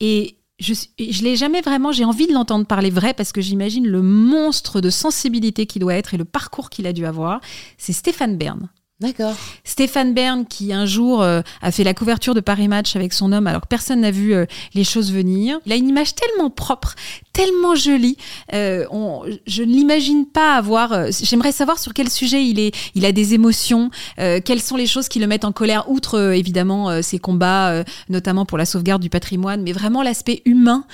et je, je l'ai jamais vraiment, j'ai envie de l'entendre parler vrai, parce que j'imagine le monstre de sensibilité qu'il doit être et le parcours qu'il a dû avoir. C'est Stéphane Bern. D'accord. Stéphane Bern, qui un jour euh, a fait la couverture de Paris Match avec son homme, alors que personne n'a vu euh, les choses venir. Il a une image tellement propre, tellement jolie. Euh, on- je ne l'imagine pas avoir. euh, J'aimerais savoir sur quel sujet il est. Il a des émotions. euh, quelles sont les choses qui le mettent en colère, outre euh, évidemment ses combats, notamment pour la sauvegarde du patrimoine, mais vraiment l'aspect humain.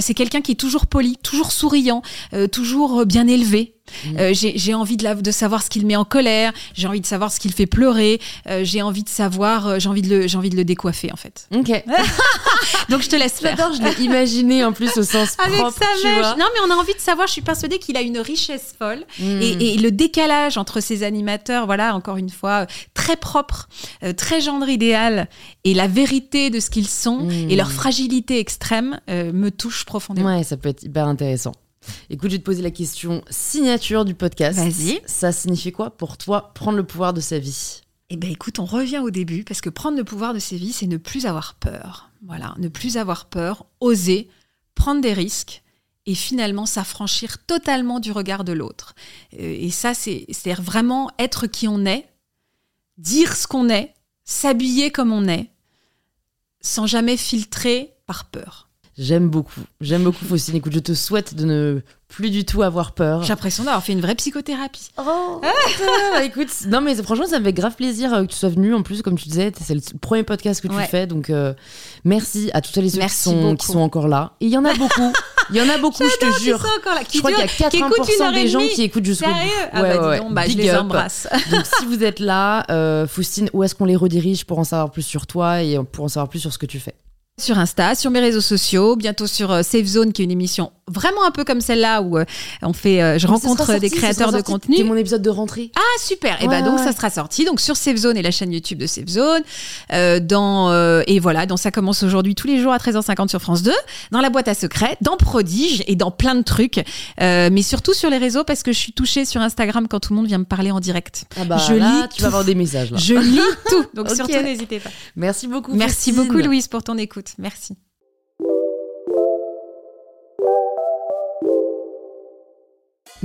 C'est quelqu'un qui est toujours poli, toujours souriant, toujours bien élevé. Euh, j'ai envie de, la- de savoir ce qu'il met en colère, j'ai envie de savoir ce qu'il fait pleurer, euh, j'ai envie de savoir, euh, j'ai envie de le, envie de le décoiffer en fait. Ok. (laughs) Donc je te laisse faire. J'adore, je l'ai imaginé en plus au sens Avec propre, sa tu mèche. Non mais on a envie de savoir. Je suis persuadée qu'il a une richesse folle Mm. et, et le décalage entre ces animateurs, voilà, encore une fois, très propre, très gendre idéal et la vérité de ce qu'ils sont et leur fragilité extrême me touche profondément. Ouais, ça peut être hyper intéressant. Écoute, je vais te poser la question signature du podcast. Vas-y. Ça signifie quoi pour toi prendre le pouvoir de sa vie? Eh ben écoute, on revient au début parce que prendre le pouvoir de ses vies, c'est ne plus avoir peur. Voilà, ne plus avoir peur, oser, prendre des risques et finalement s'affranchir totalement du regard de l'autre. Euh, Et ça, c'est c'est vraiment être qui on est, dire ce qu'on est, s'habiller comme on est, sans jamais filtrer par peur. J'aime beaucoup. J'aime beaucoup Faustine. Écoute, je te souhaite de ne plus du tout avoir peur. J'ai l'impression d'avoir fait une vraie psychothérapie. Oh, (laughs) écoute, non mais franchement, ça me fait grave plaisir euh, que tu sois venu. En plus, comme tu disais, c'est le premier podcast que tu Ouais. fais, donc euh, merci à toutes celles et ceux qui sont, qui encore là. Et il y en a beaucoup. Il y en a beaucoup, je te jure. encore là, Je crois qu'il y a qui écoutent une heure 80% et des gens qui écoutent jusqu'au bout. Ah Ouais, bah ouais, donc, bah, je les embrasse. (laughs) Donc si vous êtes là, euh, Faustine, où est-ce qu'on les redirige pour en savoir plus sur toi et pour en savoir plus sur ce que tu fais? Sur Insta, sur mes réseaux sociaux, bientôt sur euh, Safe Zone, qui est une émission vraiment un peu comme celle-là où euh, on fait, euh, je Mais rencontre sorti, des créateurs de sorti. contenu. C'est mon épisode de rentrée. Ah super Et Ouais, bah donc ouais. ça sera sorti donc sur Safe Zone et la chaîne YouTube de Safe Zone. Euh, dans euh, et voilà, donc ça commence aujourd'hui tous les jours à 13h50 sur France 2, dans la boîte à secrets, dans Prodige et dans plein de trucs, Euh, mais surtout sur les réseaux parce que je suis touchée sur Instagram quand tout le monde vient me parler en direct. Ah bah Je là, lis tu tout. vas avoir des messages là. Je lis tout, (laughs) donc surtout n'hésitez pas. Merci beaucoup. Merci beaucoup Louise pour ton écoute. Merci.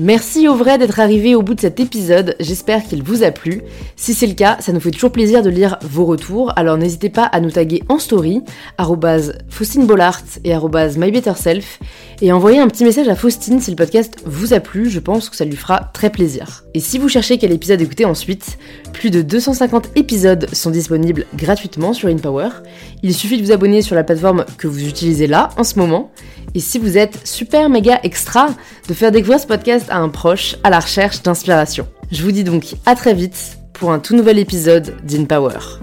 Merci au vrai d'être arrivé au bout de cet épisode, j'espère qu'il vous a plu. Si c'est le cas, ça nous fait toujours plaisir de lire vos retours, alors n'hésitez pas à nous taguer en story, Faustine Bollard et MyBetterSelf, et envoyer un petit message à Faustine si le podcast vous a plu, je pense que ça lui fera très plaisir. Et si vous cherchez quel épisode écouter ensuite, plus de 250 épisodes sont disponibles gratuitement sur InPower. Il suffit de vous abonner sur la plateforme que vous utilisez là en ce moment, et si vous êtes super méga extra, de faire découvrir ce podcast à un proche à la recherche d'inspiration. Je vous dis donc à très vite pour un tout nouvel épisode d'InPower.